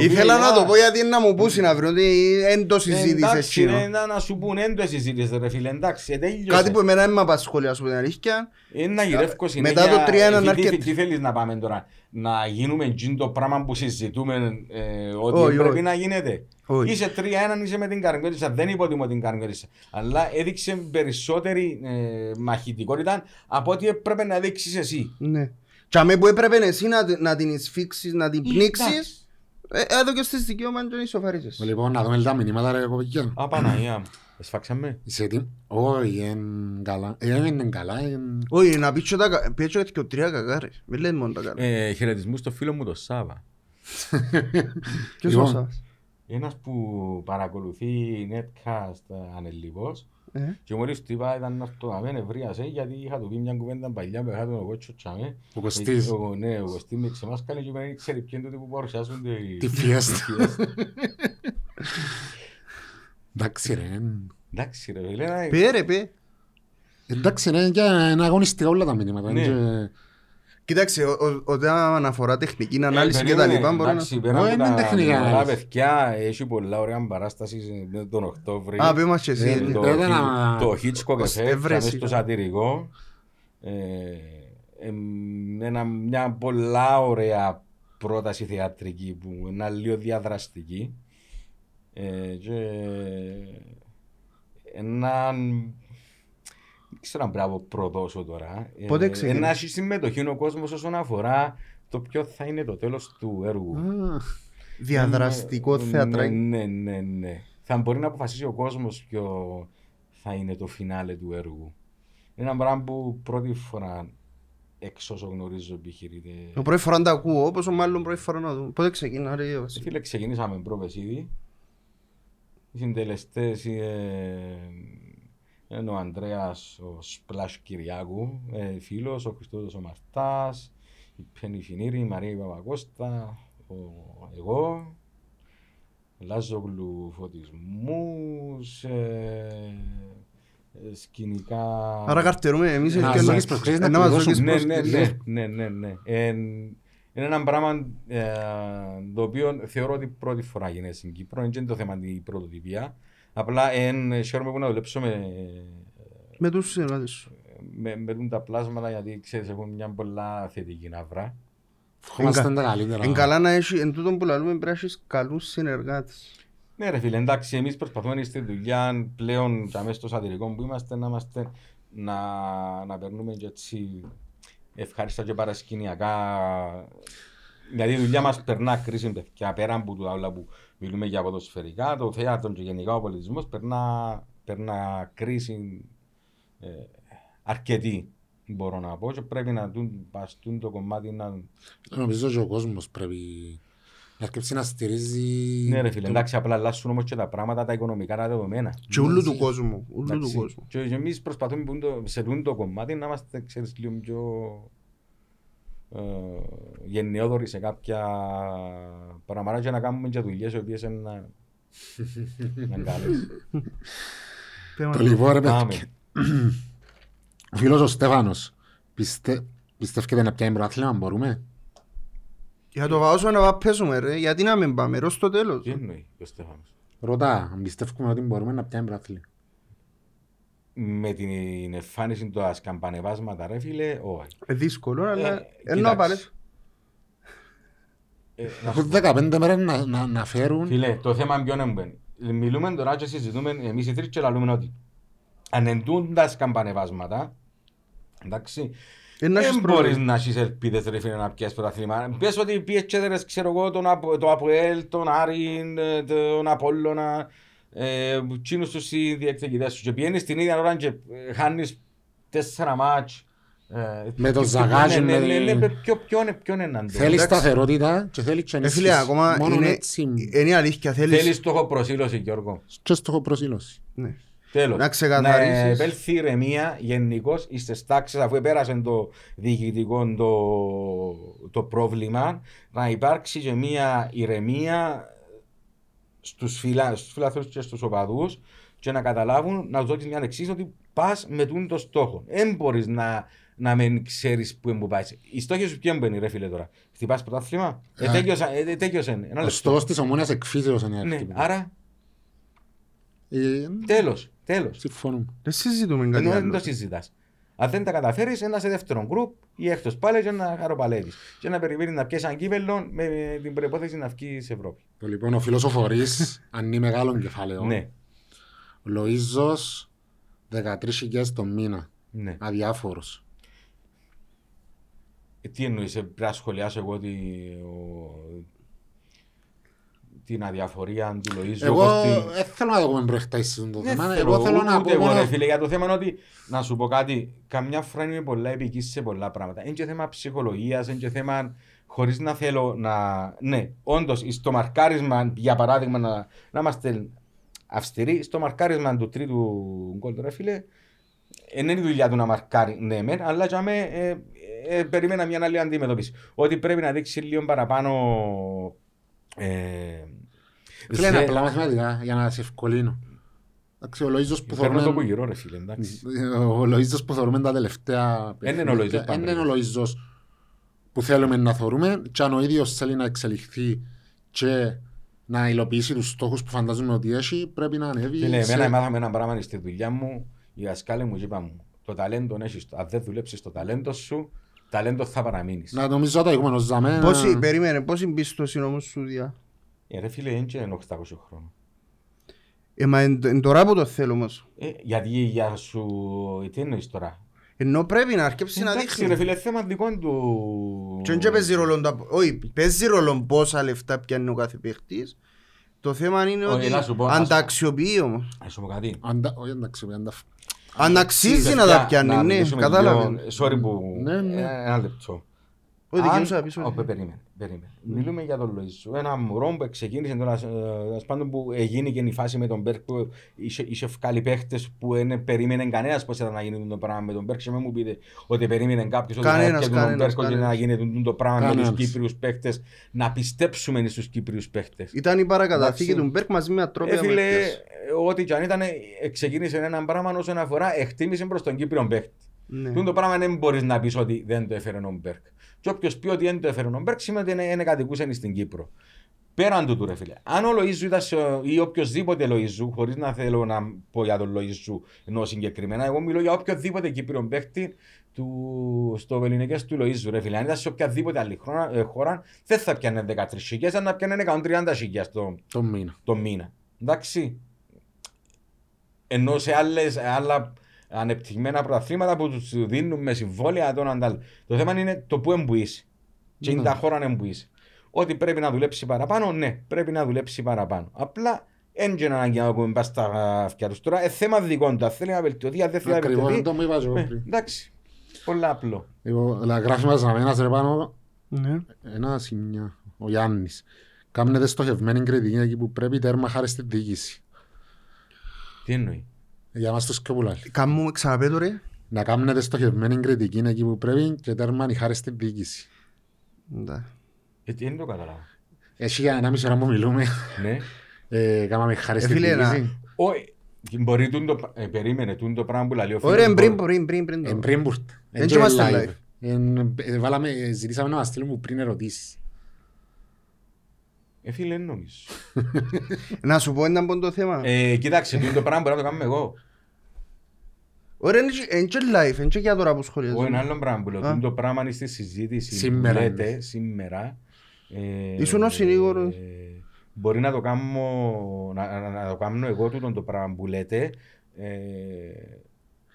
Ήθελα να VAR. το πω γιατί να μου πούσει αύριο ότι δεν το συζήτησες Εντάξει ρε, εκείνο. να- να σου πούν εν το συζήτησες ρε φίλε, εντάξει, ε, τέλειωσε. Κάτι που εμένα δεν με απασχολεί ας πούμε την αλήθεια. Ε, να γυρεύω Μετά συνέχεια. το 3-1 Ε, να τι- έρχεται. Τι θέλεις να πάμε τώρα, να γίνουμε εκείνο το πράγμα που συζητούμε ε, ότι Όχι, πρέπει όχι. να γίνεται. Όχι. Είσαι 3-1, είσαι με την Καρμιώτισσα, δεν υποτιμώ την Καρμιώτισσα. Αλλά έδειξε περισσότερη ε, μαχητικότητα από ό,τι έπρεπε να δείξεις εσύ. Ναι. Και αμέ που έπρεπε εσύ να, να την εισφίξεις, να την Ε, πνίξεις, εντάξει. ε, εδώ και στις δικαίωμα και ισοφαρίζεις. Λοιπόν, να δούμε τα μηνύματα ρε κοπικιά. Α, Παναγία μου. Εσφάξαμε. Είσαι έτοιμο. Όχι, είναι καλά. Ε, είναι καλά. είναι- Όχι, να πεις και τα κα- πεις και και τρία κακάρες. Μην λες μόνο τα καλά. Ε, χαιρετισμού στο φίλο μου το Σάβα. Ποιος λοιπόν. ο σας. Ένας που παρακολουθεί netcast ε, ανελιβώς Ε, και μόλις του είπα ήταν αυτό να με νευρίασε γιατί είχα του πει μια κουβέντα παλιά που είχα τον κότσο τσάμε. Ο Κωστής. Ε, ο- Ναι, ο Κωστής με ξεμάσκανε και δεν ξέρει ποιοι είναι τούτοι που παρουσιάζουν τη- Τη φιέστα. τη φιέστα. Εντάξει ρε. είναι- Εντάξει ρε φίλε, να- Πέ ρε πέ. Εντάξει ρε, και είναι αγωνιστικά όλα τα μηνύματα. Ναι. είναι Κοίταξε, ο- ο- όταν αφορά τεχνική ανάλυση Ε, και τα περίμενε, λοιπά μπορεί να... εντάξει, πέρα Όχι, από είναι τα τεχνικά πολλά ανάλυση. παιδιά, έχει πολλά ωραία παράσταση με τον Οκτώβρη. Α, πέ μας και εσύ. Ε, ε, το, Πρέπει Χι- να- το Hitchcock Ως Effect, εύρεση, μέσα στο ναι. σατυρικό. Ε, ε, ένα, μια πολλά ωραία πρόταση θεατρική που είναι λίγο διαδραστική. Ε, και έναν δεν ξέρω αν πρέπει να προδώσω τώρα. Πότε Ε, ξεκίνησε; Να έχει συμμετοχή ο κόσμος όσον αφορά το ποιο θα είναι το τέλος του έργου. Α, Διαδραστικό Ναι, θεατράκι. Ναι, ναι, ναι. Θα μπορεί να αποφασίσει ο κόσμος ποιο θα είναι το φινάλε του έργου. Είναι ένα πράγμα που πρώτη φορά εξ όσο γνωρίζω επιχειρείται. Το πρώτη φορά να τα ακούω, πόσο μάλλον πρώτη φορά να δω. Πότε ξεκινά ρε Βασίλη; Φίλε, ξεκινήσαμε πρόβες ήδη. Οι συντελεστές ε, είναι ο Ανδρέας, ο Σπλάς Κυριάκου, ε, φίλος, ο Χριστόδος ο Μαρτάς, η Πέννη Φινήρη, η Μαρία Παπακώστα, ο, εγώ, Λάζογλου φωτισμούς, ε, ε, σκηνικά... Άρα καρτερούμε εμείς Να και να- ζώγεις προσκλήσεις να να μας πληρώσουμε. ζώγεις Ναι, ναι, προσκλήσεις. ναι, ναι, ναι, ναι. Ε, είναι ένα πράγμα ε, το οποίο θεωρώ ότι πρώτη φορά γίνεται στην Κύπρο. Δεν είναι το θέμα την πρωτοτυπία. Απλά εν, χαίρομαι που να δουλέψω με, Με τους συνεργάτες σου. με, με τούν τα πλάσματα γιατί ξέρεις έχουν μια πολλά θετική ναύρα. Ευχόμαστε τα καλύτερα. Είναι καλά να έχει, εν τούτον που λαλούμε πρέπει να έχεις καλούς συνεργάτες. Ναι ρε φίλε, εντάξει, εμείς προσπαθούμε στη δουλειά πλέον και αμέσως στο σατυρικό που είμαστε να, είμαστε, να, να περνούμε και έτσι ευχάριστα και παρασκηνιακά. Γιατί η δουλειά μας περνά κρίση παιδιά πέρα από το άλλα που μιλούμε για ποδοσφαιρικά το θέατρο και γενικά ο πολιτισμός περνά, περνά κρίση ε, αρκετή μπορώ να πω και πρέπει να δουν παστούν το κομμάτι να Νομίζω και ο κόσμος πρέπει να αρκεψεί να στηρίζει... ναι ρε φίλε, το- εντάξει απλά αλλάσουν όμως και τα πράγματα τα οικονομικά τα δεδομένα Και ούλου του κόσμου. Ούλου του Εντάξει. κόσμου. Και εμείς προσπαθούμε που είναι το- σε τούτο το κομμάτι να είμαστε ξέρεις, λίγο πιο ε, γενναιόδοροι σε κάποια πράγματα και να κάνουμε και δουλειές οι οποίες είναι να, να είναι καλές. Πες μας. Το λοιπόν ρε Πάμε. παιδιά. Ο φίλος ο Στέφανος πιστε... πιστεύετε να πιάνει πρωτάθλημα, μπορούμε; Για το βάζω να πέσουμε ρε, γιατί να μην πάμε, ρως στο τέλος. Τι εννοεί ο Στέφανος; Ρωτά, αν πιστεύουμε ότι μπορούμε να πιάνει πρωτάθλημα. Με την εμφάνιση του ασκαμπανεβάσματα ρε φίλε, όχι. Ε, δύσκολο, αλλά Ε, ενώ κοίταξε. πάρες. Ε, να σου Έχουν πω. 15 μέρες να, να, να φέρουν. Φίλε, το θέμα ποιο είναι. Μιλούμε τώρα και συζητούμε εμείς οι τρεις και λαλούμε ότι αν εντούν τα σκαμπανεβάσματα, εντάξει, Ε, να έχεις δεν πρόβλημα. μπορείς να έχεις ελπίδες ρε φίλε να πιάσεις πρωταθλήμα. Πες ότι πιες και έδερες, ξέρω εγώ, τον Απο- το Αποέλ, τον Άριν, ε, τον Απόλλωνα, ε, τσίνους τους οι διεκδικητές σου και πιένεις την ίδια ώρα και ε, χάνεις τέσσερα μάτς. ε, Με το και- Ζαγάζι, ναι, ναι, με- ναι, ναι, ποιο- ποιον είναι- ποιον είναι να το- Θέλεις Εντάξει. σταθερότητα και θέλεις και Ε, ενίσχυση. φίλε, ακόμα Μόνο είναι, έτσι είναι η αλήθεια, θέλεις... Θέλεις στόχο προσήλωση Γιώργο. και στο έχω προσήλωση; Ναι. Τέλος. Να ξεκαθαρίσεις. Να επέλθει ηρεμία γενικώς στι τάξεις, αφού επέρασε το διοικητικό το, το πρόβλημα, να υπάρξει και μια ηρεμία στους, φιλα, στους φιλαθρούς και στους οπαδούς και να καταλάβουν, να τους δώσεις μια εξής ότι πας με τούν το στόχο. Δεν μπορείς να, να μην ξέρεις που είναι που πάεις. Η στόχη σου ποιον μπαίνει ρε φίλε τώρα; Χτυπάς πρωτάθλημα; Ε, Α. τέκειωσα- ε, τέκειωσε. Ένα Ο λεπτό. στόχος της ομόνιας εκφύσεως είναι Ναι, αυτή. άρα Ε, τέλος, τέλος. Συμφωνούμε. Δεν συζητούμε κάτι Ενώ δεν άλλο. το συζητάς. Αν δεν τα καταφέρεις, ένας σε δεύτερο γκρουπ ή έκτος πάλι και να χαροπαλεύεις. Και να περιμένεις να πιέσεις ένα κύπελλο με την προϋπόθεση να βγεις σε Ευρώπη. Το Λοιπόν, ο φίλος ο Φορής, αν είναι μεγάλο κεφάλαιο, Ναι, ο Λοΐζος 13.000 το μήνα, ναι. αδιάφορος. Ε, τι εννοείς, ε, πρέπει να σχολιάσω εγώ τη, ο- την αδιαφορία του Λοΐζου. Εγώ όπως την- δεν θέλω να το πούμε προεκτάσεις το Δεν θέμα, θέλω, εγώ θέλω να ούτε πω εγώ, ρε μόνο... φίλε, για το θέμα είναι ότι, να σου πω κάτι, καμιά φορά είμαι πολλά επικής σε πολλά πράγματα. Είναι και θέμα ψυχολογίας, είναι και θέμα χωρίς να θέλω να... Ναι, όντως, στο μαρκάρισμα, για παράδειγμα, να, να είμαστε αυστηροί, στο μαρκάρισμα του τρίτου γκολ, ρε φίλε, δεν είναι η δουλειά του να μαρκάρει, ναι, μεν, αλλά για με, ε, ε, περίμενα μια άλλη αντιμετώπιση. Ότι πρέπει να δείξει λίγο παραπάνω... Ε, Φίλε, είναι θε- απλά μαθηματικά, για να σε ευκολύνω. Εντάξει, ο Λοΐζος που Παίρνω το που θεωρούμε... γυρώ, ρε φίλε, εντάξει. Ο Λοΐζος που θεωρούμε τα τελευταία... Εν είναι ο Λοΐζος παιχνίδια, εν είναι ο Παμπρίκης. Λοΐζος που θέλουμε να θεωρούμε και αν ο ίδιος θέλει να εξελιχθεί και να υλοποιήσει τους στόχους που φαντάζομαι ότι έχει, πρέπει να ανέβει Φίλε, σε- εμένα μάθαμε ένα πράγμα στη δουλειά μου. Οι δασκάλοι μου είπαν μου: Το ταλέντο έχεις. Αν δεν δουλέψεις το ταλέντο σου, ταλέντος θα παραμείνεις. Να νομίζω το ηγούμενος ζαμέ... Πόση, περίμενε, πόση πίστοση όμως σου διά; Ε, ρε φίλε, δεν είναι 800 χρόνια. Ε, μα εν, εν τώρα που το θέλω όμως. Ε, γιατί για σου. ε, Τι εννοείς τώρα; Ενώ πρέπει να αρκέψει να Εντάξει, ρε δείχνει. φίλε, θέμα δικό του. Και δεν παίζει ρόλο, τα- όχι, παίζει ρόλο πόσα λεφτά πιάνει ο κάθε παίχτης. Το θέμα είναι Όχι, ότι να σου πω, να αν σου τα πω. αξιοποιεί όμως. Να σου πω κάτι. Αν τα- Όχι, εντάξει, αν τα- Αν αξίζει να τα πιάνει, ναι, μιλήσουμε κατάλαβες. λίγο- Sorry που. Ναι, ναι. Ε, Ένα λεπτό. Όχι, Αν- δικαιούσα να πεις ότι- Ωπε, περίμενε, περίμενε. Μιλούμε για τον Λοϊζού. Ένα μωρό που ξεκίνησε τώρα, ε, τέλος πάντων που έγινε και η φάση με τον Μπέρκ που είχε, είχε βγάλει παίχτες που δεν περίμενε κανένας πώς ήταν να γίνει το πράγμα με τον Μπέρκ και με μου πείτε ότι περίμενε κάποιος ότι θα Κανένας, έρχεται τον κανένας, Μπέρκ ότι να κανένας. γίνει το πράγμα με τους Κανένας. Κύπριους παίχτες να πιστέψουμε στους Κύπριους παίχτες. Ήταν η παρακαταθήκη Εντάξει. του Μπέρκ μαζί με ατρόπια Ε, φίλε, μερικές. ε, ό,τι και αν ήταν, ε, ξεκίνησε ένα πράγμα όσον αφορά εκτίμηση προς τον Κύπριο παίχτη. Ναι. Τούτο το πράγμα δεν μπορείς να πεις ότι δεν το έφερε ο Μπέρκ. Και όποιος πει ότι δεν το έφερε ο Μπέρκ σημαίνει ότι είναι, είναι κατοικούσε στην Κύπρο. Πέραν του, ρε φίλε. Αν ο Λοίζου ήταν σε, ή οποιοδήποτε Λοίζου, χωρίς να θέλω να πω για τον Λοίζου ενώ συγκεκριμένα, εγώ μιλώ για οποιοδήποτε Κύπριο παίχτη του, στο ελληνικέ του Λοίζου, ρε φίλε. Αν ήταν σε οποιαδήποτε άλλη χώρα, ε, χώρα δεν θα πιάνε 13 χιλιάδες, αλλά να πιάνε 130 χιλιάδες το, Το μήνα. το μήνα. Εντάξει. Ενώ σε άλλες, άλλα ανεπτυγμένα πρωταθλήματα που τους δίνουν με συμβόλαια τον αντάλ. Το θέμα είναι το που εμπουείς. Και είναι Ναι. τα χώρα εμπουείς. Ότι πρέπει να δουλέψει παραπάνω, ναι, πρέπει να δουλέψει παραπάνω. Απλά δεν είναι ανάγκη να ακούμε πας στα αυτιά τους. Τώρα, ε, θέμα δικών του. Αν θέλει να βελτιωθεί, αν δεν θέλει να Ακριβώς, βελτιωθεί. δεν το μου είπα και εγώ ε, πριν. Εντάξει. Πολύ απλό. Λοιπόν, la γράφει μας ένας ρε πάνω, Ναι. ένα σημείο, ο Γιάννης. Κάμνετε στοχευμένη κριτική εκεί που πρέπει τέρμα χάρη στη διοίκηση. Τι εννοεί; Για μας το σκοπουλάλι. Κάμουμε ξαναπέτω ρε. Να κάμνετε στοχευμένη κριτική εκεί που πρέπει και τέρμα η χάρη στη διοίκηση. Εντάξει. Ε, τι δεν το καταλάβω. Έχει για ένα μισή ώρα που μιλούμε, Ναι. ε, κάμαμε χάρη Ε, στη φίλε, να- διοίκηση. Όχι. Μπορεί τούν το, ε, περίμενε τούν το πράγμα που λέει ο φίλος. Ωραία, πριν, μπορεί- πριν, πριν, πριν. Εν το. πριν μπουρτ. Δεν και είμαστε live. Εν- ε, βάλαμε- ε, Ζητήσαμε να μας στείλουν πριν ερωτήσεις. Ε, φίλε, δεν νομίζω. Να σου πω ένα από το θέμα. Ε, κοίταξε, τούν το πράγμα μπορεί να το κάνουμε εγώ. Ωραία, είναι και live, είναι και για τώρα που σχολιάζω. Εγώ ένα άλλο πράγμα που λέω. Α. Τούν το πράγμα είναι στη συζήτηση Σήμερα που λέτε είναι. σήμερα. ε, Ήσουν ο συνήγορος. ε, Μπορεί να το κάνω, να, να, να το κάνω εγώ τούτο το πράγμα που λέτε. Ε,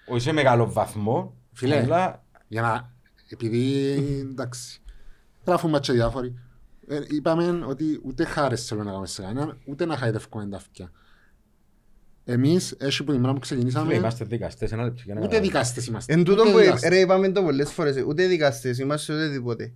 όχι σε μεγάλο βαθμό. Φίλε. Αλλά Για να, επειδή εντάξει, γράφουμε και διάφοροι. Ε, είπαμε ότι ούτε χάρες θέλουμε να κάνουμε σε κανέναν, ούτε να χαϊδεύουμε τα αυτιά. Εμείς, έτσι που την ώρα που ξεκινήσαμε, φίλε, είμαστε δικαστές. Ένα λεπτό για να ούτε καταλάβω. δικάστες είμαστε. Εν τούτο ούτε που δικάστες. ρε είπαμε το πολλές φορές, ούτε δικαστές, είμαστε οτιδήποτε.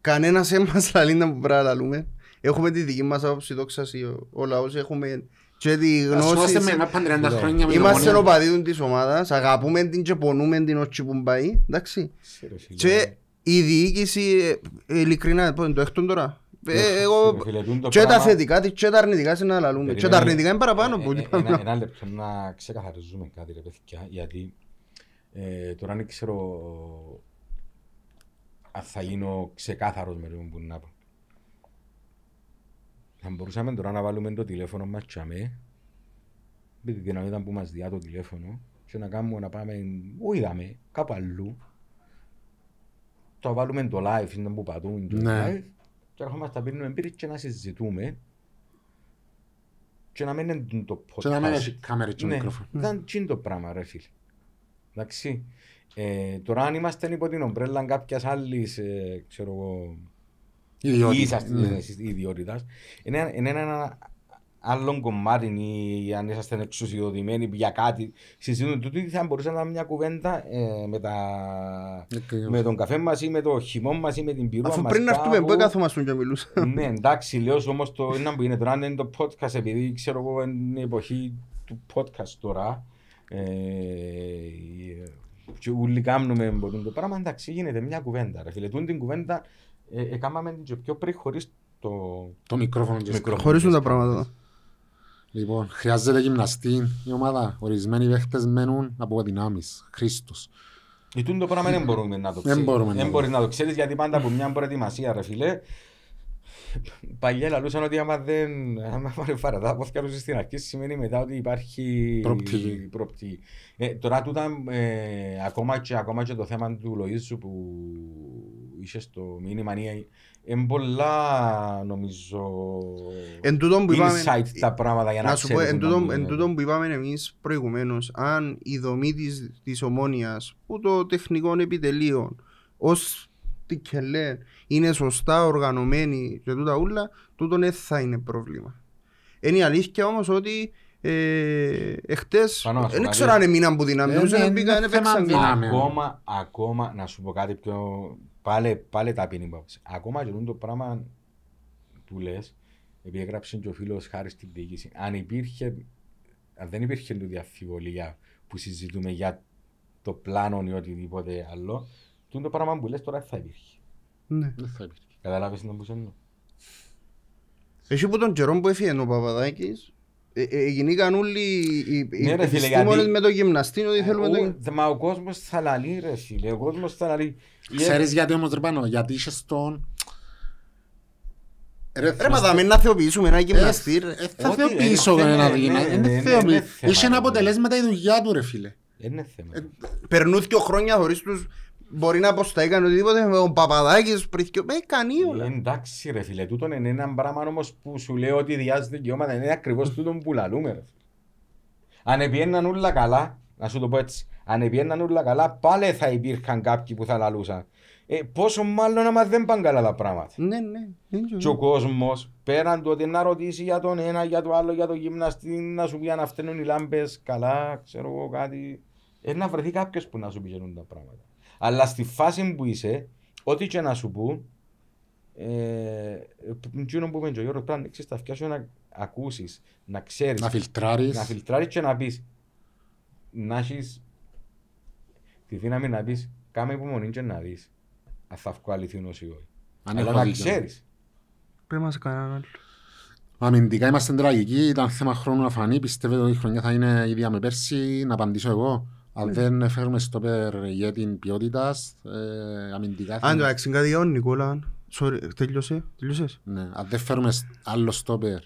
Κανένας έμας λαλεί να που πρέπει να λαλούμε. έχουμε τη δική μας άποψη, δόξα σοι, ο- ο λαός, έχουμε και τη Ας γνώση. είμαστε με σε- μάπαν 30 Ναι. χρόνια με Είμαστε Ομόνια. οπαδίδων της ομάδας, αγαπούμε την και πονούμε την όχι που πάει, εντάξει. Ρε φίλε. Και η διοίκηση, ε, ειλικρινά, πώς είναι το έκτον τώρα; Ε, Ρε Εγώ φίλε, τούτο και τα πράγμα- θετικά της και τα αρνητικά σε να λαλούμε. Και τα Περιμένε. αρνητικά είναι παραπάνω από Ε, ό,τι ε, πάμε. ένα, ένα λεπτό να ξεκαθαρίζουμε κάτι ρε παιδιά, γιατί ε, τώρα δεν ξέρω αν θα γίνω ξεκάθαρος με το που να πω. Θα μπορούσαμε τώρα να βάλουμε το τηλέφωνο μας τσαμέ, με τη δυνατότητα που μας διά το τηλέφωνο και να κάνουμε να πάμε, où είδαμε, κάπου αλλού. Το βάλουμε το live, είναι που πατούμε το Ναι. live και έρχομαστε να πίνουμε μπύρες και να συζητούμε και να μην είναι το podcast. Και να μην έχει κάμερα και Ναι, μικρόφωνο. ήταν τσιν το πράγμα ρε φίλε. Εντάξει. Ε, τώρα αν είμαστε υπό την ομπρέλα κάποιας άλλης, ε, ξέρω εγώ, Ιδιότητα. ίσας Ναι. της ιδιότητας, είναι, είναι ένα άλλο κομμάτι ή αν είσαστε εξουσιοδοτημένοι για κάτι. Συζητούν τούτο θα μπορούσε να είναι μια κουβέντα ε, με, τα... Ακριβώς. με τον καφέ μας ή με το χυμό μας ή με την πυρούα Αφού μας πριν να έρθουμε, κάπου. πού καθόμαστε και μιλούσαμε. Ναι, εντάξει, λέω σου όμως το ένα που είναι τώρα, αν είναι το podcast, επειδή ξέρω εγώ είναι η εποχή του podcast τώρα, ε, και όλοι κάνουμε μπορούν το πράγμα, εντάξει, γίνεται μια κουβέντα, ρε φίλε. Τούν την κουβέντα ε, έκαναμε την και πιο πριν χωρίς το Το μικρόφωνο και μικρόφωνο. Χωρίζουν τα πράγματα. Λοιπόν, χρειάζεται γυμναστή η ομάδα. Ορισμένοι παίχτες μένουν από δυνάμεις. Χρήστος. Και τούν το πράγμα δεν μπορούμε να το Δεν ξέρεις. μπορούμε να Δεν το μπορείς να το ξέρεις γιατί πάντα από μια προετοιμασία, ρε φίλε. Παλιά λαλούσαν ότι άμα δεν άμα πάρει φαραδά από αυτιά στην αρχή σημαίνει μετά ότι υπάρχει Προοπτική. προοπτική. Ε, τώρα τούτα ε, ακόμα, και, ακόμα και το θέμα του Λοΐζου που είσαι στο μήνυμα είναι είναι πολλά νομίζω Εν τούτον που είπαμε, insight τα πράγματα για να, να σου πω, ξέρεις εν να τούτον- μην εν είναι. τούτον που είπαμε εμείς προηγουμένως, αν η δομή της, της ομόνιας, που το τεχνικό επιτελείο, ως τι και λένε, είναι σωστά οργανωμένη και τούτα ούλα, τούτον δεν θα είναι πρόβλημα. Είναι η αλήθεια όμως ότι ε, εχθές, Πάνω, ας δεν πω ξέρω κάτι. αν έμειναν που δυνάμει, Ε, νομίζω ναι, δεν πήγαν, είναι έπαιξαν θέμα δυνάμει. δυνάμεων. Ακόμα, ακόμα, να σου πω κάτι πιο. Πάλε, πάλε τα πίνει υπόψη. Ακόμα και το πράγμα που λες, επειδή έγραψε και ο φίλος χάρης στην διοίκηση, αν υπήρχε, αν δεν υπήρχε τούτη αφιβολία που συζητούμε για το πλάνο ή οτιδήποτε άλλο, τούτο το πράγμα που λες τώρα δεν θα υπήρχε. Ναι. Δεν θα υπήρχε. Καταλάβεις τι να πω σε εννοώ. Εσύ που τον καιρό που έφυγε ο Παπαδάκης, ε, ε, γίνηκαν όλοι οι, οι Ναι, ρε φίλε, επιστήμονες γιατί- με το γυμναστή ότι θέλουμε Ο- το... Μα ο κόσμο θα λαλεί, ρε φίλε. Ο κόσμο θα λαλεί. Ξέρεις γιατί όμως ρε πάνω, γιατί είσαι στον... Ρε μα θα μην να θεοποιήσουμε ένα γυμναστή ρε. Ε, θα Ό,τι- θεοποιήσω ε, ένα ναι, γυμναστή. ναι, Είναι ναι, ναι, θεοποιη- ναι, θέμα, Είχε ναι. αποτελέσματα η δουλειά του ρε φίλε. Δεν είναι θέμα. Περνούν δύο χρόνια χωρίς τους μπορεί να πως τα έκανε οτιδήποτε με τον Παπαδάκης πριν δυο... Με κάνει Ε, όλα. εντάξει ρε φίλε, τούτον είναι ένα πράγμα όμως που σου λέω ότι διάζει δικαιώματα, είναι ακριβώς τούτον που λαλούμε ρε. Αν επιέναν όλα καλά, να σου το πω έτσι, αν επιέναν όλα καλά, πάλι θα υπήρχαν κάποιοι που θα λαλούσαν. Ε, πόσο μάλλον άμα δεν πάνε καλά τα πράγματα. Ναι, ναι. είναι Και ο κόσμος, πέραν του ότι να ρωτήσει για τον ένα, για το άλλο, για το γυμναστή, να σου πει αν φταίνουν οι λάμπες καλά, ξέρω εγώ κάτι. Ε, να βρεθεί κάποιος που να σου πει γεννούν τα πράγματα. Αλλά στη φάση που είσαι, ό,τι και να σου πούν, ε, εκείνο που είπε και ο Γιώργος, πρέπει να ανοίξεις τα αυτιά σου να ακούσεις, να ξέρεις, Να φιλτράρεις. να φιλτράρεις και να πεις, να έχεις τη δύναμη να πεις, κάμε υπομονή και να δεις αν θα βγω αληθινός ή όχι. Αν Αλλά έχω να δίκιο. ξέρεις. Πρέπει να σε κανέναν άλλο. Αμυντικά είμαστε τραγικοί, ήταν θέμα χρόνου να φανεί. Πιστεύετε ότι η χρονιά θα είναι ίδια με πέρσι, να απαντήσω εγώ; Ναι. Αν δεν φέρουμε στόπερ για την ποιότητας, ε, αμυντικά θα Αν το είναι- εντάξει κάτι για τον Νικόλα. Sorry, τέλειωσε. Τέλειωσες. Ναι, αν δεν φέρουμε σ- άλλο στόπερ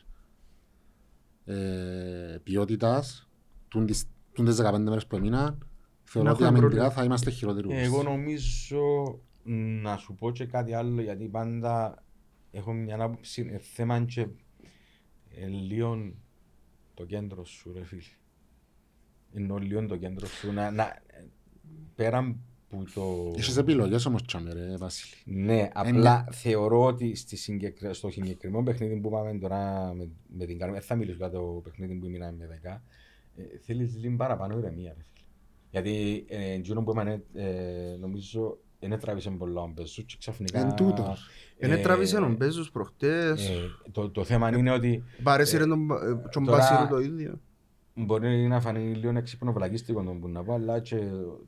ε, ποιότητας, τούν τις τούν τις 15 μέρες που έμειναν, θεωρώ Να ότι έχουμε αμυντικά πρόβλημα. θα είμαστε χειρότεροι. από Εγώ πέρσι. νομίζω να σου πω και κάτι άλλο γιατί πάντα έχω μια άποψη ε, θέμα και ε, λίγο το κέντρο σου ρε φίλε. Εννοώ λίγο το κέντρο σου να, να, ε, πέραν που το... Έχεις επιλογές όμως τσάμε ρε Βασίλη. Ναι, απλά θεωρώ ότι στη συγκεκρι... στο συγκεκριμένο παιχνίδι που πάμε τώρα με, με την Καρμία, θα μιλήσω για το παιχνίδι που μείναμε με 10, ε, θέλεις λίγο παραπάνω ηρεμία. Ρε. φίλε. Γιατί ε, εκείνο που είπαμε, ε, νομίζω δεν τράβησε πολλά ο Μπεζού και ξαφνικά... Εν τούτος. Είναι ε, τράβησε ο Μπέζος προχτές. ε, το, το θέμα είναι ότι Παρέσυρε ε, τον ε, τον τώρα- Μπασίρου το ίδιο. Μπορεί να φανεί λίγο έξυπνο βλαγίστικο το που να πω, αλλά και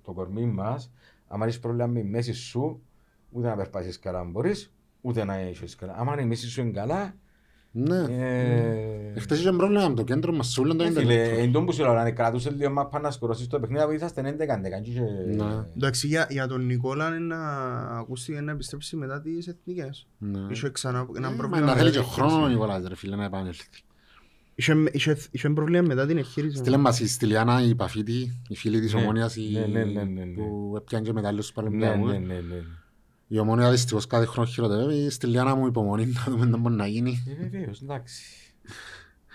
το κορμί μας, άμα έχεις πρόβλημα με η μέση σου, ούτε να περπάσεις καλά αν μπορείς, ούτε να έχεις καλά. Άμα η μέση σου είναι καλά, Ναι. ε, Εχθές είχε πρόβλημα με το κέντρο μας, σου λένε το ε, φίλε, ίντερνετ. εν τόν που σου λέω, αν κρατούσε λίγο μάπα να σκορώσεις το παιχνίδι, είσαστε 11-11 και είχε- Ναι. Εντάξει, για, για τον Νικόλα είναι να ακούσει να επιστρέψει μετά τις εθνικές. Ναι. Είχε ξανά ένα Ε, πρόβλημα. Να με θέλει την και χρόνος ο εγχείρηση. Νικολάς ρε φίλε να επανέλθει. Είχε, είχε, είχε πρόβλημα μετά την εγχείρηση. Στείλε μας η Στυλιάνα η Παφίτη, η φίλη της Ναι. Ομόνιας, η- Ναι, ναι, ναι, ναι, ναι. που έπιανε και μετάλλιος στους Ναι, Παραλυμπιακούς. ναι, ναι, ναι. Η Ομόνια δυστυχώς κάθε χρόνο χειροτερεύει. Η Στυλιάνα μου υπομονή να δούμε τι μπορεί να γίνει. Ε, βεβαίως, εντάξει.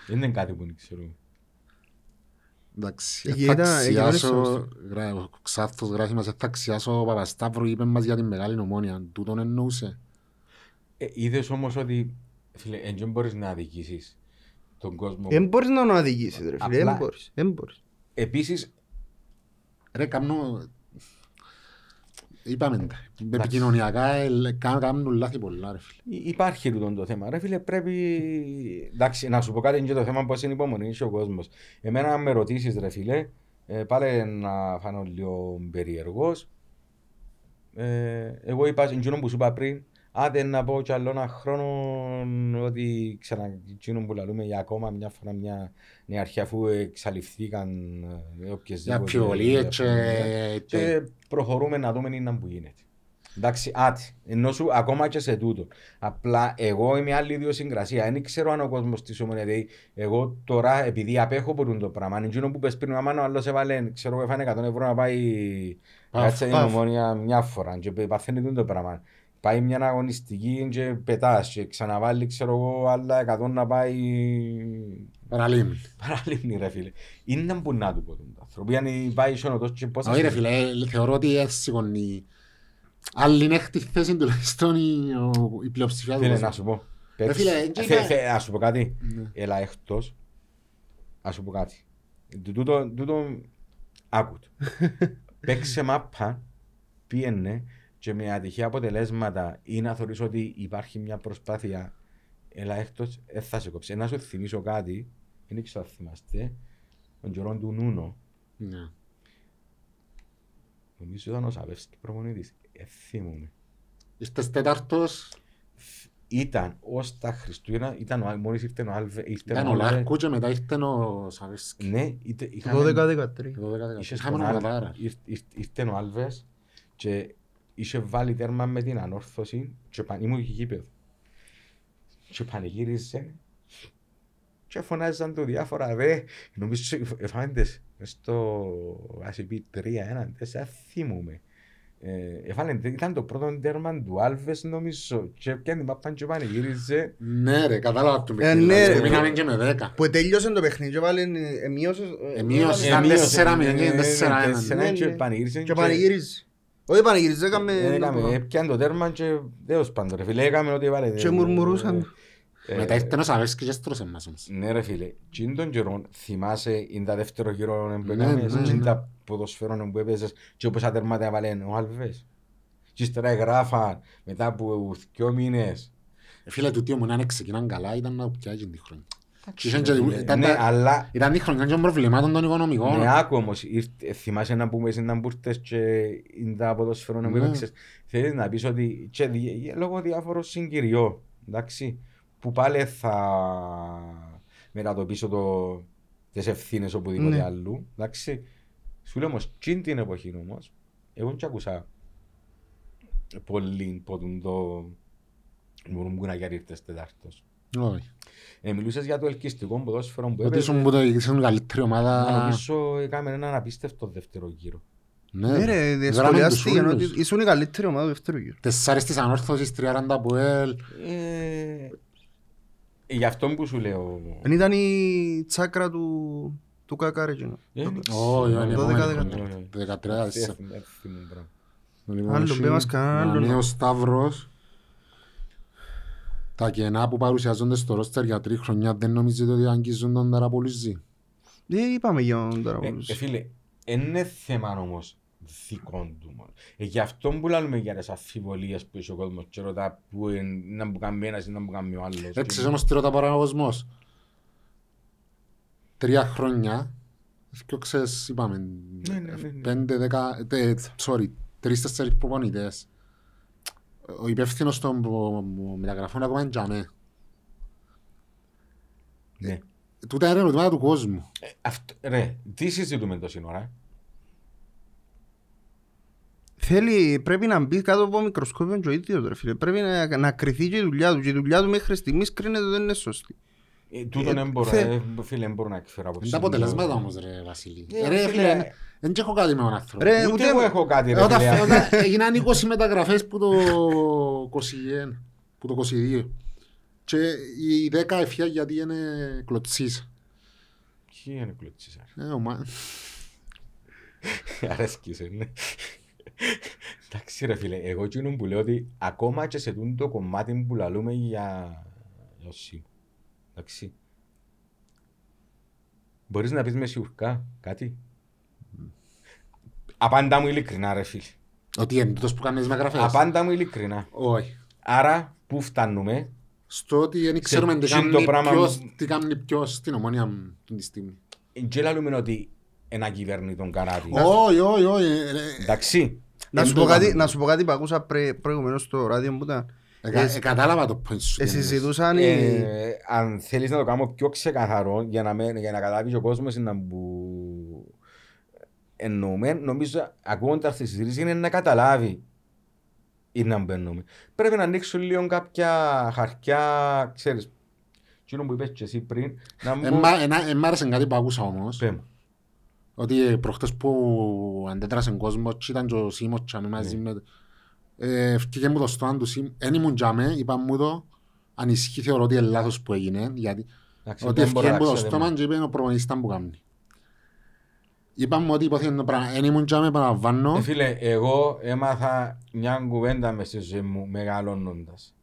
Δεν είναι κάτι που δεν ξέρω. Εντάξει, Εκεί θα ήταν- εκεί αξιάσω, ήταν γρα- ο Ξάφτος γράφει μας, θα αξιάσω ο Παπασταύρου είπε μας για την μεγάλη Ομόνια. Τούτον εννοούσε. Ε, είδες όμως ότι, φίλε, εν δεν μπορείς να αδικήσεις τον κόσμο. Δεν μπορείς να τον αδικήσεις ρε φίλε, Απλά- δεν μπορείς. Δεν μπορείς. Επίσης, Ρε, κάνω... Είπαμε τα. Επικοινωνιακά ε, κα- κάνουν λάθη πολλά ρε φίλε. υ- υπάρχει τούτο το θέμα. Ρε φίλε, πρέπει... Εντάξει, να σου πω κάτι είναι και το θέμα πώς είναι υπομονή έχει ο κόσμος. Εμένα αν με ρωτήσεις ρε φίλε, ε, πάλι να φάνω λίγο περίεργος. Ε, εγώ είπα, εκείνο που σου είπα πριν, άντε να πω κι άλλο ένα χρόνο ότι ξανά εκείνο που λαλούμε για ακόμα μια φορά μια νεαρχία αφού εξαλειφθήκαν ε, Για οποιασδήποτε αμφιβολίες και... και προχωρούμε να δούμε είναι που γίνεται. Εντάξει, άτι, ενώ σου ακόμα και σε τούτο. Απλά εγώ είμαι άλλη ιδιοσυγκρασία. Δεν ξέρω αν ο κόσμος της ομονία. Δηλαδή, εγώ τώρα επειδή απέχω από το πράγμα, είναι εκείνο που πες πριν, άμα ο άλλος έβαλε, ξέρω εγώ, έφανε 100 ευρώ να πάει Παφ, κάτσε την παφ. ομονία μια φορά και παθαίνει τούτο το πράγμα. Πάει μια αγωνιστική και πετάς και ξαναβάλει, ξέρω εγώ, άλλα 100 να πάει Παραλίμνη. παραλίμνη ρε φίλε. Είναι που να του πω τον άνθρωπο. Αν πάει σε τόσο και πόσα... Όχι ρε φίλε, ε, θεωρώ ότι έτσι σηκώνει. Άλλη είναι έκτη θέση τουλάχιστον η, ο- η πλειοψηφία του Φίλε, κόσμου. να σου πω. Ρε Παίξ- φίλε, έτσι Θε- είπα- θε- Να σου πω κάτι. Ναι. Έλα εκτός. Να σου πω κάτι. Του- Τούτο, τούτο, άκουτο. Παίξε μάπα, πήγαινε και με ατυχή αποτελέσματα ή να θεωρείς ότι υπάρχει μια προσπάθεια έλα εκτός, δεν θα σε κόψει. Ε, Να σου θυμίσω κάτι, δεν ξέρω αν θυμάστε, τον καιρό του Νούνο, Ναι. νομίζω ήταν ο Σαβεύσκης προπονητής, ε, θυμούμαι. Είστε τέταρτος, Ήταν ως τα Χριστούγεννα, ήταν ο, μόλις ήρθε ο Άλβε, ήρθε ήταν ο Άλβε. Λάρκου και μετά ήρθε ο Σαβέσκι. Ναι, είτε, Το είχαμε, 12-13. Το 12-13. είχε Είχαμε στον ένα Άλβε, ποδάρα. ήρ- ήρ- ήρθε ο Άλβες και είχε βάλει τέρμα με την ανόρθωση και παν, ήμουν και γήπεδο. Και πανηγύριζε και φωνάζαν του διάφορα δε, νομίζω εφάντες στο ACP 3-1, δεν θυμούμαι. Ε, εφάλε, ήταν το πρώτο τέρμα του Άλβες νομίζω και πιάνε την πάπαν και πανηγύριζε Ναι ρε, κατάλαβα το Ε, παιχνίδι. ναι, δηλαδή, ρε. Μείναμε και με δέκα. Που τέλειωσε το παιχνίδι και βάλε εμείωσε... Εμείωσε. Ήταν Εμείωσε, τέσσερα μηδέν και ε, τέσσερα ε, ένα. τέσσερα Ναι, και ναι. πανηγύριζε Και πανηγύριζε. Όχι πανηγύριζε, έκαμε... Ε, Έκαμε, έπιαν το τέρμα και δέος πάντο ρε φίλε, έκαμε ό,τι βάλε. Και μουρμουρούσαν. Ε, Μετά ήρθε ο Σαβέσκι και στρώσε μας όμως. Ναι ρε φίλε, τι είναι τον καιρό, θυμάσαι, είναι τα δεύτερο γύρο που Ναι, έκαμες, ναι, τι είναι ναι. τα ποδοσφαίρων που έπαιζες και όπως τα τερμάτα έβαλε ο Άλβες. Και ύστερα εγγράφαν μετά από δυο μήνες. Ε, Φίλε, του τι ομονία αν ξεκινάν καλά ήταν να πιάσει την χρονιά. Είχαν Ρε και- φίλε, ήταν Ναι, τα- αλλά Ήταν η χρονιά των προβλημάτων των οικονομικών. Ναι, άκου όμως, ήρθε- θυμάσαι να πούμε εσύ να μπουρτες και είναι τα ποδοσφαίρων που Ναι. έπαιξες. Θέλεις να πεις ότι και δι- λόγω διάφορων συγκυριών, εντάξει, που πάλι θα μετατοπίσω το, τις ευθύνες οπουδήποτε Ναι. αλλού, εντάξει. Σου λέω όμως, και την εποχή όμως, εγώ και ακούσα πολύ ποτούν το μουρμούνα για ήρθες τετάρτος. Όχι. Ε, μιλούσες για το ελκυστικό ποδόσφαιρο που Ότι έπαιζε. ήσουν που το ήσουν καλύτερη Μα ομάδα. Νομίζω έκαμε έναν απίστευτο δεύτερο γύρο. Ναι ρε, Γράμμαν σχολιάστηκε τους ότι ούλους. ήσουν η καλύτερη ομάδα του δεύτερου γύρου. Τεσσάρες της ανόρθωσης, τριάραντα από ελ. Ε, γι' αυτό που σου λέω. Δεν ήταν η τσάκρα του του Κακάρε εκείνο. Ε, δεν Όχι, ξέρω. είναι το επόμενη 12-13. χρονιά. Όχι, Το 13 όχι. τέσσερα. Ε, ε, θυμούμαι, μπράβο. Λοιπόν, Άλλο, έχει πέ μας κανέναν να άλλον. λέει ο Σταύρος. Τα κενά που παρουσιάζονται στο ρόστερ για τρία χρονιά δεν νομίζετε ότι αγγίζουν τον Ταραπολουζή. Δεν είπαμε για τον Ε, Ταραπολούς. ε, Φίλε, είναι θέμα όμως δικών του μόνο. Ε, γι' αυτό που λέμε για τις αμφιβολίες που έχει ο κόσμος και ρωτά που είναι να μου κάνει ένας ή να μου κάνει ο άλλος. Έτσι όμως τι ρωτά παρά ο κόσμος; Τρία χρόνια, και ξέρεις, είπαμε, Ναι, ναι, ναι, ναι. πέντε, δέκα, τε, sorry, τρεις, τέσσερις προπονητές. Ο υπεύθυνος των προ- μεταγραφών ακόμα είναι τζαμέ. Ναι. Τούτα είναι ερωτήματα του κόσμου. Ε, αυτό, ρε, τι συζητούμε τόση ώρα. Θέλει, πρέπει να μπει κάτω από μικροσκόπιο και ο ίδιος ρε φίλε. Πρέπει να, να κρυθεί και η δουλειά του. Και η δουλειά του μέχρι στιγμής κρίνεται ότι δεν είναι σωστή. Ε, τούτον Ε, δεν μπορώ, θε- ε, φίλε, δεν μπορώ να εκφέρω Είναι απόψη. τα μου. αποτελέσματα όμως ρε Βασίλη. Ε, Ρε φίλε, φίλε, δεν έχω κάτι με τον άνθρωπο. Ρε, Ούτε ούτε- εγώ έχω κάτι, ρε Όταν φίλε. όταν έγιναν 20 μεταγραφές που το 21, που το 22. Και οι 10 ευφυά γιατί είναι κλωτσίς. Ποιοι είναι κλωτσίς, ρε; Ε, ο Μα- Αρέσκεις, ε, ναι. Εντάξει ρε φίλε, εγώ εκείνο που λέω ότι ακόμα και σε τούτο το κομμάτι που λαλούμε για για ο Σίμ. Εντάξει. Μπορείς να πεις μες σιουρκά κάτι; Απάντα μου ειλικρινά ρε φίλε. Ότι είναι τούτος που κάνεις τις μεταγραφές. Απάντα μου ειλικρινά. Όχι. Άρα, πού φτάνουμε; Στο ότι δεν ξέρουμε τι τσιν το κάνει πράγμα- ποιος, τι κάνει ποιος στην ομόνια μου αυτή τη στιγμή. Και λαλούμε ότι ένα κυβερνητόν καράτη. Όχι, όχι, όχι. ε, Εντάξει. Να Εν σου, το πω κάτι, είδαμε. να σου πω κάτι που ακούσα πρέ, προηγουμένως στο ράδιο που ήταν. Ε, κα- ε, Κατάλαβα το point σου. Ε, τι εννοείς. συζητούσαν οι... Ε, αν θέλεις να το κάνω πιο ξεκαθαρό για να, με, για να καταλάβει ο κόσμος να που εννοούμε, νομίζω ακούγοντας τη συζήτηση είναι να καταλάβει ή να μπαίνουμε. Πρέπει να ανοίξουν λίγο κάποια χαρτιά, ξέρεις, εκείνο που είπες και εσύ πριν, να Ε, μου... μα- ε, να- ε, Μ' άρεσε κάτι που άκουσα όμως. Πέ μου. Ότι ε, προχτές που αντέδρασε ο κόσμος και ήταν και ο Σίμος και μαζί Ναι. με... Ε, Ευκήκε μου το στόμα του Σίμ, εν ήμουν τζάμε, είπα μου το, αν ισχύει θεωρώ ότι είναι λάθος που έγινε, γιατί Εντάξει, ότι δεν μπορώ ευκήκε να μου το ξέρω, στόμα και είπε ο προπονητής ήταν που κάνει. Είπα μου ότι υποθέτει το πράγμα, εν ήμουν τζάμε, επαναλαμβάνω, Ε, φίλε, εγώ έμαθα μια κουβέντα μες στη ζωή μου μεγαλώνοντας.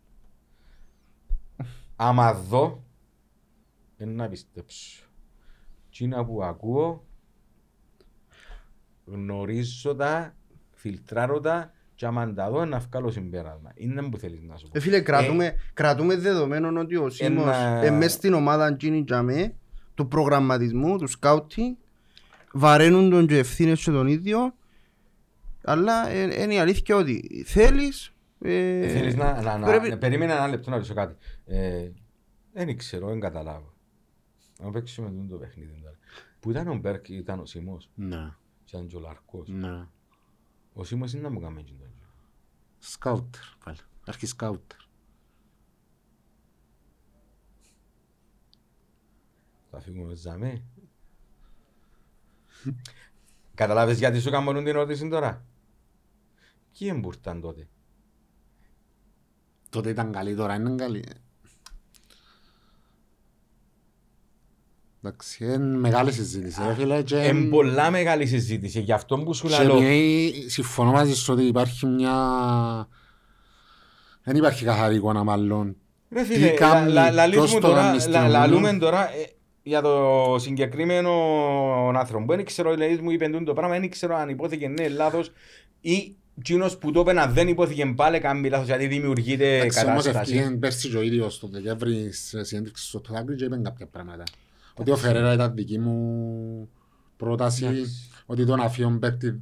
Άμα δω, δεν να πιστέψω. Τσίνα που ακούω, γνωρίζω τα, φιλτράρω τα και άμα τα δω να βγάλω συμπέρασμα. Είναι που θέλεις να σου πω. Ε, φίλε, κρατούμε, κρατούμε δεδομένων ότι ο Σίμος Ένα- ε, μες στην ομάδα Gini Τζαμέ του προγραμματισμού, του σκάουτινγκ βαραίνουν τον και ευθύνες και τον ίδιο αλλά ε, είναι η αλήθεια ότι θέλεις ε, Ε, θέλεις να, να, να, πρέπει- να- περίμενε ένα λεπτό να ρωτήσω κάτι. Ε, δεν ξέρω, δεν καταλάβω. Να παίξουμε το παιχνίδι τώρα. Που ήταν ο Μπέρκ, ήταν ο Σίμος, ναι, ήταν και ο Λαρκός. ναι, Ο Σίμος είναι να μου κάνει εκείνο. Σκάουτερ, πάλι, αρχή σκάουτερ. Θα φύγουμε ζαμέ. Καταλάβες γιατί σου κάνουν την ερώτηση τώρα; Ποιοι εμπουρταν τότε. Τότε ήταν καλή, τώρα είναι καλή. Εντάξει, είναι μεγάλη συζήτηση, ρε φίλε, και... Είναι πολλά μεγάλη συζήτηση. Γι' αυτό που σου Και λέω. επειδή συμφωνώ μαζί σου ότι υπάρχει μια... Δεν υπάρχει καθαρή εικόνα μάλλον. Ρε Τι φίλε, κάνει, λα- λα- ποιος λαλούμε το τώρα, κάνει στην λα- ομόνια. λαλούμε τώρα ε, για το συγκεκριμένο άνθρωπο. Δεν ξέρω, δηλαδή μου είπε το πράγμα, δεν ξέρω αν υπόθηκε ναι, λάθος ή εκείνος που το είπε αν δεν υπόθηκε πάλι κάνει λάθος γιατί δημιουργείται Εντάξει, όμως κατάσταση. ευκήγεν πέρσι και ο ίδιος τον Δεκέμβρη σε συνέντευξη στο Τουδάκρι και είπε κάποια πράγματα. Ότι ο Φερέρα ήταν δική μου πρόταση, Εντάξει. ότι τον αφιόν παίκτη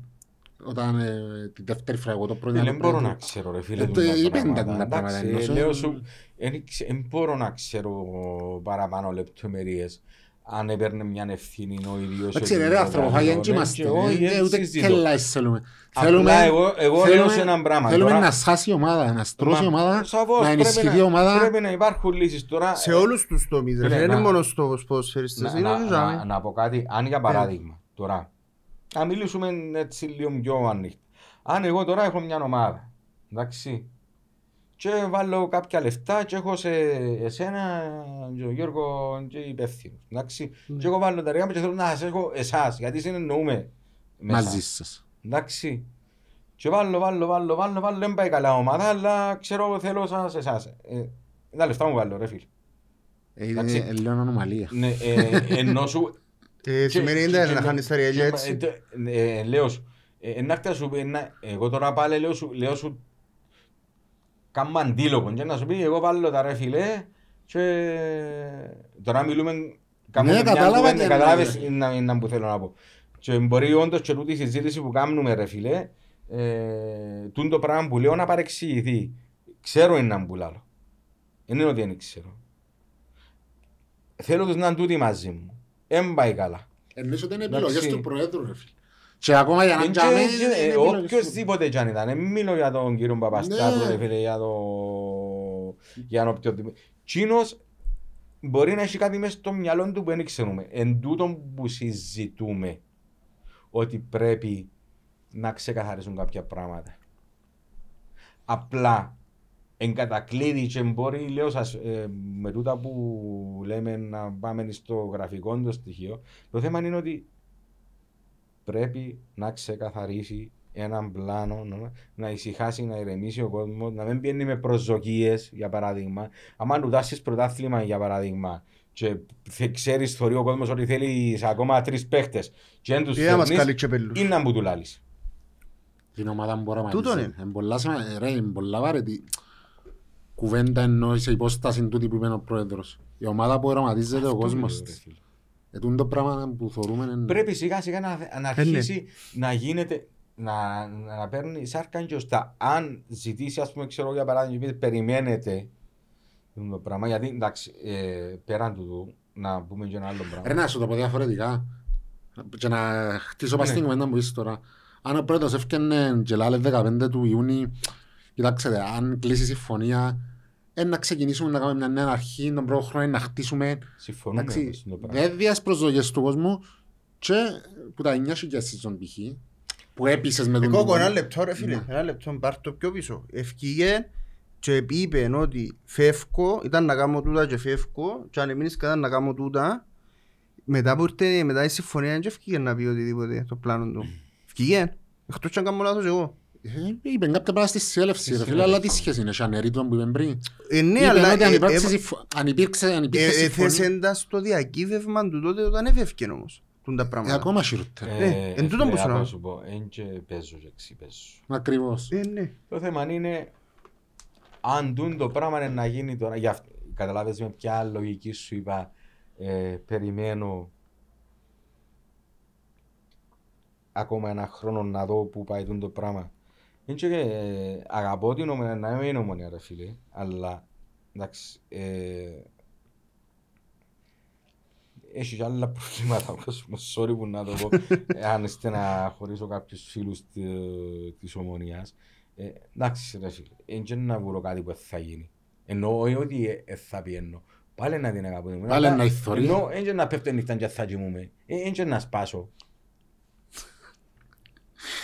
όταν ε, την δεύτερη φορά εγώ το πρώτο Φίλε, ήταν δεν το μπορώ πρώτο. να ξέρω ρε φίλε Ε, το τούτα είπεν τα πράγματα. πράγματα, Εντάξει, εννοώ, λέω ε, σου, δεν μπορώ να ξέρω παραπάνω λεπτομερίες αν έπαιρνε μια ευθύνη ο ίδιος. Εντάξει ο ρε ρε ίδιος, άνθρωπο, ο φάγεν άλλος, και ναι, είμαστε. και όχι, ε, δεν Ούτε συζητώ. κελάες θέλουμε. Απλά εγώ- εγώ λέω σε έναν πράγμα, Θέλουμε τώρα- να σάσει η ομάδα, να στρώσει η Μα, ομάδα, σαφώς, να πρέπει ενισχυθεί η ομάδα. Πρέπει να υπάρχουν λύσεις τώρα. σε ε, όλους τους τομείς ρε Φίλε, φίλε, δεν να- είναι μόνο στο ποδοσφαιριστές να, είναι να, και να, τζαμέ. να πω κάτι, αν για παράδειγμα τώρα, να μιλήσουμε έτσι λίγο πιο ανοιχτά. Αν εγώ τώρα έχω μια ομάδα, εντάξει, και βάλω κάποια λεφτά και έχω σε εσένα και ο Γιώργο και υπεύθυνο, εντάξει, Ναι. και εγώ βάλω τα ρεγά μου και θέλω να σας έχω εσάς, γιατί συνεννοούμε μέσα. μαζί σας. Εντάξει. Και βάλω, βάλω, βάλω, βάλω, βάλω, δεν πάει καλά ομάδα, αλλά ξέρω θέλω σας εσάς. Ε, τα λεφτά μου βάλω ρε φίλε. Ε, Εντάξει. Είναι λίγο ανομαλία. Ναι, ε, ενώ σου... Ε, Σημαίνει και- δεν και- να χάνεις τα ριέλια και- έτσι. ε, ε, Λέω σου, Ε, να έρθει να σου πει, να- εγώ τώρα πάλι λέω σου, λέω σου κάνω αντίλογο και να σου πει εγώ βάλω τα ρε φίλε και τώρα μιλούμε κάνουμε Ναι, μια κατάλαβα κουβέντα, τι κατάλαβες εννοείς. να, να που θέλω να πω. Και μπορεί όντως και τούτη η συζήτηση που κάνουμε ρε φίλε, ε, τούν το πράγμα που λέω να παρεξηγηθεί. Ξέρω είναι να μπουλάλω. Δεν είναι ότι δεν ξέρω. Θέλω τους να είναι τούτοι μαζί μου. Εν πάει καλά. Εννοείς ότι είναι Εντάξει. επιλογές του Προέδρου, ρε φίλε. Και ακόμα για να Εν τζάμε, και- είναι και- ε, επιλογές του. Οποιοςδήποτε κι αν ήταν. Δεν μιλώ για τον κύριο Παπαστάτου, Ναι. ρε φίλε, για το... για τον οποιοδήποτε. Τσίνος μπορεί να έχει κάτι μέσα στο μυαλό του που δεν ξέρουμε. Εν τούτον που συζητούμε ότι πρέπει να ξεκαθαρίσουν κάποια πράγματα. Απλά εν κατακλείδη και μπορεί, λέω σας, ε, με τούτα που λέμε να πάμε στο γραφικό το στοιχείο, το θέμα είναι ότι πρέπει να ξεκαθαρίσει έναν πλάνο, να, να ησυχάσει, να ηρεμήσει ο κόσμος, να μην πιένει με προσδοκίες, για παράδειγμα. Αν του δάσει πρωτάθλημα, για παράδειγμα, και θε- ξέρεις, θεωρεί ο κόσμος ότι θέλει ακόμα τρεις παίχτες, και δεν τους Τι να μας φέρνει, καλεί και πέλους. είναι να μου του λάλεις. Την ομάδα μου μπορεί να Τούτον μαθήσει. είναι. Είναι πολλά σημα- ρε, είναι πολλά βαρετή κουβέντα ενώ σε υπόσταση τούτη που είπε ο Πρόεδρος. Η ομάδα που οραματίζεται ο κόσμος της. Ε, τούτο το πράγμα που θεωρούμε είναι... Πρέπει σιγά σιγά να, να Ε, ναι. αρχίσει να γίνεται, να, να παίρνει σάρκα και ωστά. Αν ζητήσει, ας πούμε, ξέρω για παράδειγμα, και πει, περιμένετε το πράγμα, γιατί εντάξει, ε, πέραν του του, να πούμε και ένα άλλο πράγμα. Ρε να σου το πω διαφορετικά και να χτίσω πας Ναι. στην κουβέντα που είπες τώρα. Αν ο πρώτος έφτιανε και λάλε 15 του Ιούνιου, κοιτάξτε, αν κλείσει η συμφωνία, ε, να ξεκινήσουμε να κάνουμε μια νέα αρχή, τον πρώτο χρόνο να χτίσουμε. Συμφωνούμε Εντάξει, όμως με το πράγμα. δεν διάς προσδοκίες του κόσμου και που τα 9 χιλιάς season π.χ. που έπεισες με τον Εγώ τούτο. ένα λεπτό ρε φίλε, Ναι. ένα λεπτό πάρ' το πιο πίσω. Ευκήγε και είπε ότι φεύγω, ήταν να κάνω τούτα και φεύγω και αν εμείς κατά να κάνω τούτα μετά που ήρθε μετά η συμφωνία δεν ευκήγε να πει οτιδήποτε το πλάνο του. Ευκήγε, εκτός και αν κάνω λάθος εγώ. Ε, Είπε κάποια πράγματα στη συνέλευση, ρε φίλε, αλλά τι σχέση είναι, σαν ερήτημα που είπαμε πριν. Ε, ναι, Είπε αλλά ότι αν ε, υπάρξει ε, συμφω- αν υπήρξε αν υπήρχε ε, συμφωνία, έθεσεν τα στο διακύβευμα του τότε όταν έφευκε όμως. τούν τα ε, πράγματα. ακόμα χειρότερα. Ε, εν τούτον που σου να λέω. σου πω, εν και παίζω και ξυπαίζω. Ακριβώς. Ε, ναι. Το θέμα είναι αν τούν το πράγμα είναι να γίνει τώρα. Γι' αυτό, καταλάβες με ποια λογική σου είπα ε, περιμένω ακόμα ένα χρόνο να δω που πάει τούν το πράγμα. Είναι και, ε, αγαπώ την ομονία, να είμαι είναι ομονία ρε φίλε, αλλά εντάξει, ε, έχει και άλλα προβλήματα ο κόσμος, sorry που να το πω, ε, αν είστε να χωρίσω κάποιους φίλους τη- της ομονίας. Ε, εντάξει ρε φίλε, εν και να βρω κάτι που θα γίνει. Εννοώ όχι ότι ε, ε, θα πιένω. Πάλι να την αγαπώ. την Πάλι αλλά να ηθωρεί. Εννοώ, εν και να πέφτω νύχτα και θα κοιμούμαι. Ε, Εν και να σπάσω.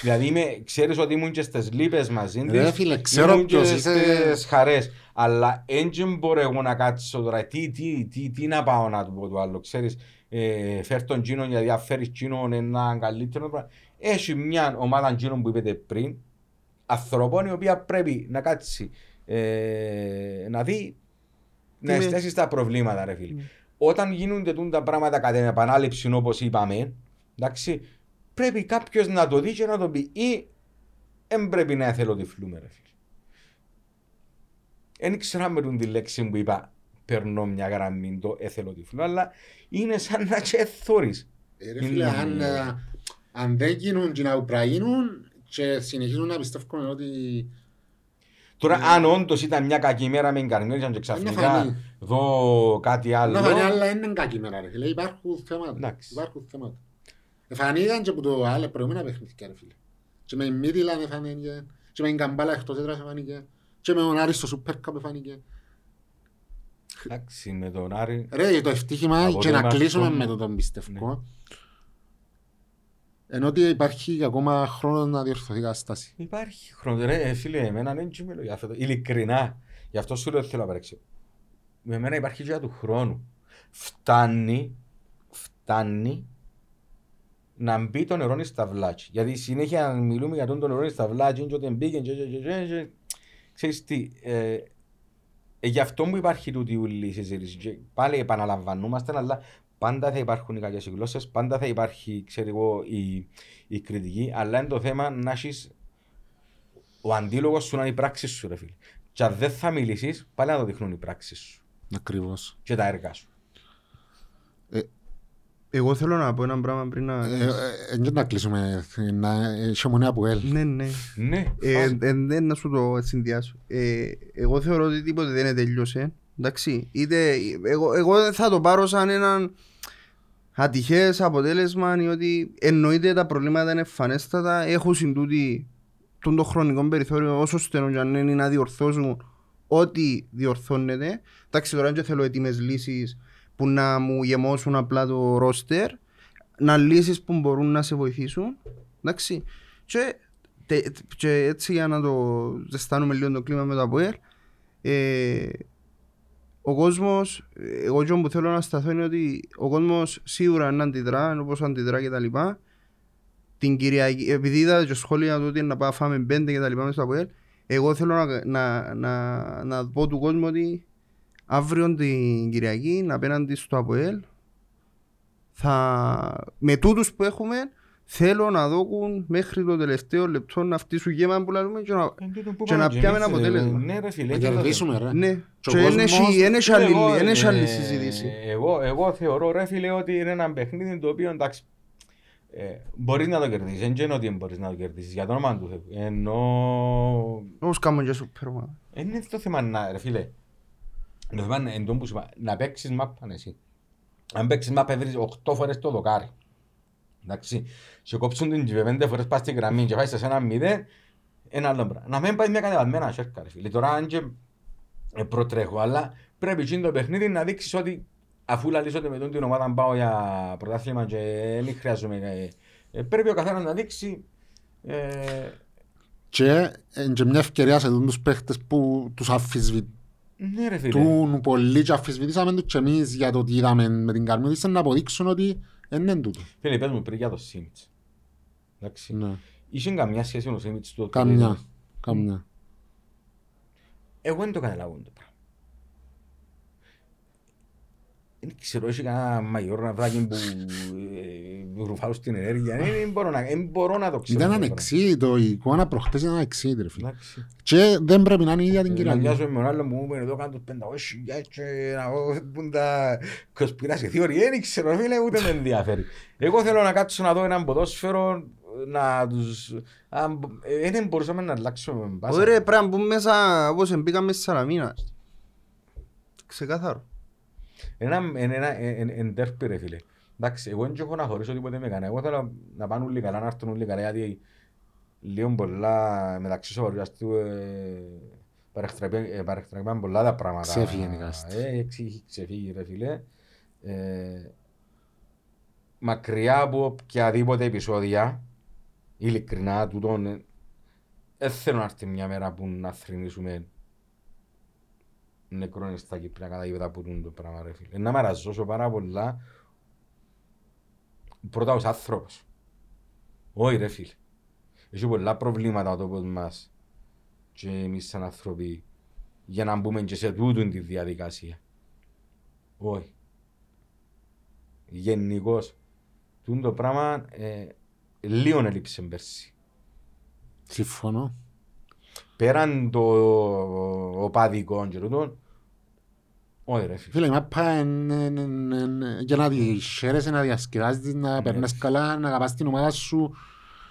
Δηλαδή είμαι, ξέρεις ότι ήμουν και στις λύπες μαζί της. Ρε φίλε, ξέρω ήμουν και ποιος είσαι. στις χαρές. Αλλά εν και μπορώ εγώ να κάτσω τώρα. Τι, τι, τι, τι να πάω να του πω το άλλο. Ξέρεις, ε, φέρ τον Τζίνο γιατί αν φέρεις Τζίνο ένα καλύτερο πράγμα. Έχει μια ομάδα Τζίνο που είπατε πριν, ανθρώπων η οποία πρέπει να κάτσει ε, να δει, να με- εστιάσει στα προβλήματα, ρε φίλε. Όταν γίνονται τούν τα πράγματα κατά την επανάληψη, όπως είπαμε, εντάξει, πρέπει κάποιος να το δει και να το πει. Ή δεν πρέπει να εθελοτυφλούμε, ρε φίλε. Δεν ήξερα με τον τη λέξη που είπα, περνώ μια γραμμή το εθελοτυφλό, αλλά είναι σαν να και θόρεις. Ε, Ρε φίλε, αν, ε, αν δεν γίνουν και να πρέπει να γίνουν και συνεχίζουν να πιστεύουν ότι Τώρα, Ναι. αν όντως ήταν μια κακή μέρα με εγκαρνέρισαν και φανεί. ξαφνικά δω κάτι άλλο. να φανεί αλλά είναι κακή μέρα ρε φίλε, υπάρχουν θέματα. Εντάξει. Υπάρχουν θέματα. Εφανήκαν και από το άλλο προηγούμενα παιχνίδια ρε φίλε. Και με η Μίτιλαν εφανήκε, και με την Καμπάλα εκτός έδρας εφανήκε, και με τον Άρη στο Σούπερ Cup εφανήκε. Εντάξει, με τον Άρη. Ρε, το ευτύχημα Από και το να Μάρτιο- κλείσουμε με το τον πιστεύω. Ενώ ότι υπάρχει ακόμα χρόνο να διορθωθεί η κατάσταση. Υπάρχει χρόνο. Ρε, ε, φίλε, εμένα δεν τσιμέλω για αυτό. το- Ειλικρινά. Γι' αυτό σου λέω θέλω να παρέξω. Με εμένα υπάρχει και για του χρόνου. Φτάνει, φτάνει να μπει το νερό στα βλάτια. Γιατί συνέχεια μιλούμε για τον το νερό στα βλάτια και όταν μπήκε και, και, και, και, και. Ξέρεις τι, ε, ε, γι' αυτό μου υπάρχει τούτη ουλή η συζήτηση. Και πάλι επαναλαμβανόμαστε, αλλά πάντα θα υπάρχουν οι κακές γλώσσες, πάντα θα υπάρχει, ξέρω εγώ, η, η κριτική, αλλά είναι το θέμα να έχεις ο αντίλογος σου να είναι η πράξη σου, ρε φίλε. Και αν δεν θα μιλήσεις, πάλι να το δείχνουν οι πράξεις σου Ακριβώς. και τα έργα σου. Εγώ θέλω να πω ένα πράγμα πριν να... Ε, ε, ε, να κλείσουμε. Να, έχει μονέα που ελ. Ναι, ναι. Ναι, Ε, φας. ε, δεν να σου το συνδυάσω. Ε, εγώ θεωρώ ότι τίποτε δεν είναι τελειώσε. Εντάξει. Είτε, εγώ, εγώ θα το πάρω σαν έναν ατυχές αποτέλεσμα ή ότι εννοείται τα προβλήματα είναι εμφανέστατα. Έχουν συντούτοι τον το χρονικό περιθώριο όσο στενό και αν είναι να διορθώσουν ό,τι διορθώνεται. Εντάξει, τώρα δεν θέλω έτοιμες λύσεις που να μου γεμώσουν απλά το ρόστερ. Να λύσεις που μπορούν να σε βοηθήσουν. Εντάξει. Και, τε- και έτσι για να το ζεστάνουμε λίγο το κλίμα με το ΑΠΟΕΛ ε, ο κόσμος, εγώ αυτό που θέλω να σταθώ είναι ότι ο κόσμος σίγουρα να αντιδρά, όπως αντιδρά και τα λοιπά. Την Κυριακή, επειδή είδα και σχόλια του ότι να πάμε φάμε πέντε και τα λοιπά μέσα στο ΑΠΟΕΛ, εγώ θέλω να, να, να, να πω του κόσμου ότι αύριο την Κυριακή απέναντι στο ΑΠΟΕΛ θα, με τούτους που έχουμε θέλω να δώκουν μέχρι το τελευταίο λεπτό να φτύσουν γέμα που λέμε και να, Εν τούτο που και πάμε να και πιάμε εμείς, ένα ρε. αποτέλεσμα. Ναι ρε φίλε. Να και το κερδίσουμε ρε. ναι. Και ο Και δεν κόσμος- έχει- δεν έχει άλλη- Εγώ, δεν έχει άλλη ε, συζήτηση. Εγώ, εγώ θεωρώ ρε φίλε ότι είναι ένα παιχνίδι το οποίο εντάξει ε, μπορείς να το κερδίσεις, δεν είναι ότι δεν μπορείς να το κερδίσεις για το όνομα του Θεού. Ενώ Όπως κάνουμε και σούπερ ομάδα. δεν είναι το θέμα να, ρε φίλε, το θέμα είναι εν τω που σου είπα, να παίξεις μάπαν εσύ. Αν παίξεις μάπα βρεις 8 φορές το δοκάρι. Εντάξει, σε κόψουν την και πέντε φορές πας στην γραμμή και φάεις σε ένα μηδέν, ένα άλλο πράγμα. Να μην πάει μια κατεβασμένα σέρκα ρε φίλε. Τώρα αν και ε, προτρέχω, αλλά πρέπει εκείνο το παιχνίδι να δείξεις ότι αφού λαλείς ότι με τον την ομάδα πάω για πρωτάθλημα και δεν χρειάζομαι. ε, ε, πρέπει ο καθένας να δείξει ε, Και είναι και μια ευκαιρία σε τους παίχτες που τους αφισβητούν ναι ρε φίλε. πολύ και αφισβητήσαμε τους και εμείς για το τι είδαμε με την Καρμιώτισσα να αποδείξουν ότι δεν είναι τούτο. Φίλε, πες μου πριν για το Σίμιτς. Εντάξει. Ναι. Είχε καμιά σχέση με το Σίμιτς του. Καμιά. Καμιά. Εγώ δεν το καταλάβω το πράγμα. Δεν ξέρω, έχει κανένα μαγιόρ να βράγει που ε, ρουφάω στην ενέργεια. Δεν δεν μπορώ να, δεν μπορώ να το ξέρω. Ήταν το πράγμα. ανεξίδητο, η εικόνα προχτές ήταν ανεξίδητη ρε φίλε. Εντάξει. Και δεν πρέπει να είναι η ίδια την Να Κυριακή. μοιάζω με τον άλλο που μου είπε εδώ κάτω τους 500 χιλιάδες και να δω πουν τα κοσπιράσια θεωρία. Δεν ξέρω φίλε ούτε με ενδιαφέρει. Εγώ θέλω να κάτσω να δω έναν ποδόσφαιρο να τους... αν- ε, Δεν μπορούσαμε να αλλάξουμε μπάσα. Ωραία, πρέπει να μπούμε μέσα όπως μπήκαμε στη Σαλαμίνας. Ξεκάθαρο. Ένα, ένα, ένα, ένα, ένα τέρπι ρε φίλε. Εντάξει, εγώ δεν έχω να χωρίσω τίποτε με κανένα. Εγώ θέλω να πάνε όλοι καλά, να έρθουν όλοι καλά, γιατί λίγο πολλά μεταξύ σοβαρδιαστού παρεχτραπήκαν πολλά τα πράγματα. Ξέφυγε η κάστη. Ε, εξή- ξεφύγει ρε φίλε. Ε, μακριά από οποιαδήποτε επεισόδια, ειλικρινά τούτον, ε, δεν θέλω να έρθει μια μέρα που να θρυνήσουμε νεκρόν στα Κύπρια κατά γήπεδα που τούν το πράγμα ρε φίλε. Να με αραζώσω πάρα πολλά πρώτα ως άνθρωπος. Όχι ρε φίλε. Έχει πολλά προβλήματα ο τόπος μας και εμείς σαν άνθρωποι για να μπούμε και σε τούτον τη διαδικασία. Όχι. Γενικώς. Τούν το πράγμα ε, λίγο έλειψε πέρσι. Συμφωνώ. Πέραν το οπαδικό και τούτον, όχι ρε φίλε. Φίλε, η μάπα είναι είναι- είναι- είναι για να τη χαίρεσαι, να διασκεδάζεις, να περνάς καλά, να αγαπάς την ομάδα σου.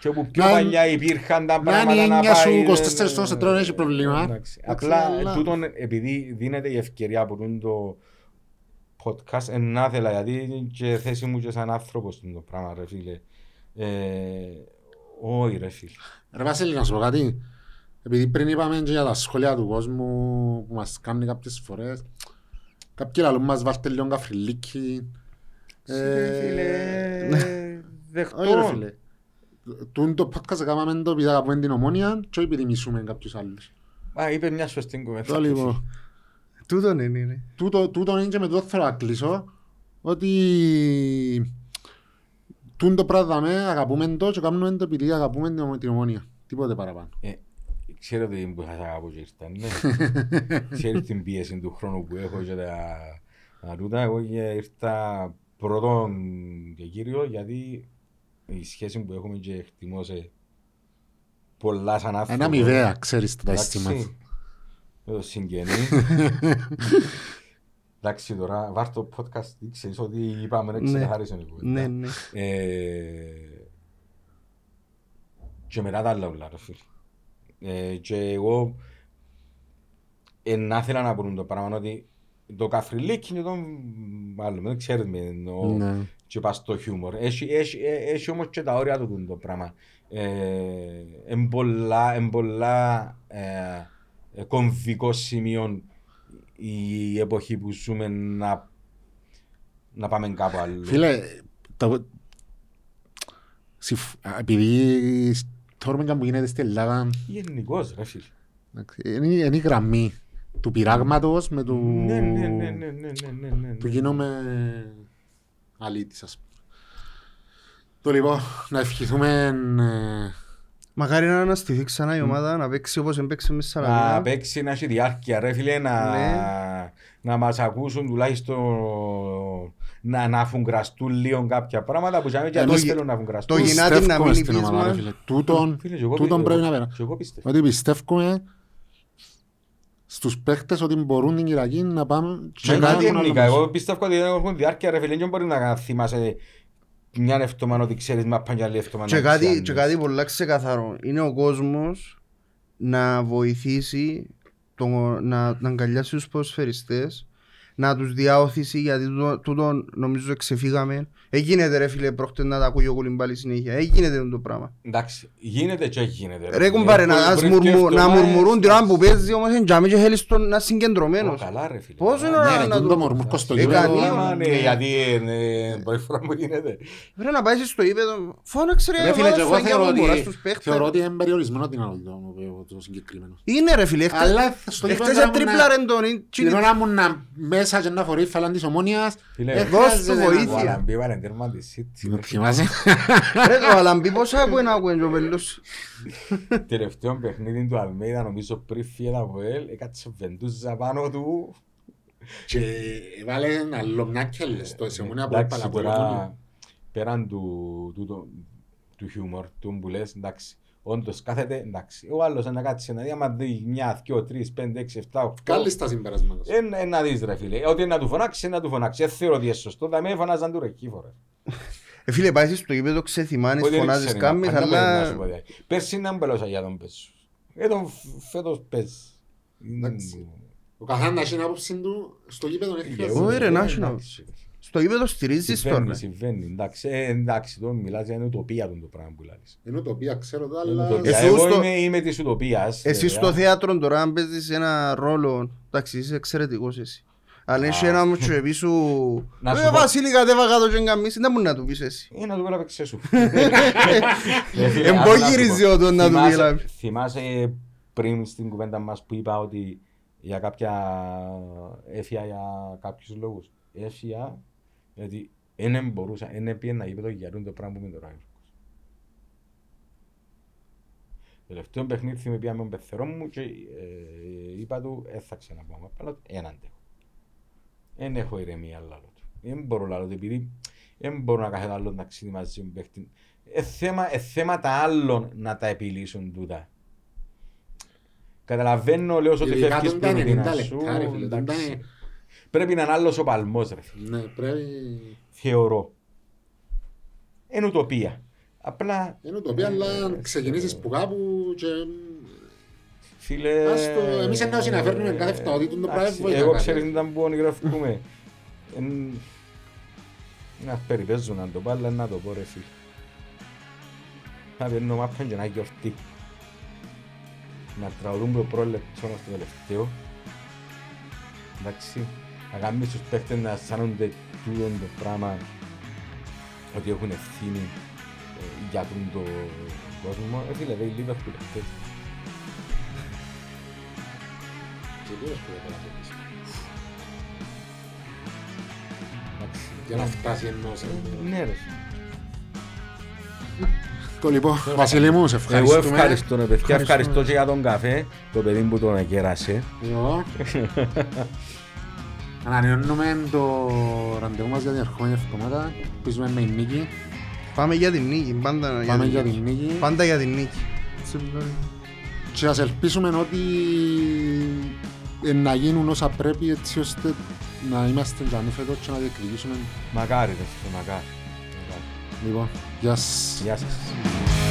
Και όπου πιο Να- παλιά υπήρχαν τα να πράγματα είναι η να έννοια σου πάει... 24 ώρες σε τρώνε, έχει προβλήμα. Εντάξει. Εντάξει, Απλά αλλά- τούτον επειδή δίνεται η ευκαιρία από τούτο το podcast εν να θέλα γιατί είναι και θέση μου και σαν άνθρωπος το πράγμα ρε φίλε. Ε, Όχι ρε φίλε. Ρε Βασίλη, να σου πω κάτι. Επειδή πριν είπαμε και για τα σχόλια του κόσμου που μας κάνει κάποιες φορές, κάποιοι λαλούν μας βάλτε λίγο καφριλίκι. Ρε φίλε, Ε, Όχι ρε δεχτώ. φίλε. Τούν το podcast έκαναμε το επειδή αγαπούμε την ομόνια και όχι επειδή μισούμε κάποιους άλλους. Α, είπε μια σωστή κουβέντα. Το λοιπόν. Τούτον είναι, είναι. Τούτο, τούτο είναι και με το θέλω να κλείσω ότι τούν το πράγμα δαμε, αγαπούμε το και κάνουμε το επειδή αγαπούμε την- την ομόνια. Τίποτε παραπάνω. Ε, Ξέρετε τι που σας αγαπώ και ήρθα, ναι. Ξέρεις την πίεση του χρόνου που έχω και τα, τα τούτα. Εγώ και ήρθα πρώτον και κύριο γιατί η σχέση που έχουμε και εκτιμώ σε πολλά σαν άνθρωπο. Ένα μηδέα, ξέρεις τα Εντάξει, αισθήματα. Με το συγγενή. Εντάξει τώρα, βάρ' το podcast, ξέρεις ότι είπαμε να Ναι. ξεκαθαρίσουν η κουβέντα. Ναι, ναι. Ε, και μετά τα άλλα όλα, ρε φίλε. Ε, και εγώ να ήθελα να πούν το πράγμα ότι το καφριλίκι είναι το άλλο, δεν ξέρεις με εννοώ Ναι. και πας στο χιούμορ. Έχει, έχει, ε, έχει όμως και τα όρια του τούτο το πράγμα. Ε, εν πολλά, εν πολλά ε, ε, κομβικό σημείο η εποχή που ζούμε να, να πάμε κάπου αλλού. Φίλε, το... συμφ- α, επειδή τώρα που γίνεται στην Ελλάδα Γενικώς ρε φίλε. εντάξει, είναι, είναι η γραμμή του πειράγματος με του... Ναι, ναι, ναι, ναι, ναι, ναι, ναι, ναι. του γίνομαι αλήτης ας πούμε. Το λοιπόν, να ευχηθούμε ε, Μακάρι να αναστηθεί ξανά η ομάδα, να παίξει όπως έπαιξε με Να Σαλαμίνα. παίξει, να έχει διάρκεια ρε φίλε, να, Ναι. να μας ακούσουν τουλάχιστον να, να αφουγκραστούν λίγο κάποια πράγματα που και Εμείς- εμείς θέλουν να αφουγκραστούν. το γυνάτι να πιστεύουμε μην στην ομάδα, ρε πείσμα. φίλε. Τούτον, Φίλε, και εγώ τούτον πι- πρέπει να εγώ- πέρα. και εγώ πιστεύω. Ότι πιστεύουμε στους παίχτες ότι μπορούν την Κυριακή να πάμε Και να κάτι έχουν άλλο γενικά, μισό. εγώ πιστεύω ότι έχουν διάρκεια ρε φίλε, δεν μπορεί να θυμάσαι μια εβδομάδα ότι ξέρεις μα πάνε και άλλη εβδομάδα Και να κάτι, ξέρεις. και κάτι πολλά ξεκαθαρό. Είναι ο κόσμος να βοηθήσει το, να, να αγκαλιάσει τους ποδοσφαιριστές να τους διαώθησει γιατί τούτο, τούτο νομίζω ξεφύγαμε. Έγινεται ρε φίλε πρόκειται να τα ακούει ο Κουλιμπάλη συνέχεια. Έγινε το πράγμα. Εντάξει, γίνεται και γίνεται. Ρε κουμπάρε να, ας μουρμου, να μουρμουρούν την ώρα που παίζει όμως είναι τζάμι και θέλεις τον να είναι συγκεντρωμένος. Καλά ρε φίλε. Πόσο είναι Καλά. ώρα Ναι, ρε, να τούτο το... μορμούκο στο Ε, γήπεδο. κανεί, Άμα, ναι, ναι. Γιατί είναι πρώτη φορά που γίνεται. Πρέπει να πάει στο ύπεδο. Φώναξε ρε, Ρε φίλε, και εγώ φάγια θεωρώ μου, μωρά, ότι, στους παίχτες. θεωρώ ότι είναι περιορισμένο την άλλο το, το συγκεκριμένος. Είναι ρε φίλε. χτες- Αλλά στο Εχθές γήπεδο να έτριπλα ήμουν ρε τον. είναι- Την ώρα μου να μέσα και να φορεί φαλάν της ομόνιας Φίλε, ε, δώσ' του χρειάζεται να- βοήθεια. Ο Αλαμπή βάλε τέρμα της City. Το θυμάσαι; Ρε το Αλαμπή πόσα ακούει να ακούει ο Πελούς. Τελευταίο παιχνίδι του Αλμέιδα νομίζω πριν φύγει από ελ, έκατσε βεντούζα πάνω του. Και βάλε ένα λομνάκια στο σε ομόνια που Εντάξει, έπαλα από τώρα πέραν του, του, του, του χιούμορ, του που λες, εντάξει, όντως κάθεται, εντάξει. Ο άλλος να κάτσει να δει, άμα δει μια, δυο, τρεις, πέντε, έξι, εφτά, οχτώ. Κάλλεις τα συμπεράσματα. σου. Εν, εν να δεις ρε φίλε, ότι να του φωνάξεις, να του φωνάξεις. Δεν θεωρώ ότι είναι σωστό, θα με φωνάζαν του ρε κύφορα. Ε, Φίλε πάει στο γήπεδο ξεθυμάνεις, Ότι δεν φωνάζεις ξέρει, κάμεις, πάντα μπορεί να αλλά... σου πω, δηλαδή. Πέρσι να μπελώσα για τον πέσους. Ε, τον φ- φέτος παίζει. Εντάξει. Ο καθένας έχει την άποψη του στο γήπεδο δεν Εγώ, χρειάζεται. ρε, να έχει να- Εντάξει. Στο γήπεδο στηρίζεις Συμβαίνει, τώρα. συμβαίνει. Εντάξει, ε, εντάξει, τώρα μιλάς για ουτοπία του το πράγμα που λάβεις. Είναι ουτοπία, ξέρω το, Είναι αλλά... ουτοπία. Εσύ Εγώ στο- είμαι, είμαι της ουτοπίας. Εσύ βέβαια. στο θέατρο τώρα αν παίζεις ένα ρόλο, εντάξει είσαι εξαιρετικός εσύ. Αλλά έχει Α. ένας μου και πίσω... Να σου Ε, πω- Βασίλη κατέβα κάτω και εγκαμίσεις, δεν μπορεί να του πεις εσύ. Ε, να του πω να παίξε σου. Εμπόγυριζε ο τον να του πει, Θυμάσαι- λάβει. Θυμάσαι πριν στην κουβέντα μας που είπα ότι για κάποια έφυγα για κάποιους λόγους. Έφυγα γιατί δεν μπορούσα, δεν πήγαινε να είπε το γερούν το πράγμα που με τώρα. Τελευταίο παιχνίδι με πήγαμε με τον πεθερό μου και ε, είπα του δεν θα ξαναπάω απλά έναν αντέχω. Δεν έχω ηρεμία άλλο του. Δεν μπορώ άλλο του επειδή δεν μπορώ να κάθεται άλλο να ξύνει μαζί μου παίχτη. Ε, θέμα, ε, θέματα άλλων να τα επιλύσουν τούτα. Καταλαβαίνω, λέω ότι Ειδικά φεύγεις τον πριν τα την 90 ασού, λεπτά, ρε φίλε, τον εντάξει. τα- Πρέπει να είναι άλλος ο παλμός ρε φίλε. Ναι, πρέπει... Θεωρώ. Είναι ουτοπία. Απλά, Είναι ουτοπία, αλλά αν ξεκινήσεις που κάπου και... φίλε... Ας το- εμείς εννοώ συναφέρνουμε κάθε εβδομάδα, το πράγμα Εντάξει, βοηθά Εγώ κάτι. ξέρεις ήταν που ονειρεύκουμε. Εν- Να περιπέζουν να το πω, αλλά να το πω ρε φίλε. Να παίρνω μάπαν και να γιορτή. Να τραγουδούν το πρόλεπτο στο τελευταίο. Εντάξει. Να κάνουμε στους παίχτες να αισθάνονται τούτο το πράγμα ότι έχουν ευθύνη ε, για τον το κόσμο. Ε, φίλε, δεν είναι λίγος αυτές. Και λίγος που δεν πέρασε. Εντάξει. Για να φτάσει ενός. Ναι ρε. Το λοιπόν, Βασίλη μου, σε Εγώ ευχαριστούμε. ευχαριστώ, ρε παιδιά. Ευχαριστούμε. Ευχαριστώ και για τον καφέ, το παιδί που τον εκέρασε. Εγώ. Ανανεώνουμε το ραντεβού μας για την ερχόμενη εβδομάδα. Πείσουμε με η νίκη. Πάμε για την νίκη, πάντα Πάμε για νίκη. την νίκη. Πάντα για την νίκη. Και ας ελπίσουμε ότι ε, να γίνουν όσα πρέπει έτσι ώστε να είμαστε τζανί φέτος και να διεκδικήσουμε. Μακάρι, ρε, μακάρι. Μακάρι. Λοιπόν, γεια σας. Γεια σας.